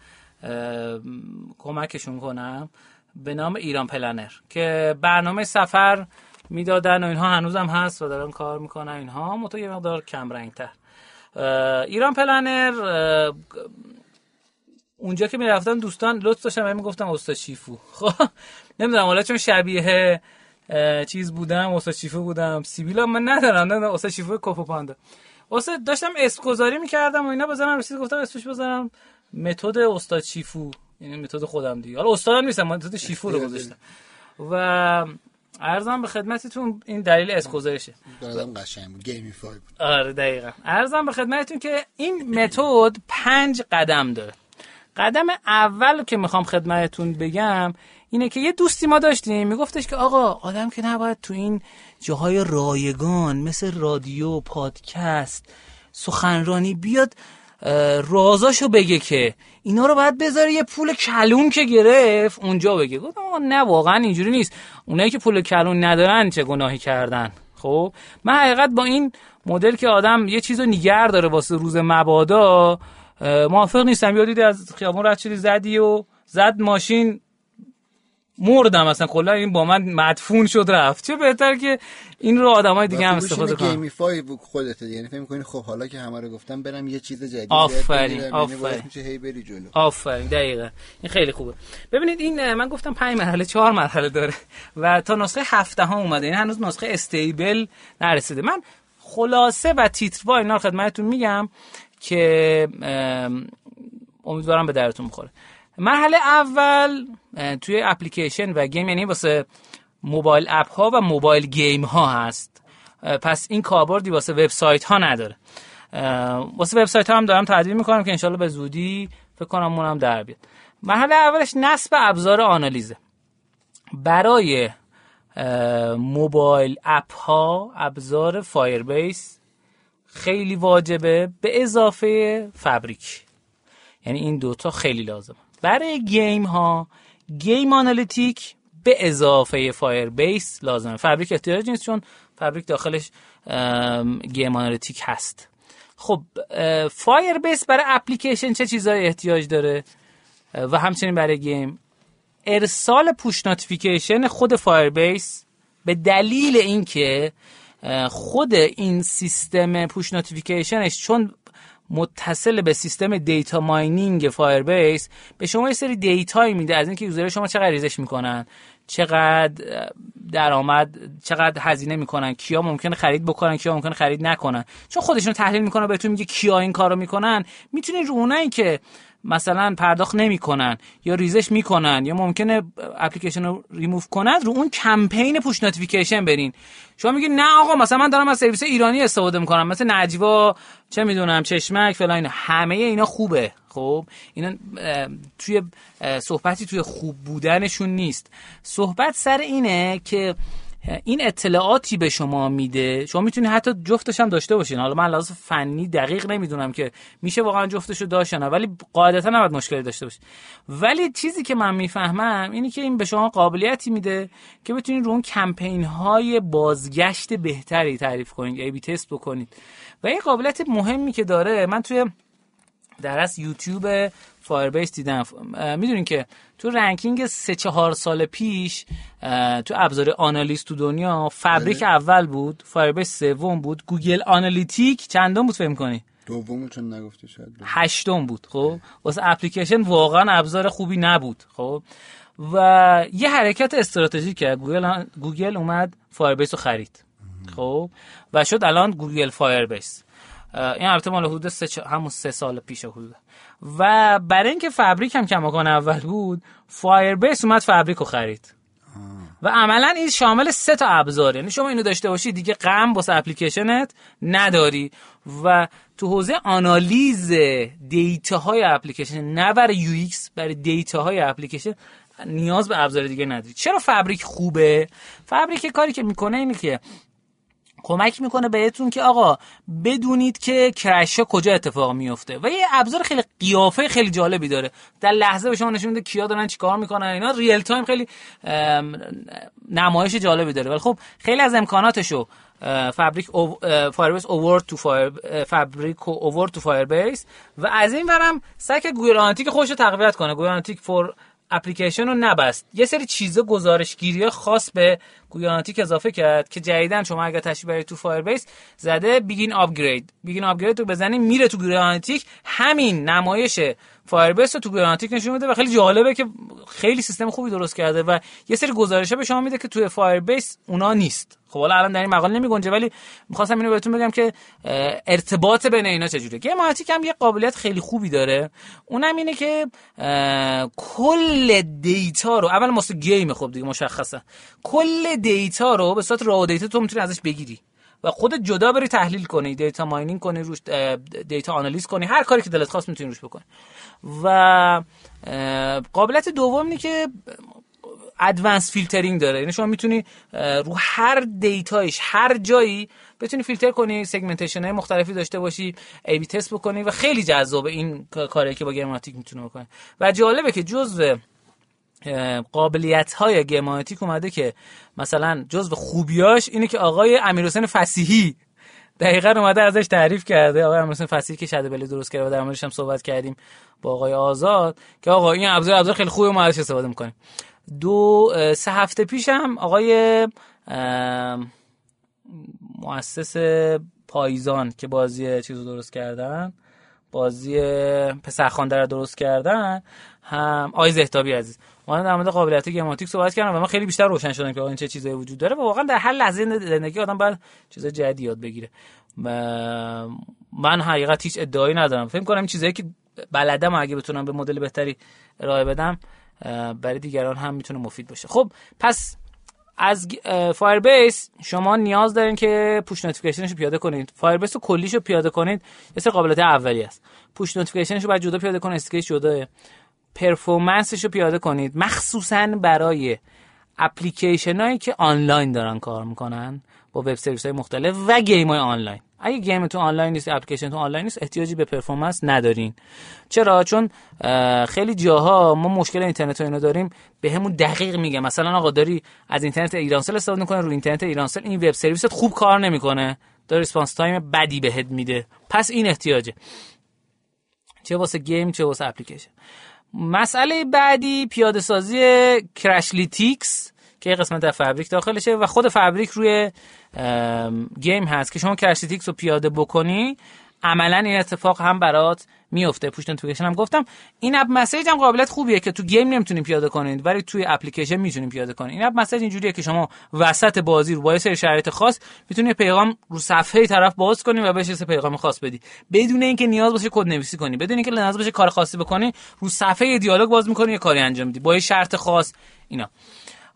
کمکشون کنم به نام ایران پلنر که برنامه سفر می‌دادن و اینها هنوزم هست و دارن کار می‌کنن. اینها متو یه مقدار کم رنگ تر ایران پلنر اونجا که می‌رفتن دوستان لطف داشتم من می‌گفتم استاد شیفو. خب نمی‌دونم حالا چون شبیه چیز بودم استاد شیفو بودم. سیبیلا من ندارم نه استاد شیفو کوپو پاندا استاد داشتم اسم گذاری می‌کردم و اینا بزنم رسید گفتم اسمش بزنم متد استاد شیفو. یعنی متد خودم دیگه. حالا استادم نیستم متد شیفو رو گذاشتم. و ارزم به خدمتتون این دلیل اسکوزرشه دادم قشنگ بود گیمیفای بود. آره دقیقا. ارزم به خدمتتون که این متد پنج قدم داره. قدم اول که می‌خوام خدمتتون بگم اینه که یه دوستی ما داشتیم میگفتش که آقا آدم که نباید تو این جاهای رایگان مثل رادیو پادکست سخنرانی بیاد رازاشو بگه که اینا رو باید بذاره یه پول کلون که گرفت اونجا بگه. گفتم نه واقعا اینجوری نیست. اونایی که پول کلون ندارن چه گناهی کردن؟ خب من حقیقت با این مدل که آدم یه چیزو نیگر داره واسه روز مبادا موافق نیستم. یادیدی از خیابون رد شدی زدی و زد ماشین مردم اصلا کلا این با من مدفون شد رفت. چه بهتر که این رو آدمای دیگه هم استفاده کنن. gamify خودت یعنی فکر می‌کنی خب حالا که همه رو گفتم برم یه چیز جدید آفرین، آفرین. یعنی باعث میشه هی بری جلو. آفرین دقیقا. این خیلی خوبه. ببینید این من گفتم پنج مرحله چهار مرحله داره و تا نسخه هفته ها اومده. این هنوز نسخه stable نرسیده. من خلاصه و تیتروار اینا رو خدمتتون میگم که ام، امیدوارم به درتون بخوره. مرحله اول توی اپلیکیشن و گیم یعنی واسه موبایل اپ ها و موبایل گیم ها هست پس این کاربردی واسه وبسایت ها نداره واسه وبسایت ها هم دارم تدوین می‌کنم که انشالله به زودی فکر کنم اونم در بیاد. مرحله اولش نصب ابزار آنالیزه. برای mobile app ها ابزار Firebase خیلی واجبه به اضافه Fabric. یعنی این دوتا خیلی لازمه. برای game ها game analytic به اضافه Firebase لازمه. Fabric احتیاج نیست چون Fabric داخلش game analytic هست. خب Firebase برای اپلیکیشن چه چیزایی احتیاج داره؟ و همچنین برای game. ارسال push notification خود Firebase به دلیل اینکه خود این سیستم push notification ش چون متصل به سیستم data mining Firebase به شما یه سری data یی میده. از اینکه user شما چقدر ریزش می‌کنن چقدر درآمد چقدر هزینه می‌کنن کیا ممکنه خرید بکنن کیا ممکنه خرید نکنن. چون خودشون تحلیل می‌کنن بهتون میگه کیا این کارو می‌کنن. می‌تونین رو اونایی که مثلا پرداخت نمی‌کنن یا ریزش می‌کنن یا ممکنه اپلیکیشن رو ریموو کنن رو اون campaign push notification برین. شما میگین نه آقا مثلا من دارم از سرویس ایرانی استفاده می‌کنم مثل نجوا چه می‌دونم چشمک فلان اینا. همه اینا خوبه. خب اینا توی صحبتی توی خوب بودنشون نیست. صحبت سر اینه که این اطلاعاتی به شما میده؟ شما می‌تونید حتی جفتش هم داشته باشین. حالا من لحاظ فنی دقیق نمی‌دونم که میشه واقعا جفتش رو داشت یا نه ولی قاعدتا نباید مشکلی داشته باشید ولی چیزی که من می‌فهمم اینه که این به شما قابلیتی میده که بتونید رو اون کمپین های بازگشت بهتری تعریف کنید A/B test بکنید و این قابلیت مهمی که داره من توی در از YouTube Firebase دیدم. می‌دونین که تو ranking سه چهار سال پیش تو ابزار آنالیز تو دنیا Fabric اول بود Firebase سوم بود Google Analytic چندم بود فهم کنی دومو چون نگفتی شاید. هشتم بود خب؟ واسه اپلیکیشن واقعا ابزار خوبی نبود خب؟ و یه حرکت استراتژیک کرد. Google Google اومد Firebase رو خرید خب؟ و شد الان Google Firebase اه، این البته مال حدود سه چ- همون سه سال پیش حدود. و برای اینکه Fabric هم کماکان اول بود Firebase اومد Fabric رو خرید. و عملا این شامل سه تا ابزار. یعنی شما اینو داشته باشی دیگه غم واسه اپلیکیشنت نداری. و تو حوزه آنالیز data های اپلیکیشن نه برای UX برای data های اپلیکیشن نیاز به ابزار دیگه نداری. چرا Fabric خوبه؟ Fabric کاری که می‌کنه اینه که کمک می‌کنه بهتون که آقا بدونید که crash ها کجا اتفاق میفته و یه ابزار خیلی قیافه خیلی جالبی داره. در لحظه به شما نشون میده کیا دارن چیکار می‌کنن اینا. real time خیلی نمایش جالبی داره. ولی خب خیلی از امکاناتشو اه، Fabric Firebase اوورد تو فایر Fabric اوورد تو Firebase و از این کرد Google Analytic خودش رو تقویت کنه. Google Analytic for application رو نبست. یه سری چیزا گزارشگیری خاص به Google Analytic اضافه کرد که جدیدن شما اگر تشریف برید تو Firebase زده begin upgrade begin upgrade رو بزنی میره تو Google Analytic همین نمایش Firebase رو تو Google Analytic نشون میده و خیلی جالبه که خیلی سیستم خوبی درست کرده و یه سری گزارشه به شما میده که توی Firebase اونا نیست. خب حالا الان در این مقاله نمی گنجه ولی می‌خواستم اینو بهتون بگم که ارتباط بین اینا چجوره گیماتیک هم یه قابلیت خیلی خوبی داره. اونم اینه که کل data رو اول ماست game خب دیگه مشخصه. کل data رو به صورت raw data تو می‌تونی ازش بگیری و خودت جدا بری تحلیل کنی data mining کنی روش data آنالیز کنی هر کاری که دلت خواست می‌تونی روش بکنی. و قابلیت دوم اینه که advance filtering داره. یعنی شما می‌تونی رو هر data یش هر جایی بتونی فیلتر کنی segmentation های مختلفی داشته باشی A/B test بکنی و خیلی جذابه این کاری که با گیماتیک می‌تونه بکنه. و جالبه که جزء قابلیت های گیماتیک اومده که مثلا جزء خوبیاش اینه که آقای امیرحسین فسیحی دقیقا اومده ازش تعریف کرده. آقای امیرحسین فسیحی که شهربازی درست کرده و در موردش هم صحبت کردیم با آقای آزاد که آقا این ابزار ابزار خیلی خوبه ما ازش استفاده می‌کنیم. دو سه هفته پیش هم آقای مؤسس پایزان که بازی چیزو درست کردن بازی پسرخوانده رو درست کردن هم آقای زهتابی عزیز. ما در مورد قابلیت گماتیک صحبت کردم و من خیلی بیشتر روشن شدم که این چه چیزایی وجود داره و واقعا در هر لحظه زندگی آدم باید چیزای جدید یاد بگیره. من حقیقت هیچ ادعایی ندارم. فکر کنم چیزایی که بلدم اگه بتونم به مدل بهتری ارائه بدم برای دیگران هم می‌تونه مفید باشه. خب پس از Firebase شما نیاز دارین که push notification ش رو پیاده کنید. Firebase رو کلیش رو پیاده کنید یه سری قابلیت اولی است. push notification ش رو باید جدا پیاده کنید استیکش جدا performance ش رو پیاده کنید. مخصوصا برای اپلیکیشن هایی که آنلاین دارن کار می‌کنن با web service های مختلف و game های آنلاین. اگه game تو آنلاین نیست اپلیکیشن تو آنلاین نیست احتیاجی به performance ندارین. چرا؟ چون خیلی جاها ما مشکل اینترنت اینو داریم. به همون دقیق میگه مثلا آقا داری از اینترنت ایرانسل استفاده می‌کنه رو اینترنت ایرانسل این web service ت خوب کار نمی‌کنه. داره response time بدی بهت میده. پس این احتیاجه. چه واسه game چه واسه اپلیکیشن. مسئله بعدی پیاده سازی Crashlytics که قسمت در Fabric داخلشه و خود Fabric روی game هست که شما Crashlytics رو پیاده بکنی عملا این اتفاق هم برات میفته. push notification هم گفتم. in-app message هم قابلیت خوبیه که تو game نمی‌تونین پیاده کنید ولی توی اپلیکیشن می‌تونین پیاده کنید. in-app message اینجوریه که شما وسط بازی رو با سری شرایط خاص می‌تونید پیغام رو صفحه طرف باز کنی و بهش پیغام خاص بدی. بدون اینکه نیاز باشه کد نویسی کنی. بدون اینکه نیاز باشه کار خاصی بکنی رو صفحه دیالوگ باز می‌کنی یه کاری انجام میدی. با شرط خاص اینا.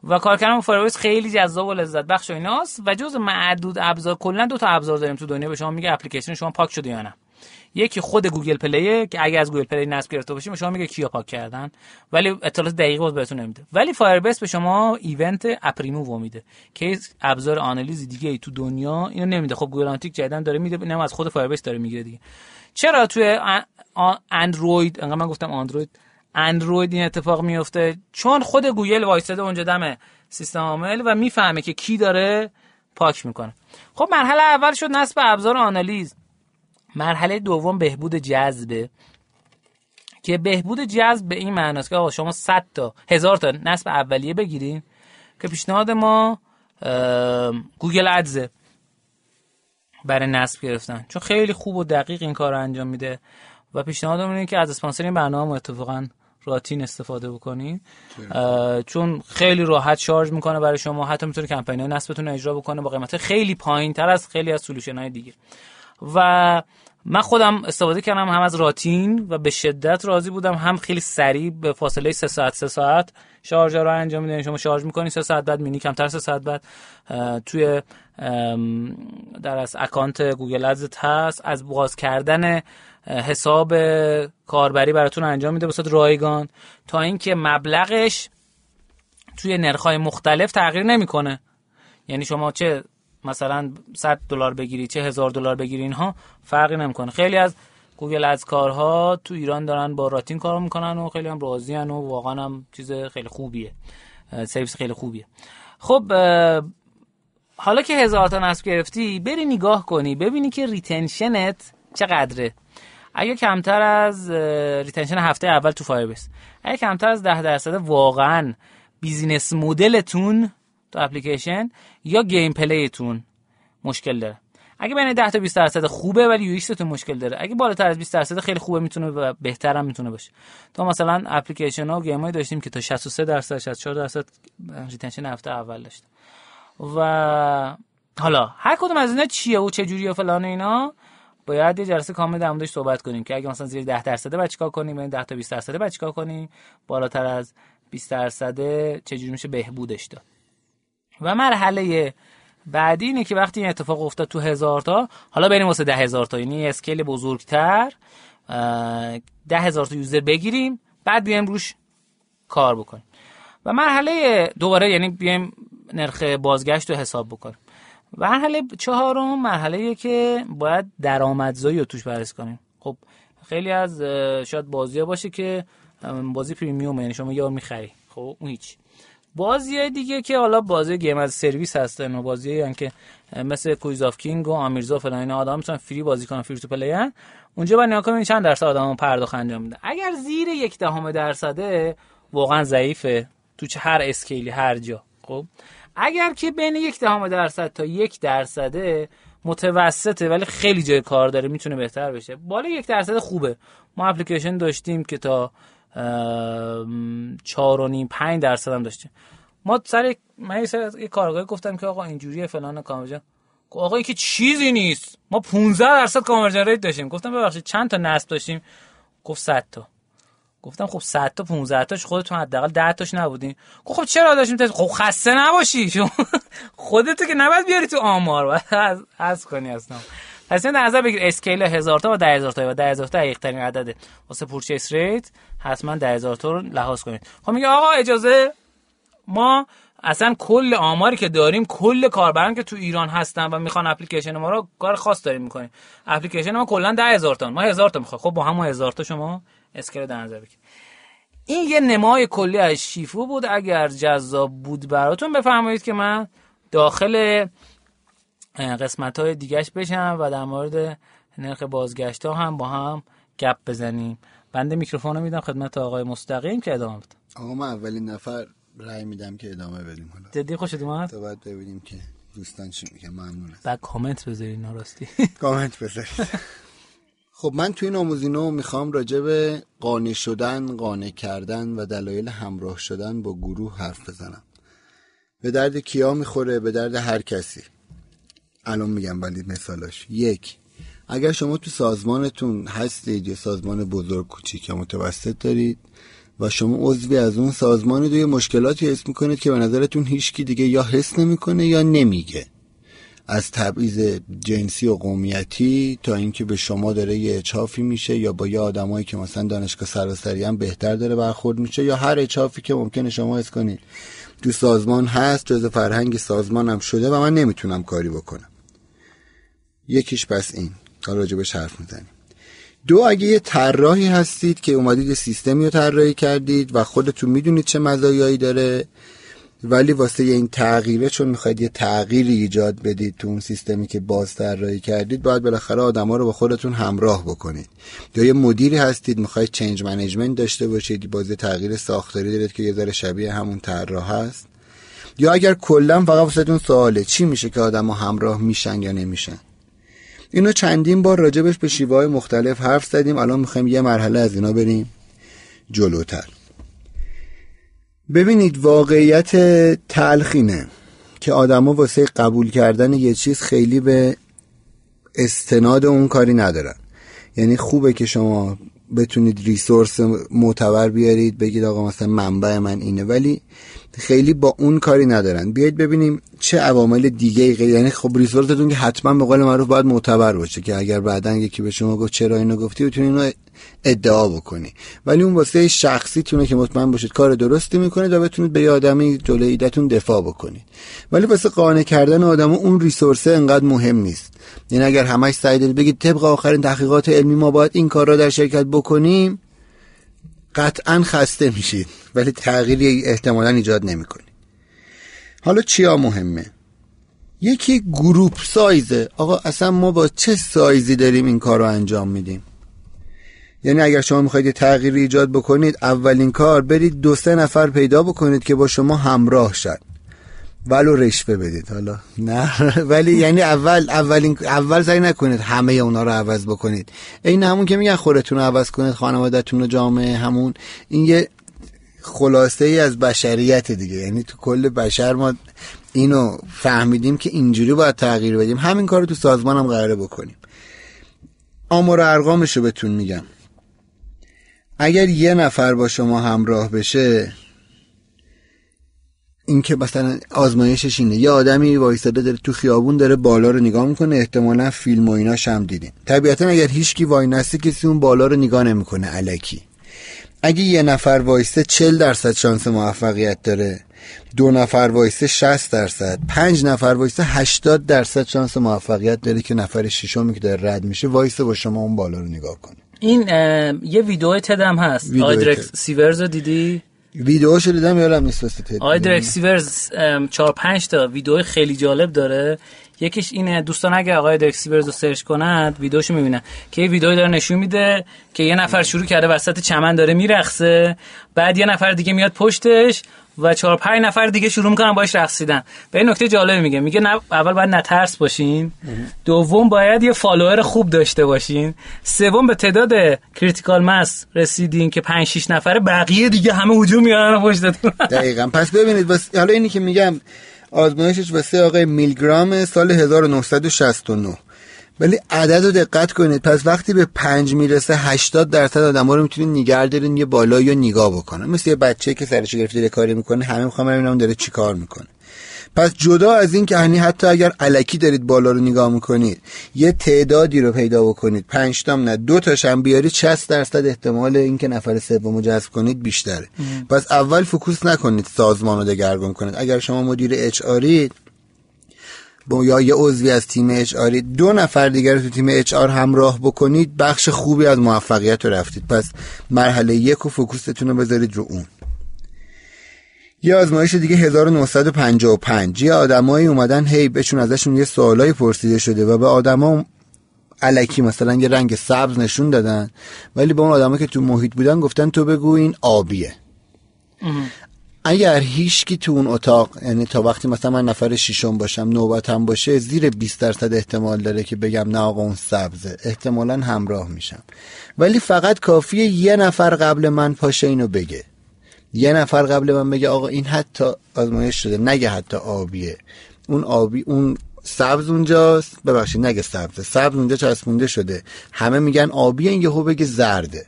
و کار کردن Firebase خیلی جذاب و لذت بخش و ایناست. و جز معدود ابزار کلا دو تا ابزار داریم تو دنیا. به شما میگه اپلیکیشن شما پاک شده یا نه. یکی خود Google Play ه که اگه از Google Play نصب گرفته باشیم شما میگه کیا پاک کردن. ولی اطلاعات دقیق باز بهتون نمیده. ولی Firebase به شما ایونت اپریمو میده که ابزار آنالیز دیگه ای تو دنیا اینو نمیده. خب Google Analytic جدیدن داره میده نه از خود Firebase داره می‌گیره دیگه. چرا توی اندروید انقدر من گفتم اندروید اندروید این اتفاق میفته. چون خود گوگل وایساده اونجا دم سیستم عامل و می‌فهمه که کی داره پاک می‌کنه. خب مرحله اول شد نصب ابزار آنالیز. مرحله دوم بهبود جذبه. که بهبود جذب به این معناست که آقا شما 100 تا هزار تا نصب اولیه بگیرین که پیشنهاد ما Google Ads ه برای نصب گرفتن. چون خیلی خوب و دقیق این کار رو انجام میده و پیشنهادمون اینه که از اسپانسر این برنامه اتفاقا راتین استفاده بکنین. چون خیلی راحت شارژ می‌کنه برای شما حتی می‌تونه کمپین های نصبتون اجرا بکنه با قیمت خیلی پایین تر از خیلی از solution های دیگه. و من خودم استفاده کردم هم از راتین و به شدت راضی بودم هم خیلی سریع به فاصله 3 ساعت 3 ساعت شارژ رو انجام میدین. شما شارژ می‌کنی 3 ساعت بعد یعنی کمتر 3 ساعت بعد. توی در از اکانت Google Ads هست. از باز کردن حساب کاربری براتون انجام میده به رایگان تا اینکه مبلغش توی نرخ‌های مختلف تغییر نمی‌کنه. یعنی شما چه مثلا 100 دلار بگیری چه هزار دلار بگیری اینها فرقی نمی‌کنه. خیلی از Google Ads کارها تو ایران دارن با راتین کار می‌کنن و خیلی هم راضی و واقعا هم چیز خیلی خوبیه. سرویس خیلی خوبیه. خب حالا که هزار تا نصب گرفتی بری نگاه کنی ببینی که retention ت چقدره. اگه کمتر از retention هفته اول تو Firebase اگه کمتر از ده درصد واقعا business model تون تو اپلیکیشن یا gameplay تون مشکل داره. اگه بین 10 تا 20 درصد خوبه ولی یه مشکل داره. اگه بالاتر از 20 درصد خیلی خوبه می‌تونه و بهتر هم می‌تونه باشه. تو مثلا اپلیکیشن ها و game داشتیم که تا 63 درصد 64 درصد retention هفته اول داشت و حالا هر کدوم از اینا چیه و چه جوریه و فلان اینا؟ باید یه جلسه کامل در موردش صحبت کنیم که اگه مثلا زیر 10 درصد بعد چیکار کنیم بین 10 تا 20 درصد بعد چیکار کنیم؟ بالاتر از 20 درصد چجوری میشه بهبودش داد؟ و مرحله بعدی اینه که وقتی این اتفاق افتاد تو هزار تا حالا بریم واسه ده هزار تا. یعنی scale بزرگتر ده هزار تا user بگیریم بعد بیایم روش کار بکنیم. و مرحله دوباره یعنی بیایم نرخ بازگشت رو حساب بکنیم. مرحله چهارم مرحله که باید درآمدزایی رو توش بررسی کنیم. خب خیلی از شاید بازی باشه که بازی premium یعنی شما یه بار می‌خری. خب اون هیچ. بازی دیگه که حالا بازی game as service هستن و بازی که مثل Quiz of King و آمیرزا فلان اینا آدم می‌تونن free بازی کنن free to play اونجا با کنید چند درصد آدم پرداخت انجام میده. اگر زیر یک دهم درصده واقعا ضعیفه تو چه هر اسکیلی هر جا. خب؟ اگر که بین یک دهم درصد تا یک درصده متوسطه ولی خیلی جای کار داره می‌تونه بهتر بشه. بالا یک درصد خوبه. ما اپلیکیشن داشتیم که تا چهار و نیم پنج درصد هم داشتیم. ما سر من یه کارگاهی گفتم که آقا اینجوریه فلان کامرجن آقا این که چیزی نیست. ما 15 درصد conversion rate داشتیم. گفتم ببخشید چند تا نصب داشتیم؟ گفت 100 تا. گفتم خب 100 تا 15 تاش خودتون حداقل 10 تاش نبودین. گفت خب چرا داشتیم خب خسته نباشی. شما خودت که نباید بیاری تو آمار. باید از کنی اصلا. پس این نظر بگیر scale هزار تا و ده هزار تا. و ده هزار تا دقیق ترین عدده واسه purchase rate حتما ده هزار تا رو لحاظ کنید. خب میگه آقا اجازه ما اصلا کل آماری که داریم کل کاربران که تو ایران هستن و می‌خوان اپلیکیشن ما رو کار خاص داریم می‌کنیم. اپلیکیشن ما کلا ده هزار تا. ما هزار تا می‌خواد خب با همون هزار تا شما اسکیل در نظر بگیر. این یه نمای کلی از شیفو بود. اگر جذاب بود براتون بفرمایید که من داخل قسمت های دیگهش بشم و در مورد نرخ بازگشت ها هم با هم گپ بزنیم. بنده میکروفون رو میدم خدمت آقای مستقیم که ادامه بده. آقا من اولین نفر رأی میدم که ادامه بدیم. حالا جدی خوشت اومد تو باید ببینیم که دوستان چی میگن. ممنون بعد کامنت بذارید ناراستی کامنت بذارید خب من توی ناموزینو می‌خوام راجع به قانع شدن قانع کردن و دلایل همراه شدن با گروه حرف بزنم. به درد کیا می‌خوره؟ به درد هر کسی. الان میگم ولی مثالاش. یک اگر شما تو سازمانتون هستید یا سازمان بزرگ کوچیک یا متوسط دارید و شما عضوی از اون سازمانی دو یه مشکلاتی حس می‌کنید که به نظرتون هیچکی دیگه یا حس نمی‌کنه یا نمیگه. از تبعیض جنسی و قومیتی تا اینکه به شما داره یه اچافی میشه یا با یه آدمایی که مثلا دانشگاه سراسری هم بهتر داره برخورد میشه یا هر اچافی که ممکنه شما حس کنید. تو سازمان هست جز فرهنگ سازمان هم شده و من نمی‌تونم کاری بکنم. یکیش پس این. تا راجبش حرف می‌زنیم. دو اگه یه طراحی هستید که اومدید یه سیستمی رو طراحی کردید و خودتون می‌دونید چه مزایایی داره ولی واسه این تغییره چون می‌خواید یه تغییری ایجاد بدید تو اون سیستمی که باز طراحی کردید باید بالاخره آدما رو با خودتون همراه بکنید. یا یه مدیری هستید می‌خواید چنج منیجمنت داشته باشید باز تغییر ساختاری دارید که یه ذره شبیه همون طراح هست. یا اگر کلا فقط واسهتون سواله چی میشه که آدما همراه میشن یا نمیشن؟ اینو چندین بار راجبش به شیوه های مختلف حرف زدیم الان می‌خوایم یه مرحله از اینا بریم جلوتر. ببینید واقعیت تلخینه که آدما واسه قبول کردن یه چیز خیلی به استناد اون کاری ندارن. یعنی خوبه که شما بتونید ریسورس معتبر بیارید بگید آقا مثلا منبع من اینه. ولی خیلی با اون کاری ندارن. بیاید ببینیم چه عوامل دیگه غیر یعنی خب ریسورستون که حتما به قول معروف باید معتبر باشه که اگر بعدا یکی به شما گفت چرا اینو گفتی بتونی اینو ادعا بکنی. ولی اون واسه شخصی تونه که مطمئن باشید کار درستی می‌کنید و بتونید به یه آدمی جلوی ایدتون دفاع بکنید. ولی واسه قانع کردن آدم اون ریسورسه انقدر مهم نیست. یعنی اگر همش سعی بگید طبق آخرین تحقیقات علمی ما باید این کار را در شرکت بکنیم قطعا خسته میشید ولی تغییری احتمالا ایجاد نمی‌کنید حالا چیا مهمه؟ یکی گروپ سایزه. آقا اصلا ما با چه سایزی داریم این کار رو انجام میدیم؟ یعنی اگر شما می‌خواید تغییری ایجاد بکنید اولین کار برید دو سه نفر پیدا بکنید که با شما همراه شد ولو رشوه بدید حالا. نه ولی یعنی اول اولین اول سعی نکنید همه اونا رو عوض بکنید. این همون که میگن خودتون رو عوض کنید خانوادهتون رو جامعه همون. این یه خلاصه ای از بشریت دیگه. یعنی تو کل بشر ما اینو فهمیدیم که اینجوری باید تغییر بدیم. همین کار رو تو سازمان هم قراره بکنیم. آمار و ارقامش رو بهتون میگم. اگر یه نفر با شما همراه بشه این که مثلا آزمایشش اینه. یه آدمی وایستاده داره تو خیابون داره بالا رو نگاه می‌کنه احتمالا فیلم و ایناش هم دیدیم طبیعتا اگر هیچکی وای نسته کسی اون بالا رو نگاه نمی‌کنه. علکی اگه یه نفر وایسته 40 درصد شانس موفقیت داره. دو نفر وایسته 60 درصد. پنج نفر وایسته 80 درصد شانس موفقیت داره که نفر ششمی که داره رد میشه وایسته با شما اون بالا رو نگاه کنه. این یه ویدیو TED هم هست. آقای درک سیورز رو دیدی؟ ویدیوشو دیدم یادم نیست واسه آقای درک سیورز 4 5 تا ویدیو خیلی جالب داره. یکیش اینه دوستان اگه آقای درک سیورز رو سرچ کنند ویدیوشو می‌بینن که یه ویدیو داره نشون میده که یه نفر شروع کرده وسط چمن داره میرقصه بعد یه نفر دیگه میاد پشتش و چهار پنج نفر دیگه شروع می‌کنن باش رقصیدن. به این نکته جالب میگه. میگه نه اول باید نترس باشین. دوم باید یه follower خوب داشته باشین. سوم به تعداد critical mass رسیدین که 5 6 نفره بقیه دیگه همه هجوم میارن پشتتون. دقیقاً. پس ببینید بس حالا اینی که میگم آزمایشش واسه آقای میلگرام سال 1969 ولی عدد رو دقت کنید. پس وقتی به پنج می‌رسه 80 درصد آدم ها رو می‌تونید نگر دارین یه بالا یا نگاه بکنن. مثل یه بچه که سرش گرفته کاری می‌کنه همه می‌خوام ببینم داره چی کار می‌کنه. پس جدا از این که یعنی حتی اگر الکی دارید بالا رو نگاه می‌کنید یه تعدادی رو پیدا بکنید. پنج تام نه دو تاش هم بیاری 60 درصد احتمال اینکه نفر سوم جذب کنید بیشتره. پس اول focus نکنید سازمان رو دگرگون کنید. اگر شما مدیر HR ید یا یه عضوی از تیم اچ دو نفر دیگر تو تیم اچ آر همراه بکنید. بخش خوبی از موفقیت رو رفتید. پس مرحله یک و فوکوستون رو بذارید رو اون. یه آزمایش دیگه 1955 یه آدمایی اومدن هی بهشون ازشون یه سوالایی پرسیده شده و به آدما علکی مثلا یه رنگ سبز نشون دادن. ولی به اون آدمایی که تو محیط بودن گفتن تو بگو این آبیه. اگر هیچکی تو اون اتاق یعنی تا وقتی مثلا من نفر ششم باشم نوبتم باشه زیر 20 درصد احتمال داره که بگم نه آقا اون سبزه. احتمالا همراه میشم. ولی فقط کافیه یه نفر قبل من پاشه اینو بگه. یه نفر قبل من بگه آقا این حتی آزمایش شده. نگه حتی آبیه. اون آبی اون سبز اونجاست. ببخشید نگه سبز. سبز اونجا چسبونده شده. همه میگن آبیه این یهو بگه زرده.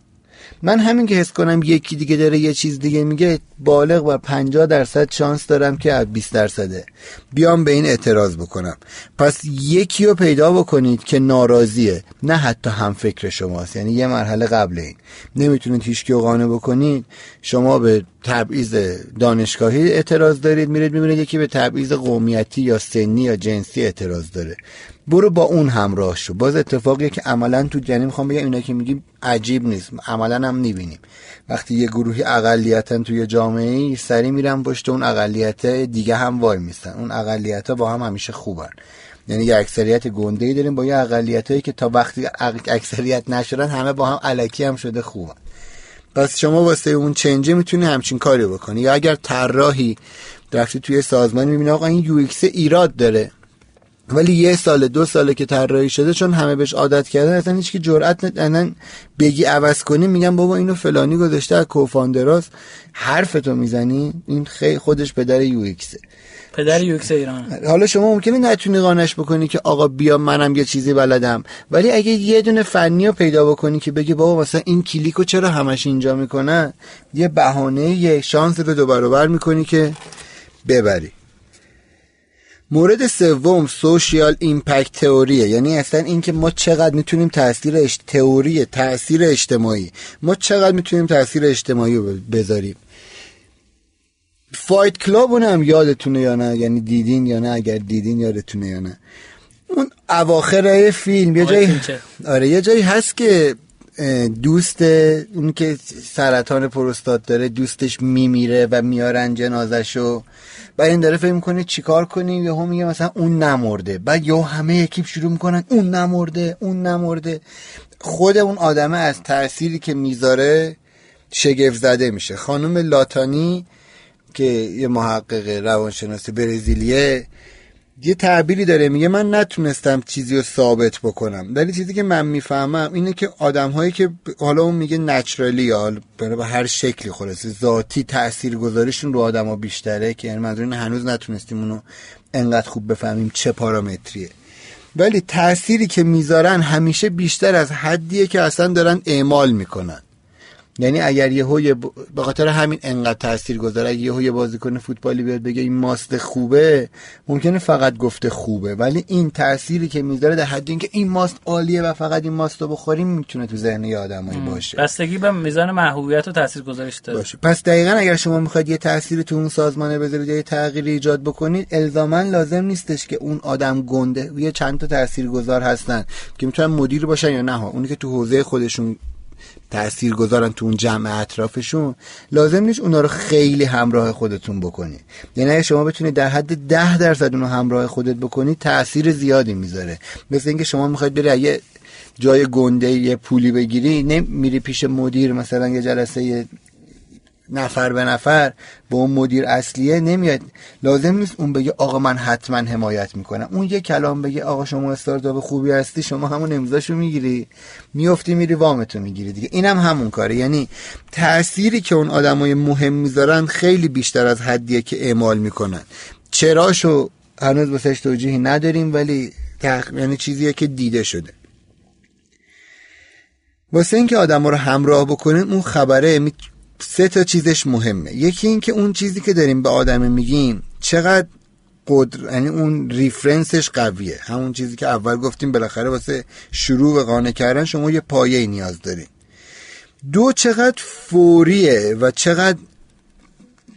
من همین که حس کنم یکی دیگه داره یه چیز دیگه میگه بالغ بر 50 درصد شانس دارم که از 20 درصده. بیام به این اعتراض بکنم. پس یکی رو پیدا بکنید که ناراضیه. نه حتی هم فکر شماست. یعنی یه مرحله قبل این. نمی‌تونید هیچ رو قانع بکنید. شما به تبعیض دانشگاهی اعتراض دارید. میرید می‌بینید یکی به تبعیض قومیتی یا سنی یا جنسی اعتراض داره. برو با اون همراه شو. باز اتفاقیه که عملا تو جنین می‌خوام بگم اینا که میگیم عجیب نیست. عملا هم می‌بینیم. وقتی یه گروهی اقلیتن توی جامعه ای سری میرن پشت اون اقلیت دیگه هم وای میستن. اون اقلیت ها با هم همیشه خوبن. یعنی یه اکثریت گنده ای داریم با یه اقلیت هایی که تا وقتی اکثریت نشدن همه با هم علکی هم شده خوبن. پس شما واسه اون چنجه می‌تونی همچین کاری بکنی. یا اگر طراحی رفتی توی سازمان می‌بینی آقا این یو ایراد داره. ولی یه سال دو ساله که طراحی شده چون همه بهش عادت کردن اصلا هیچ کی جرئت ندارن بگی عوض کنی میگن بابا اینو فلانی گذاشته از co-founder است حرفتو می‌زنی این خیلی خودش پدر یو ایکسه پدر یو ایکس ایران. حالا شما ممکنه نتونی قانعش بکنی که آقا بیا منم یه چیزی بلدم. ولی اگه یه دونه فنی رو پیدا بکنی که بگی بابا مثلا این کلیکو چرا همش اینجا می‌کنن یه بهانه یه شانس رو دو برابر می‌کنی که ببری. مورد سوم social impact theory ه. یعنی اصلا اینکه ما چقدر می‌تونیم تاثیر اش... تئوری تاثیر اجتماعی. ما چقدر می‌تونیم تاثیر اجتماعی رو بذاریم. Fight Club هم یادتونه یا نه؟ یعنی دیدین یا نه؟ اگر دیدین یادتونه یا نه؟ اون اواخر فیلم یه جایی آره یه جایی هست که دوست اون که سرطان پروستات داره دوستش میمیره و میارن جنازشو بعد این داره فکر می‌کنه چیکار کنیم؟ هم میگه مثلا اون نمرده. بعد یا همه اکیپ شروع می‌کنن اون نمرده اون نمرده. خود اون آدمه از تأثیری که می‌ذاره شگفت زده میشه. خانم لاتانی که یه محقق روانشناسی برزیلیه یه تعبیری داره میگه من نتونستم چیزی رو ثابت بکنم. ولی چیزی که من می‌فهمم اینه که آدم هایی که حالا اون میگه نچرالی یا به هر شکلی خلاصه ذاتی تأثیر گذاریشون رو آدم ها بیشتره که یعنی منظور هنوز نتونستیم اونو انقدر خوب بفهمیم چه پارامتریه. ولی تأثیری که می‌ذارن همیشه بیشتر از حدیه که اصلا دارن اعمال می‌کنن. یعنی اگر یه به خاطر همین انقدر تاثیر گذاره اگه یه بازیکن فوتبالی بیاد بگه این ماست خوبه ممکنه فقط گفته خوبه. ولی این تأثیری که می‌ذاره در حد اینکه این ماست عالیه و فقط این ماست رو بخوریم می‌تونه تو ذهن یه آدمایی باشه. بستگی به میزان محبوبیت و تاثیرگذاریش داره. باشه. پس دقیقا اگر شما می‌خواید یه تأثیر تو اون سازمانه بذارید یه تغییری ایجاد بکنید الزاما لازم نیستش که اون آدم گنده یه چند تا تاثیرگذار هستن که می‌تونن مدیر باشن یا نه اونی که تو حوزه خودشون تأثیر گذارن تو اون جمع اطرافشون لازم نیست اونا رو خیلی همراه خودتون بکنید یعنی اگه شما بتونید در حد ده درصد اونو همراه خودت بکنید تاثیر زیادی می‌ذاره. مثل اینکه شما می‌خواید بری یه جای گنده یه پولی بگیری نمیری پیش مدیر مثلا یه جلسه نفر به نفر به اون مدیر اصلیه نمیاد. لازم نیست اون بگه آقا من حتما حمایت می‌کنم. اون یه کلام بگه آقا شما استارتاپ خوبی هستی شما همون امضاشو می‌گیری. میفتی میری وامتو می‌گیری دیگه. اینم هم همون کاره. یعنی تأثیری که اون آدمای مهم می‌ذارن خیلی بیشتر از حدیه که اعمال می‌کنن. چراشو هنوز واسش توجیهی نداریم ولی تخ... یعنی چیزیه که دیده شده. واسه اینکه آدم رو همراه بکنین اون خبره سه تا چیزش مهمه. یکی این که اون چیزی که داریم به آدم میگیم چقدر قدر یعنی اون ریفرنسش قویه. همون چیزی که اول گفتیم بالاخره واسه شروع به قانع کردن شما یه پایه نیاز داریم دو چقدر فوریه و چقدر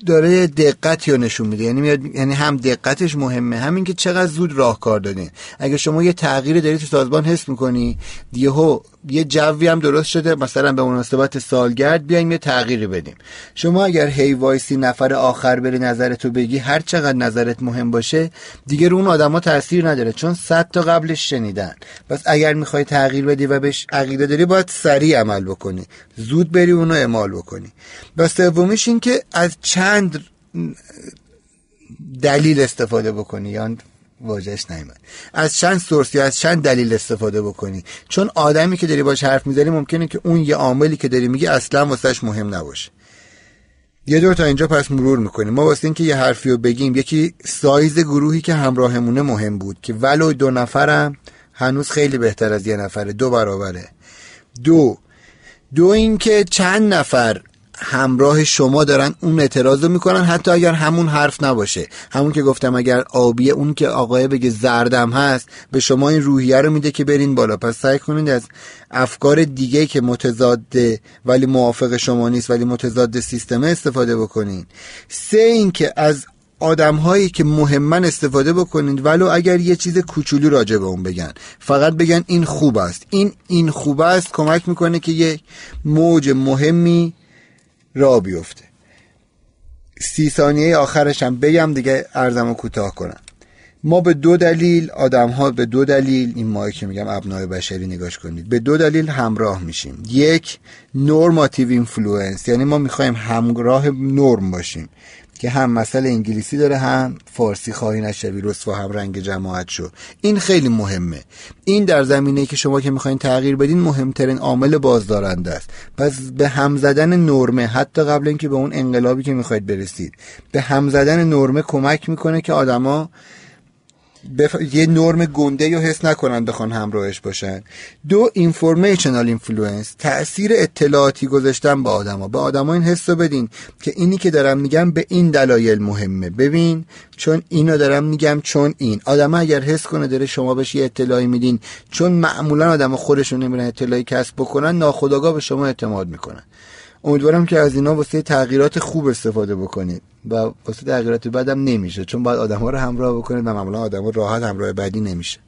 داره دقتی رو نشون میده. یعنی میاد یعنی هم دقتش مهمه همین که چقدر زود راهکار دادین. اگه شما یه تغییر داری تو سازمان حس می‌کنی دیهو یه جوی هم درست شده مثلا به مناسبت سالگرد بیایم یه تغییری بدیم. شما اگر هی وایسی نفر آخر بری نظرتو بگی هر چقدر نظرت مهم باشه دیگه رو اون آدما تاثیر نداره چون صد تا قبلش شنیدن. پس اگر می‌خوای تغییر بدی و بهش عقیده داری باید سریع عمل بکنی. زود بری اونو اعمال بکنی. و سومیش این که از چند دلیل استفاده بکنی. یا واجهش نیمد از چند سورس یا از چند دلیل استفاده بکنی. چون آدمی که داری باش حرف می‌زنی ممکنه که اون یه عاملی که داری میگی اصلا واسهش مهم نباشه. یه دور تا اینجا پس مرور می‌کنیم. ما واسه اینکه یه حرفی رو بگیم یکی سایز گروهی که همراهمونه مهم بود که ولو دو نفرم هنوز خیلی بهتر از یه نفره دو برابره. دو. دو اینکه چند نفر همراه شما دارن اون اعتراض رو می‌کنن حتی اگر همون حرف نباشه. همون که گفتم اگر آبیه اون که آقای بگه زردم هست به شما این روحیه رو میده که برین بالا. پس سعی کنید از افکار دیگه که متضاده ولی موافق شما نیست ولی متضاد سیستم استفاده بکنین. سه اینکه از آدم هایی که مهمن استفاده بکنید ولو اگر یه چیز کوچولو راجع به اون بگن. فقط بگن این خوب است. این این خوب است کمک می‌کنه که یه موج مهمی را بیفته. سی ثانیه آخرش هم بگم دیگه ارزم کوتاه کنم. ما به دو دلیل آدم ها به دو دلیل این ماهی که میگم ابنای بشری نگاش کنید. به دو دلیل همراه میشیم. یک normative influence. یعنی ما می‌خوایم همراه نرم باشیم. که هم مثل انگلیسی داره هم فارسی خواهی نشوی رسوا هم رنگ جماعت شو این خیلی مهمه. این در زمینه که شما که می‌خواین تغییر بدین مهمترین عامل بازدارنده است. پس به هم زدن نرمه حتی قبل اینکه به اون انقلابی که می‌خواید برسید به هم زدن نرمه کمک می‌کنه که آدما بف... یه نرم گنده رو حس نکنن بخوان همراهش باشن. دو informational influence تاثیر اطلاعاتی گذاشتن به آدما. به آدما این حس رو بدین که اینی که دارم میگم به این دلایل مهمه. ببین چون اینو دارم میگم چون این. آدم اگر حس کنه داره شما بهش یه اطلاعی میدین چون معمولا آدم خودشون نمیرن اطلاعی کسب بکنن ناخودآگاه به شما اعتماد می‌کنن. امیدوارم که از اینا واسه تغییرات خوب استفاده بکنید و واسه تغییرات بعدم نمیشه چون باید آدم ها رو همراه بکنید و معمولا آدم ها راحت همراه بعدی نمیشه.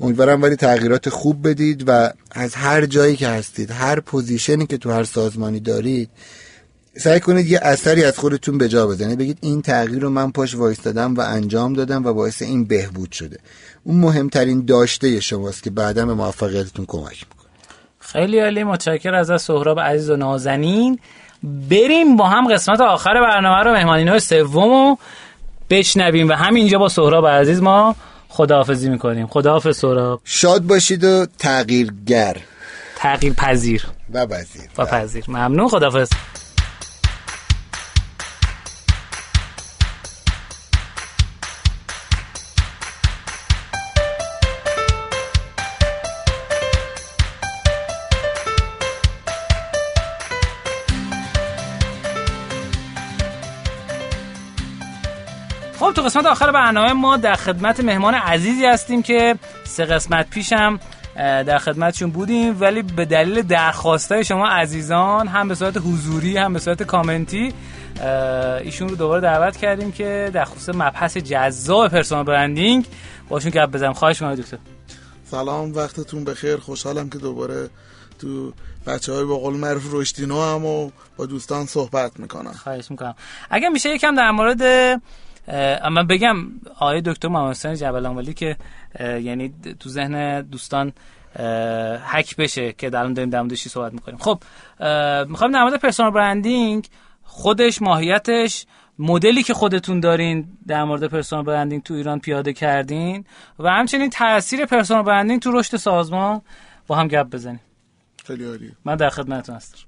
امیدوارم ولی تغییرات خوب بدید و از هر جایی که هستید هر پوزیشنی که تو هر سازمانی دارید سعی کنید یه اثری از خودتون به جا بزنید بگید این تغییر رو من پاش وایستادم و انجام دادم و باعث این بهبود شده. اون مهمترین داشته شماست که بعدا به موفقیتتون کمک می‌کنه. خیلی عالی متشکر از سهراب عزیز و نازنین. بریم با هم قسمت آخر برنامه رو مهمانینای سوم بشنویم و همینجا با سهراب عزیز ما خداحافظی می‌کنیم. خداحافظ سهراب. شاد باشید و تغییرگر. تغییر پذیر و وزیر. و پذیر. ممنون خداحافظ. قسمت آخر برنامه ما در خدمت مهمان عزیزی هستیم که سه قسمت پیشم در خدمتشون بودیم ولی به دلیل درخواستای شما عزیزان هم به صورت حضوری هم به صورت کامنتی ایشون رو دوباره دعوت کردیم که در خصوص مبحث جذاب پرسونال برندینگ باشون گپ بزنیم. خواهش می‌کنم دکتر. سلام وقتتون بخیر. خوشحالم که دوباره تو بچه های با قول معروف رشدینو هم و با دوستان صحبت می‌کنم. خواهش می‌کنم. اگر میشه یکم در مورد اه، من بگم آقای دکتر محمد حسین جبل آنولی که یعنی تو ذهن دوستان اه، حک بشه که در داریم در موردش صحبت می‌کنیم. خب می‌خوایم در مورد personal branding خودش ماهیتش مدلی که خودتون دارین در مورد personal branding تو ایران پیاده کردین و همچنین تاثیر personal branding تو رشد سازمان با هم گپ بزنیم. خیلی عالی من در خدمتتون هستم.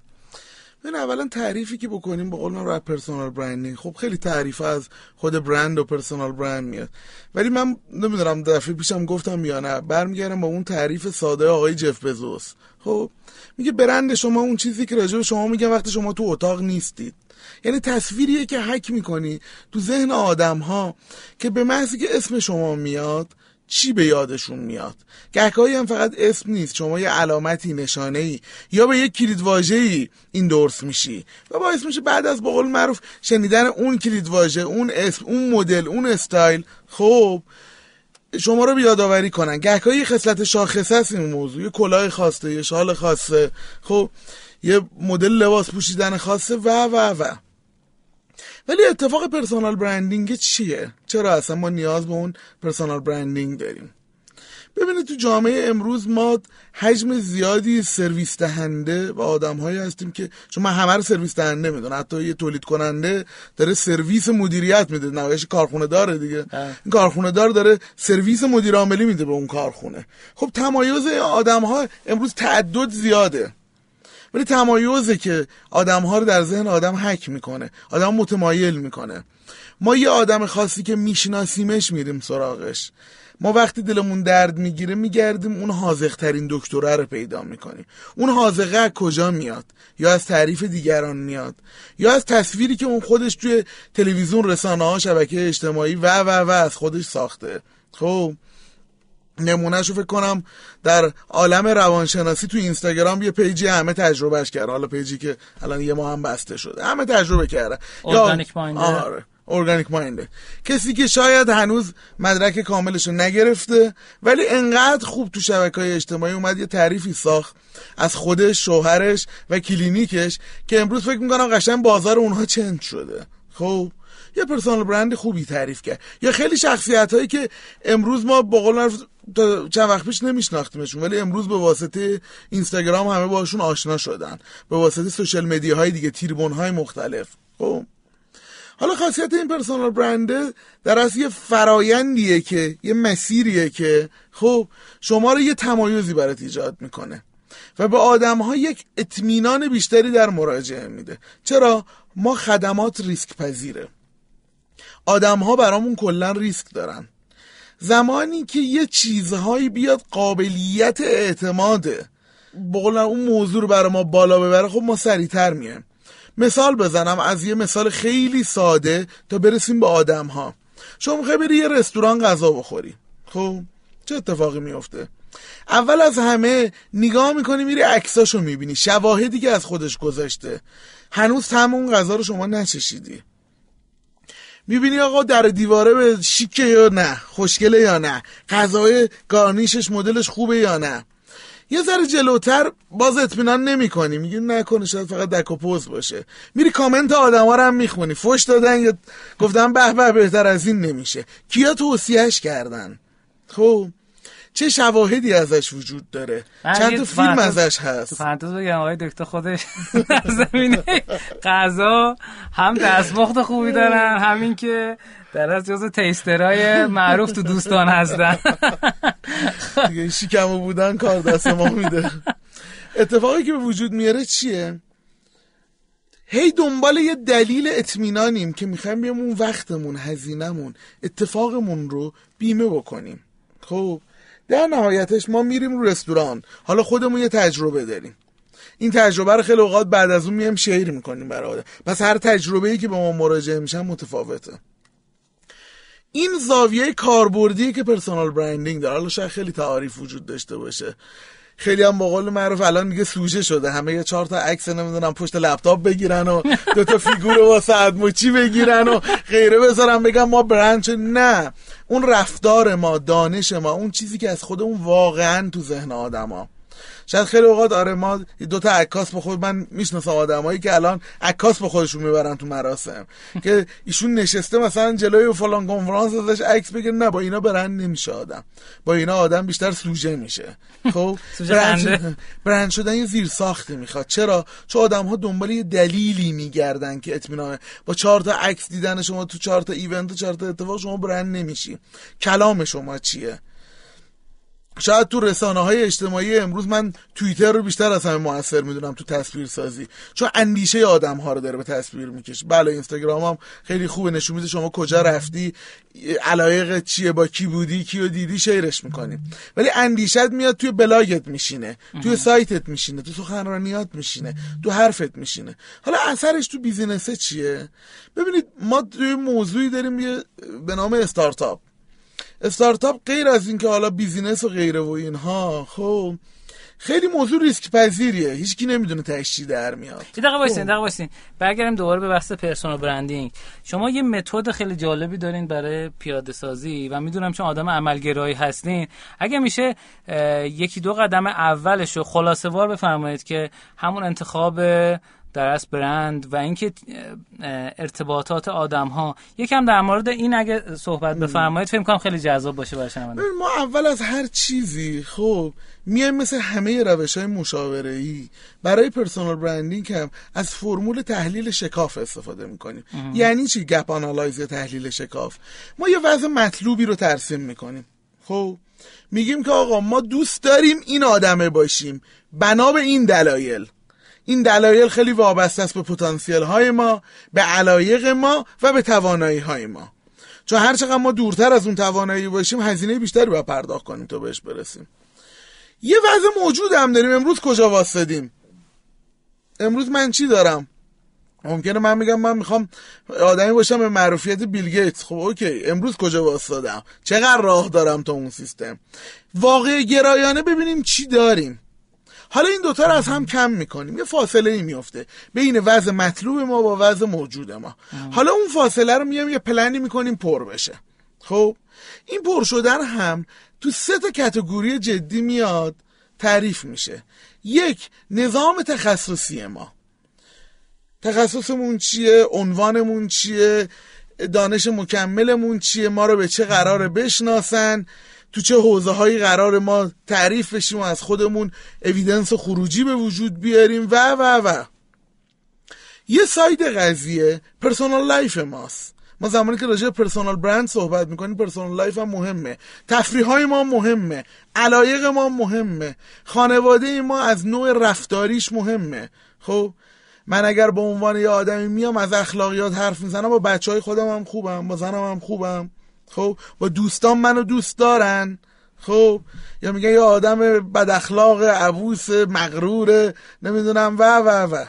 ببین اولا تعریفی که بکنیم با قول من پرسونال برندینگ خب خیلی تعریف از خود برند و پرسونال برند میاد. ولی من نمی‌دونم دفعه پیشم گفتم یا نه. برمیگردم با اون تعریف ساده آقای جف بزوس. خب میگه برند شما اون چیزی که راجع به شما میگن وقتی شما تو اتاق نیستید. یعنی تصویریه که حک می‌کنی تو ذهن آدم ها که به محضی که اسم شما میاد چی به یادشون میاد؟ گهگاهی هم فقط اسم نیست شما یه علامتی نشانه ای یا به یه کلیدواژه ای این دورس میشی. و باعث میشه بعد از بقول معروف شنیدن اون کلیدواژه اون اسم اون مدل اون استایل. خب شما رو یادآوری کنن. گهگاهی خصلت شاخصه هست این موضوع. یه کلاه خاصه یه شال خاصه. خب یه مدل لباس پوشیدن خاصه و و و. ولی اتفاق پرسونال برندینگ چیه؟ چرا اصلا ما نیاز به اون personal branding داریم؟ ببینید تو جامعه امروز ما حجم زیادی سرویس دهنده و آدم هایی هستیم که چون من همه رو سرویس دهنده می‌دونم حتی یه تولید کننده داره سرویس مدیریت میده نمایش کارخونه داره دیگه. این کارخونه دار داره سرویس مدیر عاملی میده به اون کارخونه. خب تمایز آدم ها امروز تعدد زیاده. ولی تمایزه که آدم ها رو در ذهن آدم حک می‌کنه. آدم متمایل می‌کنه. ما یه آدم خاصی که میشناسیمش میریم سراغش. ما وقتی دلمون درد می‌گیره میگردیم اون حاضق ترین دکتره رو پیدا می‌کنیم. اون حاضقه از کجا میاد؟ یا از تعریف دیگران میاد؟ یا از تصویری که اون خودش توی تلویزیون رسانه ها شبکه اجتماعی و و و از خودش ساخته؟ خب نمونهشو فکر کنم در عالم روانشناسی تو اینستاگرام یه پیجی همه تجربهش کرد حالا پیجی که الان یه ما هم بسته شده. همه تجربه کردن ارگانیک آره ارگانیک ماینده کسی که شاید هنوز مدرک کاملشو نگرفته ولی انقدر خوب تو شبکه های اجتماعی اومد یه تعریفی ساخت از خودش شوهرش و کلینیکش که امروز فکر می‌کنم قشنگ بازار اونها چند شده. خب یه پرسونال برند خوبی تعریف کرد. یا خیلی شخصیت هایی که امروز ما با قول چند وقت پیش نمیشناختیمشون ولی امروز به واسطه اینستاگرام همه باشون آشنا شدن. به واسطه social media های دیگه تریبون مختلف. خب. حالا خاصیت این personal brand ه در اصل یه فرایندیه که یه مسیریه که خب شما رو یه تمایزی برات ایجاد می‌کنه. و به آدم ها یک اطمینان بیشتری در مراجعه میده. چرا؟ ما خدمات ریسک پذیره آدم ها برامون کلا ریسک دارن. زمانی که یه چیزهایی بیاد قابلیت اعتماده. بقول اون موضوع رو برای ما بالا ببره خب ما سریعتر میایم. مثال بزنم از یه مثال خیلی ساده تا برسیم به آدم ها شما می‌خوای بری یه رستوران غذا بخوری. خب چه اتفاقی میفته اول از همه نگاه می‌کنی میری عکساشو می‌بینی شواهدی که از خودش گذاشته. هنوز تم اون غذا رو شما نچشیدی. می‌بینی آقا در دیواره به شیکه یا نه خوشگله یا نه غذای گارنیشش مدلش خوبه یا نه. یه ذره جلوتر باز اطمینان نمی کنی میگی نکنه شاید فقط دک و پوز باشه. میری کامنت آدم ها رو هم می‌خونی فش دادن یا گفتن به به بهتر از این نمیشه. کیا توصیهش کردن؟ خب چه شواهدی ازش وجود داره؟ چند تا فیلم ازش تو هست پرانتز بگم آقای دکتر خودش در زمینه غذا هم دستمخت خوبی دارن همین که در از جز تیسترهای معروف تو دوستان هستن. دیگه شکمو بودن کار دست ما میده. اتفاقی که به وجود میاره چیه؟ هی دنبال یه دلیل اطمینانیم که می‌خوایم بیام اون وقتمون هزینهمون اتفاقمون رو بیمه بکنیم. خب در نهایتش ما میریم رو رستوران. حالا خودمون یه تجربه داریم. این تجربه رو خیلی اوقات بعد از اون میایم share می‌کنیم برای آدم پس هر تجربه ای که به ما مراجعه میشن متفاوته. این زاویه کاربردی که personal branding داره حالا شاید خیلی تعاریف وجود داشته باشه. خیلی هم با قول معروف الان میگه سوژه شده همه یه چهار تا عکس نمی‌دونم پشت لپتاپ بگیرن و دو تا فیگور واسه مچی بگیرن و غیره بذارن بگن ما برند شد. نه اون رفتار ما دانش ما اون چیزی که از خودمون واقعا تو ذهن آدما شاید خیلی اوقات آره ما دو تا عکاس به خود من می‌شناسم آدمایی که الان عکاس به خودشون می‌برن تو مراسم. که ایشون نشسته مثلا جلوی فلان کنفرانس ازش عکس بگیره نه با اینا برند نمیشه آدم. با اینا آدم بیشتر سوژه میشه. خب؟ برند, برند شدن یه زیر ساختی می‌خواد. چرا؟ چون آدم ها دنبال یه دلیلی میگردن که اطمینان با چهار تا عکس دیدن شما تو چهار تا ایونت و چهار تا اتفاق شما برند نمیشی. کلام شما چیه؟ شاید تو رسانه های اجتماعی امروز من توییتر رو بیشتر از همه موثر می‌دونم تو تصویر سازی چون اندیشه آدم ها رو داره به تصویر می‌کشه. بله اینستاگرام هم خیلی خوبه. نشون میده شما کجا رفتی علایق چیه با کی بودی کیو دیدی شیرش می‌کنیم ولی اندیشت میاد توی بلاگت میشینه توی سایتت میشینه تو سخنرانیات میشینه تو حرفت میشینه. حالا اثرش تو بیزینسه چیه؟ ببینید ما توی موضوعی داریم به نام استارتاپ. استارتاپ غیر از اینکه حالا business و غیره و اینها خب خیلی موضوع ریسک پذیریه هیچکی نمی‌دونه تهش چی در میاد. یه دقیقه وایسین دقیقه وایسین. برگردیم دوباره به بحث personal branding شما یه متد خیلی جالبی دارین برای پیاده سازی و می‌دونم چون آدم عملگرایی هستین. اگه میشه یکی دو قدم اولش رو خلاصه وار بفرمایید که همون انتخاب در از برند و اینکه ارتباطات آدم ها یکم در مورد این اگه صحبت بفرمایید فکر کنم خیلی جذاب باشه برای شنونده. ببین، ما اول از هر چیزی خب میایم مثل همه روش های مشاوره ای برای پرسونال برندینگ هم از فرمول تحلیل شکاف استفاده می‌کنیم. یعنی چی؟ گپ آنالایز یا تحلیل شکاف. ما یه وضع مطلوبی رو ترسیم می‌کنیم. خب میگیم که آقا ما دوست داریم این آدمه باشیم. بنا به این دلایل. این دلایل خیلی وابسته است به پتانسیل های ما به علایق ما و به توانایی های ما. چون هر چقدر ما دورتر از اون توانایی باشیم هزینه بیشتری باید پرداخت کنیم تا بهش برسیم. یه وضع موجود هم داریم. امروز کجا واسدیم؟ امروز من چی دارم؟ ممکنه من میگم من می‌خوام آدمی باشم به معروفیت بیل گیتس. خب اوکی. امروز کجا واسدم؟ چقدر راه دارم تا اون سیستم؟ واقع گرایانه ببینیم چی داریم. حالا این دوتا رو از هم کم می‌کنیم. یه فاصله ای میفته بین وضع مطلوب ما با وضع موجود ما. حالا اون فاصله رو میام یه پلنی می‌کنیم پر بشه. خب؟ این پر شدن هم تو سه تا کتگوری جدی میاد تعریف میشه. یک نظام تخصصی ما. تخصصمون چیه؟ عنوانمون چیه؟ دانش مکملمون چیه؟ ما رو به چه قراره بشناسن؟ تو چه حوزه هایی قرار ما تعریف بشیم و از خودمون evidence خروجی به وجود بیاریم و و و. یه side قضیه personal life ماست. ما زمانی که راجع personal brand صحبت می‌کنیم personal life هم مهمه. تفریح های ما مهمه. علایق ما مهمه. خانواده ما از نوع رفتاریش مهمه. خب؟ من اگر به عنوان یه آدمی میام از اخلاقیات حرف می‌زنم با بچه های خودم هم خوبم با زنم هم خوبم. خب با دوستان منو دوست دارن. خب یا میگن یه آدم بد اخلاق عبوس مغرور نمی‌دونم و و و.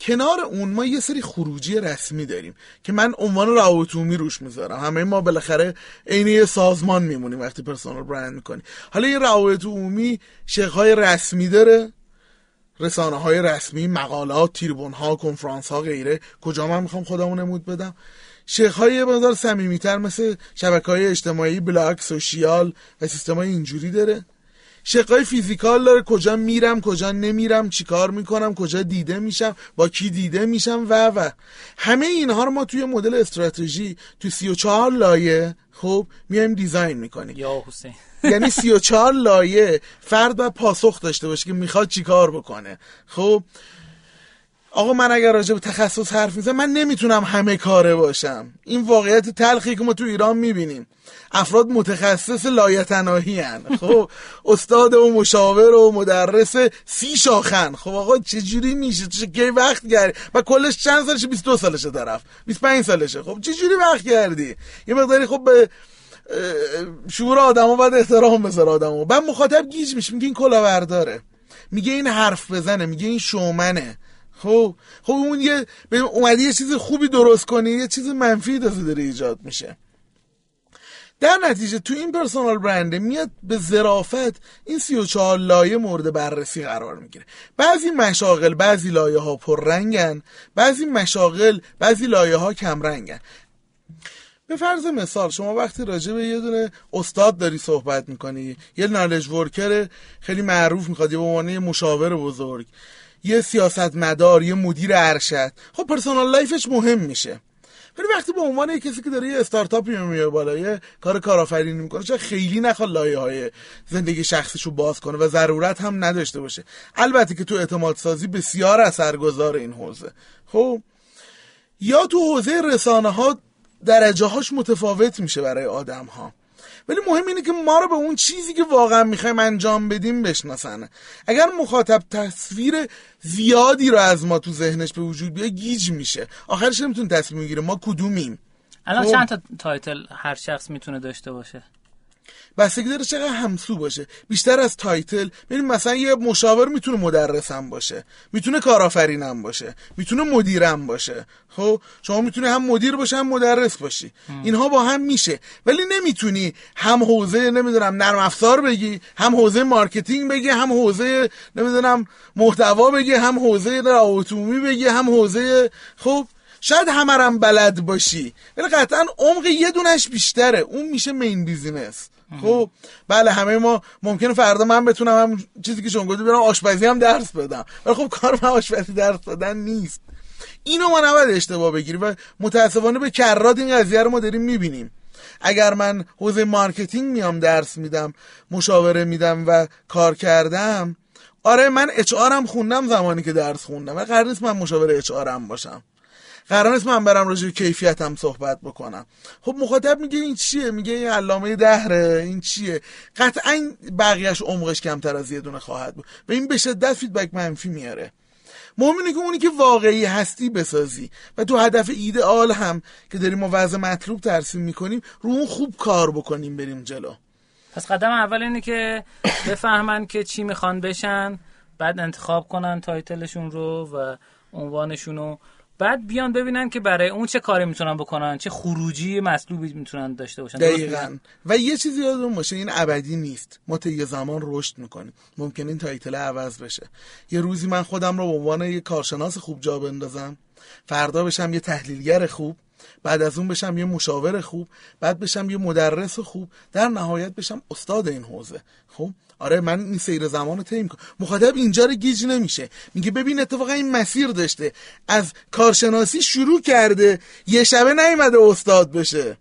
کنار اون ما یه سری خروجی رسمی داریم که من عنوان روابط عمومی روش می‌ذارم. همه ما بالاخره عین یه سازمان میمونیم وقتی پرسونال برند می‌کنیم حالا این روابط عمومی شقهای رسمی داره رسانه های رسمی مقالات تیربون ها کنفرانس ها غیره. کجا من می‌خوام خودمو نمود بدم؟ شق های یه مقدار صمیمیتر مثل شبکه های اجتماعی blog social و سیستم های اینجوری داره. شقای physical داره کجا میرم کجا نمیرم چیکار می‌کنم کجا دیده میشم با کی دیده میشم و و. همه اینها رو ما توی مدل استراتژی تو 34 لایه خب میایم design می‌کنیم. یا حسین. یعنی 34 لایه فرد و پاسخ داشته باشه که می‌خواد چیکار بکنه. خب آقا من اگر راجع به تخصص حرف می‌زنم من نمی‌تونم همه کاره باشم. این واقعیت تلخی که ما تو ایران می‌بینیم. افراد متخصص لایتناهی هن. خب استاد و مشاور و مدرس سی شاخن. خب آقا چجوری میشه؟ چه کی وقت گردی و کلش چند سالشه؟ 22 سالشه طرف. 25 سالشه. خب چجوری وقت کردی یه مقداری خب به شعور آدمو باید احترام بذاره آدمو. بعد مخاطب گیج میشه. میگه این کلاورداره. میگه این حرف بزنه. میگه این شومنه. خب خب اون یه اومدی یه چیز خوبی درست کنی یه چیز منفی داره ایجاد میشه. در نتیجه تو این پرسونال برنده میاد به ظرافت این 34 لایه مورد بررسی قرار می‌گیره. بعضی مشاغل بعضی لایه ها پررنگن بعضی مشاغل بعضی لایه ها کم رنگن به فرض مثال شما وقتی راجع به یه دونه استاد داری صحبت می‌کنی یه نالج ورکر خیلی معروف می‌خواد یه به عنوان مشاور بزرگ. یه سیاست مدار یه مدیر ارشد. خب پرسونال لایفش مهم میشه. ولی وقتی به عنوان یه کسی که داره یه استارتاپی میاره بالا یه کار کارآفرینی می‌کنه چه خیلی نخواد لایه های زندگی شخصیشو باز کنه و ضرورت هم نداشته باشه. البته که تو اعتماد سازی بسیار اثرگذار این حوزه. خب یا تو حوزه رسانه ها درجه هاش متفاوت میشه برای آدم ها ولی مهم اینه که ما رو به اون چیزی که واقعا می‌خوایم انجام بدیم بشناسن. اگر مخاطب تصویر زیادی رو از ما تو ذهنش به وجود بیاد گیج میشه. آخرش نمی‌تونه تصمیم می‌گیره. ما کدومیم؟ الان خب. چند تا title هر شخص می‌تونه داشته باشه؟ بستگی داره چقدر همسو باشه. بیشتر از title. ببین مثلا یه مشاور می‌تونه مدرسم باشه. می‌تونه کارآفرینم باشه. می‌تونه مدیرم باشه. خب؟ شما می‌تونه هم مدیر باشه هم مدرس باشی. اینها با هم میشه. ولی نمی‌تونی هم حوزه نمی‌دونم نرم افزار بگی هم حوزه marketing بگی هم حوزه نمی‌دونم محتوا بگی هم حوزه اتومبیل بگی هم حوزه خب؟ شاید همه رم بلد باشی. ولی قطعا عمق یه دونش بیشتره. اون میشه main business خب بله همه ما ممکنه فردا من بتونم هم چیزی که شما گفتی برم آشپزی هم درس بدم. ولی خب کار من آشپزی درس دادن نیست. اینو ما نباید اشتباه بگیریم و متاسفانه به کرات این قضیه رو ما داریم می‌بینیم. اگر من حوزه marketing میام درس میدم مشاوره میدم و کار کردم آره من HR هم خوندم زمانی که درس خوندم و قرار نیست من مشاور HR هم باشم. قرار نیست من برم راجع کیفیتم صحبت بکنم. خب مخاطب میگه این چیه؟ میگه این علامه دهره این چیه؟ قطعا بقیهش عمقش کمتر از یه دونه خواهد بود. و این به شدت feedback منفی میاره. مهم اینه که اونی که واقعی هستی بسازی. و تو هدف ایدئال هم که داریم ما وضع مطلوب ترسیم می‌کنیم رو اون خوب کار بکنیم بریم جلو. پس قدم اول اینه که بفهمن که چی می‌خوان بشن بعد انتخاب کنن تایتلشون رو و عنوانشون رو بعد بیان ببینن که برای اون چه کاری می‌تونن بکنن چه خروجی مطلوبی می‌تونن داشته باشن. دقیقا. و یه چیزی یادمون باشه این ابدی نیست. ما تا یه زمان رشد می‌کنیم. ممکن این title عوض بشه. یه روزی من خودم رو به عنوان یه کارشناس خوب جا بندازم. فردا بشم یه تحلیلگر خوب. بعد از اون بشم یه مشاور خوب. بعد بشم یه مدرس خوب. در نهایت بشم استاد این حوزه. خب؟ آره من این سیر زمان رو طی مخاطب اینجا رو گیج نمیشه. میگه ببین اتفاقا این مسیر داشته. از کارشناسی شروع کرده یه شبه نیومده استاد بشه.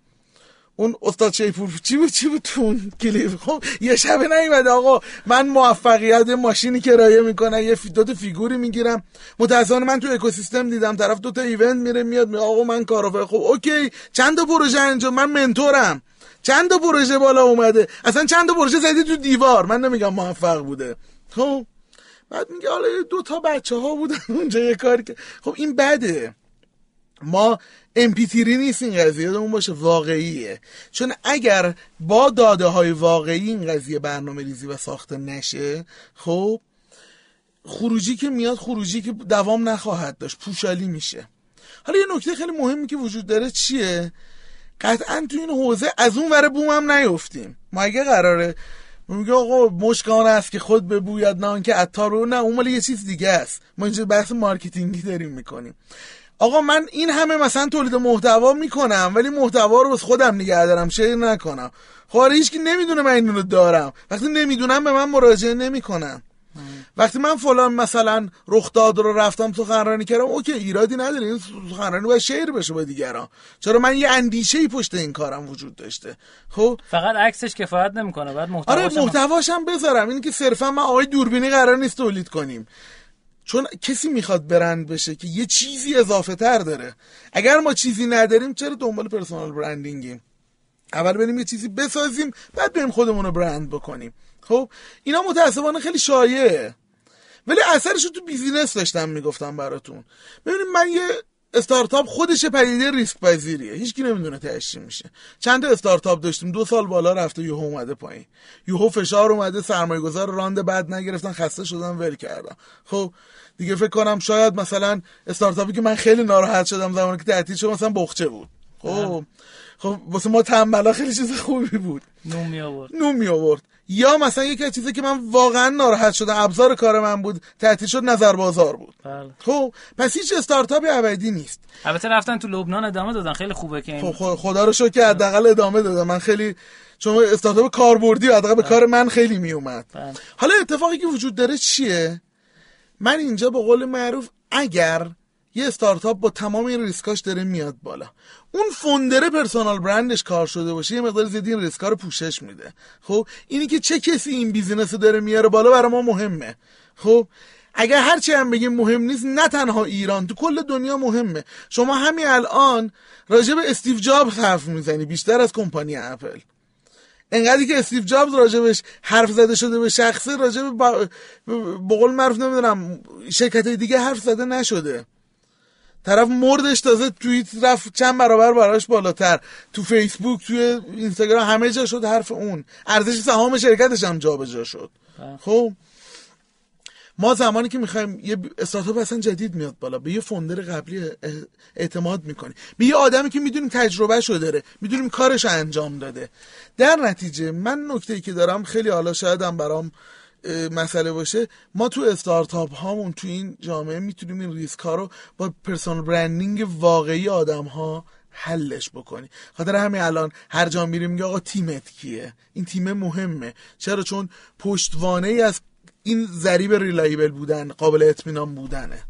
اون استاد شیپور چی بود؟ چی بود تو کلیپ؟ خب یه شبه نیومده. آقا من موفقیت ماشینی کرایه می‌کنم یه دو تا فیگوری می‌گیرم. متاسفانه من تو اکوسیستم دیدم طرف دو تا ایونت میره میاد می آقا من کارافه خب اوکی. چند تا پروژه انجام؟ من منتورم. چند تا پروژه بالا اومده؟ اصلا چند تا پروژه زدی تو دیوار؟ من نمیگم موفق بوده. خب بعد میگه حالا دو تا بچه ها بودن اونجا یه کاری که خب این بده. ما امپیتیری نیست این قضیه اون باشه واقعیه. چون اگر با داده های واقعی این قضیه برنامه ریزی و ساخته نشه خب خروجی که میاد خروجی که دوام نخواهد داشت پوشالی میشه. حالا یه نکته خیلی مهمی که وجود داره چیه؟ قطعا تو این حوزه از اون ور بوم هم نیفتیم. ما اگه قراره میگه آقا مشک آن است که خود ببوید نه که عطار رو نه اون مال یه چیز دیگه است. ما اینجا بحث marketing ی داریم می‌کنیم. آقا من این همه مثلا تولید محتوا می‌کنم ولی محتوا رو بس خودم نگه دارم شیر نکنم. خب هیچ کی نمی‌دونه من اینو دارم. وقتی نمی‌دونم به من مراجعه نمی‌کنم وقتی من فلان مثلا رخداد رو رفتم سخنرانی کردم اوکی ایرادی نداره این سخنرانی باید شعر بشه با دیگران. چرا من یه اندیشه ای پشت این کارم وجود داشته؟ خب؟ فقط عکسش کفایت نمی‌کنه بعد محتواش آره محتواش هم بذارم. این که صرفا من آقای دوربینی قرار نیست تولید کنیم. چون کسی می‌خواد برند بشه که یه چیزی اضافه تر داره. اگر ما چیزی نداریم چرا دنبال personal branding یم؟ اول بریم یه چیزی بسازیم بعد بریم خودمون رو برند بکنیم. خب؟ اینا متاسفانه خیلی شایعه. ولی اثرش رو تو business داشتم می‌گفتم براتون. ببینید من یه استارتاپ خودش پدیده ریسک پذیریه هیچکی نمی‌دونه تهش میشه. چند تا استارتاپ داشتیم. دو سال بالا رفته یهو اومده پایین. یهو فشار اومده سرمایه گذار راند بعد نگرفتن خسته شدن ول کردن. خب دیگه فکر کنم شاید مثلا استارتاپی که من خیلی ناراحت شدم زمانی که تعطیل شد مثلا بخچه بود. خب خب واسه ما تنبلا خیلی چیز خوبی بود. نون می آورد نون می آورد یا مثلا یکی از چیزی که من واقعا ناراحت شدم ابزار کار من بود تعطیل شد نظر بازار بود. بله. خب پس هیچ استارتاپی ابدی نیست. البته رفتن تو لبنان ادامه دادن. خیلی خوبه که این خب خدا رو شکر که حداقل ادامه دادم من خیلی چون استارتاپ کاربردی حداقل به کار من خیلی می اومد بله. حالا اتفاقی که وجود داره چیه؟ من اینجا به قول معروف اگر یه استارتاپ با تمام این ریسکاش داره میاد بالا. اون founder personal brand ش کار شده باشه یه مقدار زیادی این ریسکا رو پوشش میده. خب اینی که چه کسی این business رو داره میاره بالا برای ما مهمه. خب اگر هرچی هم بگیم مهم نیست نه تنها ایران تو کل دنیا مهمه. شما همین الان راجع به استیو جابز حرف می‌زنی بیشتر از کمپانی اپل. انقدری که استیو جابز راجبش حرف زده شده به شخصه راجب. بقول معروف نمی‌دونم شرکت دیگه حرف زده نشده. طرف مردش تازه توییت رفت چند برابر براش بالاتر. تو فیسبوک توی اینستاگرام همه جا شد حرف اون. ارزش سهام شرکتش هم جابجا شد. خب؟ ما زمانی که می‌خوایم یه استارتاپ اصلا جدید میاد بالا. به یه فوندر قبلی اعتماد می‌کنی. به یه آدمی که می‌دونیم تجربه شو داره. می‌دونیم کارش انجام داده. در نتیجه من نکته ای که دارم خیلی حالا شاید هم برام مسئله باشه. ما تو استارتاپ هامون تو این جامعه می‌تونیم این ریسک ها رو با پرسونال برندینگ واقعی آدم ها حلش بکنی خاطر همین الان هر جا میریم میگه آقا تیمت کیه؟ این تیم مهمه. چرا؟ چون پشتوانه ای از این ضریب reliable بودن قابل اطمینان بودنه.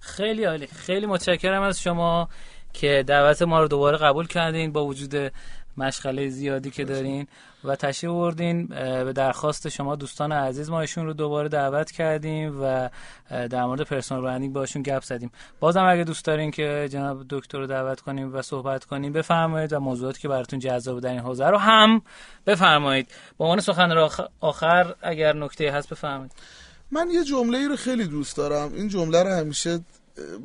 خیلی عالی. خیلی متشکرم از شما که دعوت ما رو دوباره قبول کردین با وجود مشغله زیادی که دارین و تشریف بردین به درخواست شما دوستان عزیز ما ایشون رو دوباره دعوت کردیم و در مورد personal branding باشون گپ زدیم. بازم اگه دوست دارین که جناب دکتر رو دعوت کنیم و صحبت کنیم بفرمایید و موضوعاتی که براتون جذاب در این حوزه رو هم بفرمایید. به عنوان سخن آخر اگر نکته هست بفرمایید. من یه جمله رو خیلی دوست دارم. این جمله رو همیشه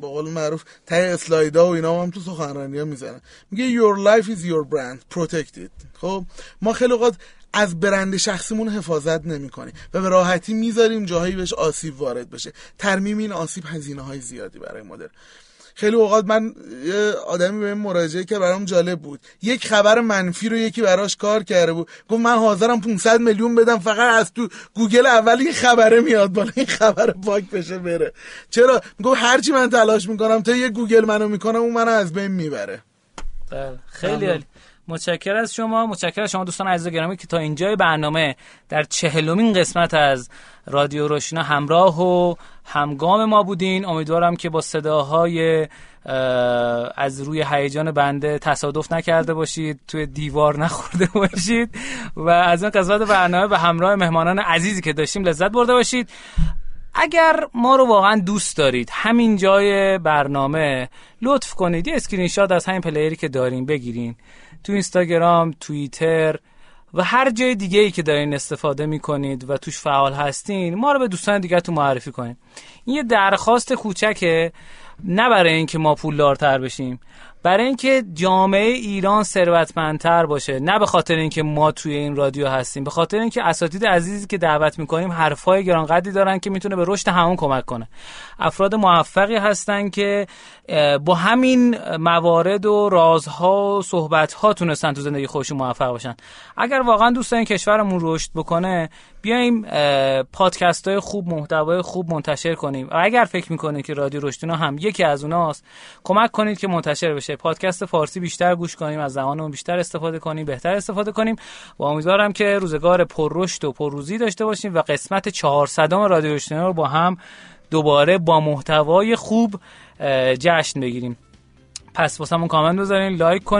با قول معروف ته اسلایدا و اینا هم تو سخنرانی ها می‌زنن میگه your life is your brand. Protect خب ما خیلی اوقات از برند شخصیمون حفاظت نمی کنیم و به راحتی می‌ذاریم جاهایی بهش آسیب وارد بشه. ترمیم این آسیب هزینه های زیادی برای داره خیلی اوقات من یه آدمی به مراجعه که برام جالب بود. یک خبر منفی رو یکی براش کار کرده بود. گفت من حاضرم 500 میلیون بدم فقط از تو گوگل اول یه خبره میاد بالا این خبر پاک بشه بره. چرا؟ گفت هرچی من تلاش می‌کنم تا یه گوگل منو می‌کنم اون منو از بین می‌بره. بله خیلی عالی. متشکر از شما. متشکر از شما دوستان عزیز گرامی که تا اینجای برنامه در چهلمین قسمت از رادیو رشدینو همراه و همگام ما بودین. امیدوارم که با صداهای از روی هیجان بنده تصادف نکرده باشید توی دیوار نخورده باشید و از این قسمت برنامه به همراه مهمانان عزیزی که داشتیم لذت برده باشید. اگر ما رو واقعا دوست دارید همین جای برنامه لطف کنید. یه اسکرین شات از همین player ی که داریم بگیرین. تو اینستاگرام توییتر و هر جای دیگه ای که دارین استفاده می‌کنید و توش فعال هستین ما رو به دوستان دیگه تو معرفی کنید این یه درخواست کوچکه نه برای اینکه ما پولدارتر بشیم. برای اینکه جامعه ایران ثروتمندتر باشه نه به خاطر اینکه ما توی این رادیو هستیم به خاطر اینکه اساتید عزیزی که دعوت می‌کنیم حرفای گرانقدری دارن که می‌تونه به رشد همون کمک کنه. افراد موفقی هستن که با همین موارد و رازها و صحبتها تونستن تو زندگی خودشون موفق باشن. اگر واقعا دوست دارین کشورمون رشد بکنه بیایم پادکست های خوب محتوای خوب منتشر کنیم. اگر فکر می‌کنید که رادیو رشتینا هم یکی از اوناست کمک کنید که منتشر بشه. پادکست فارسی بیشتر گوش کنیم از زبانمون بیشتر استفاده کنیم بهتر استفاده کنیم و امیدوارم که روزگار پررشد و پرروزی داشته باشیم و قسمت 400 رادیو رشتینا رو با هم دوباره با محتوای خوب جشن بگیریم. پس واسمون کامنت بذارین لایک کنین.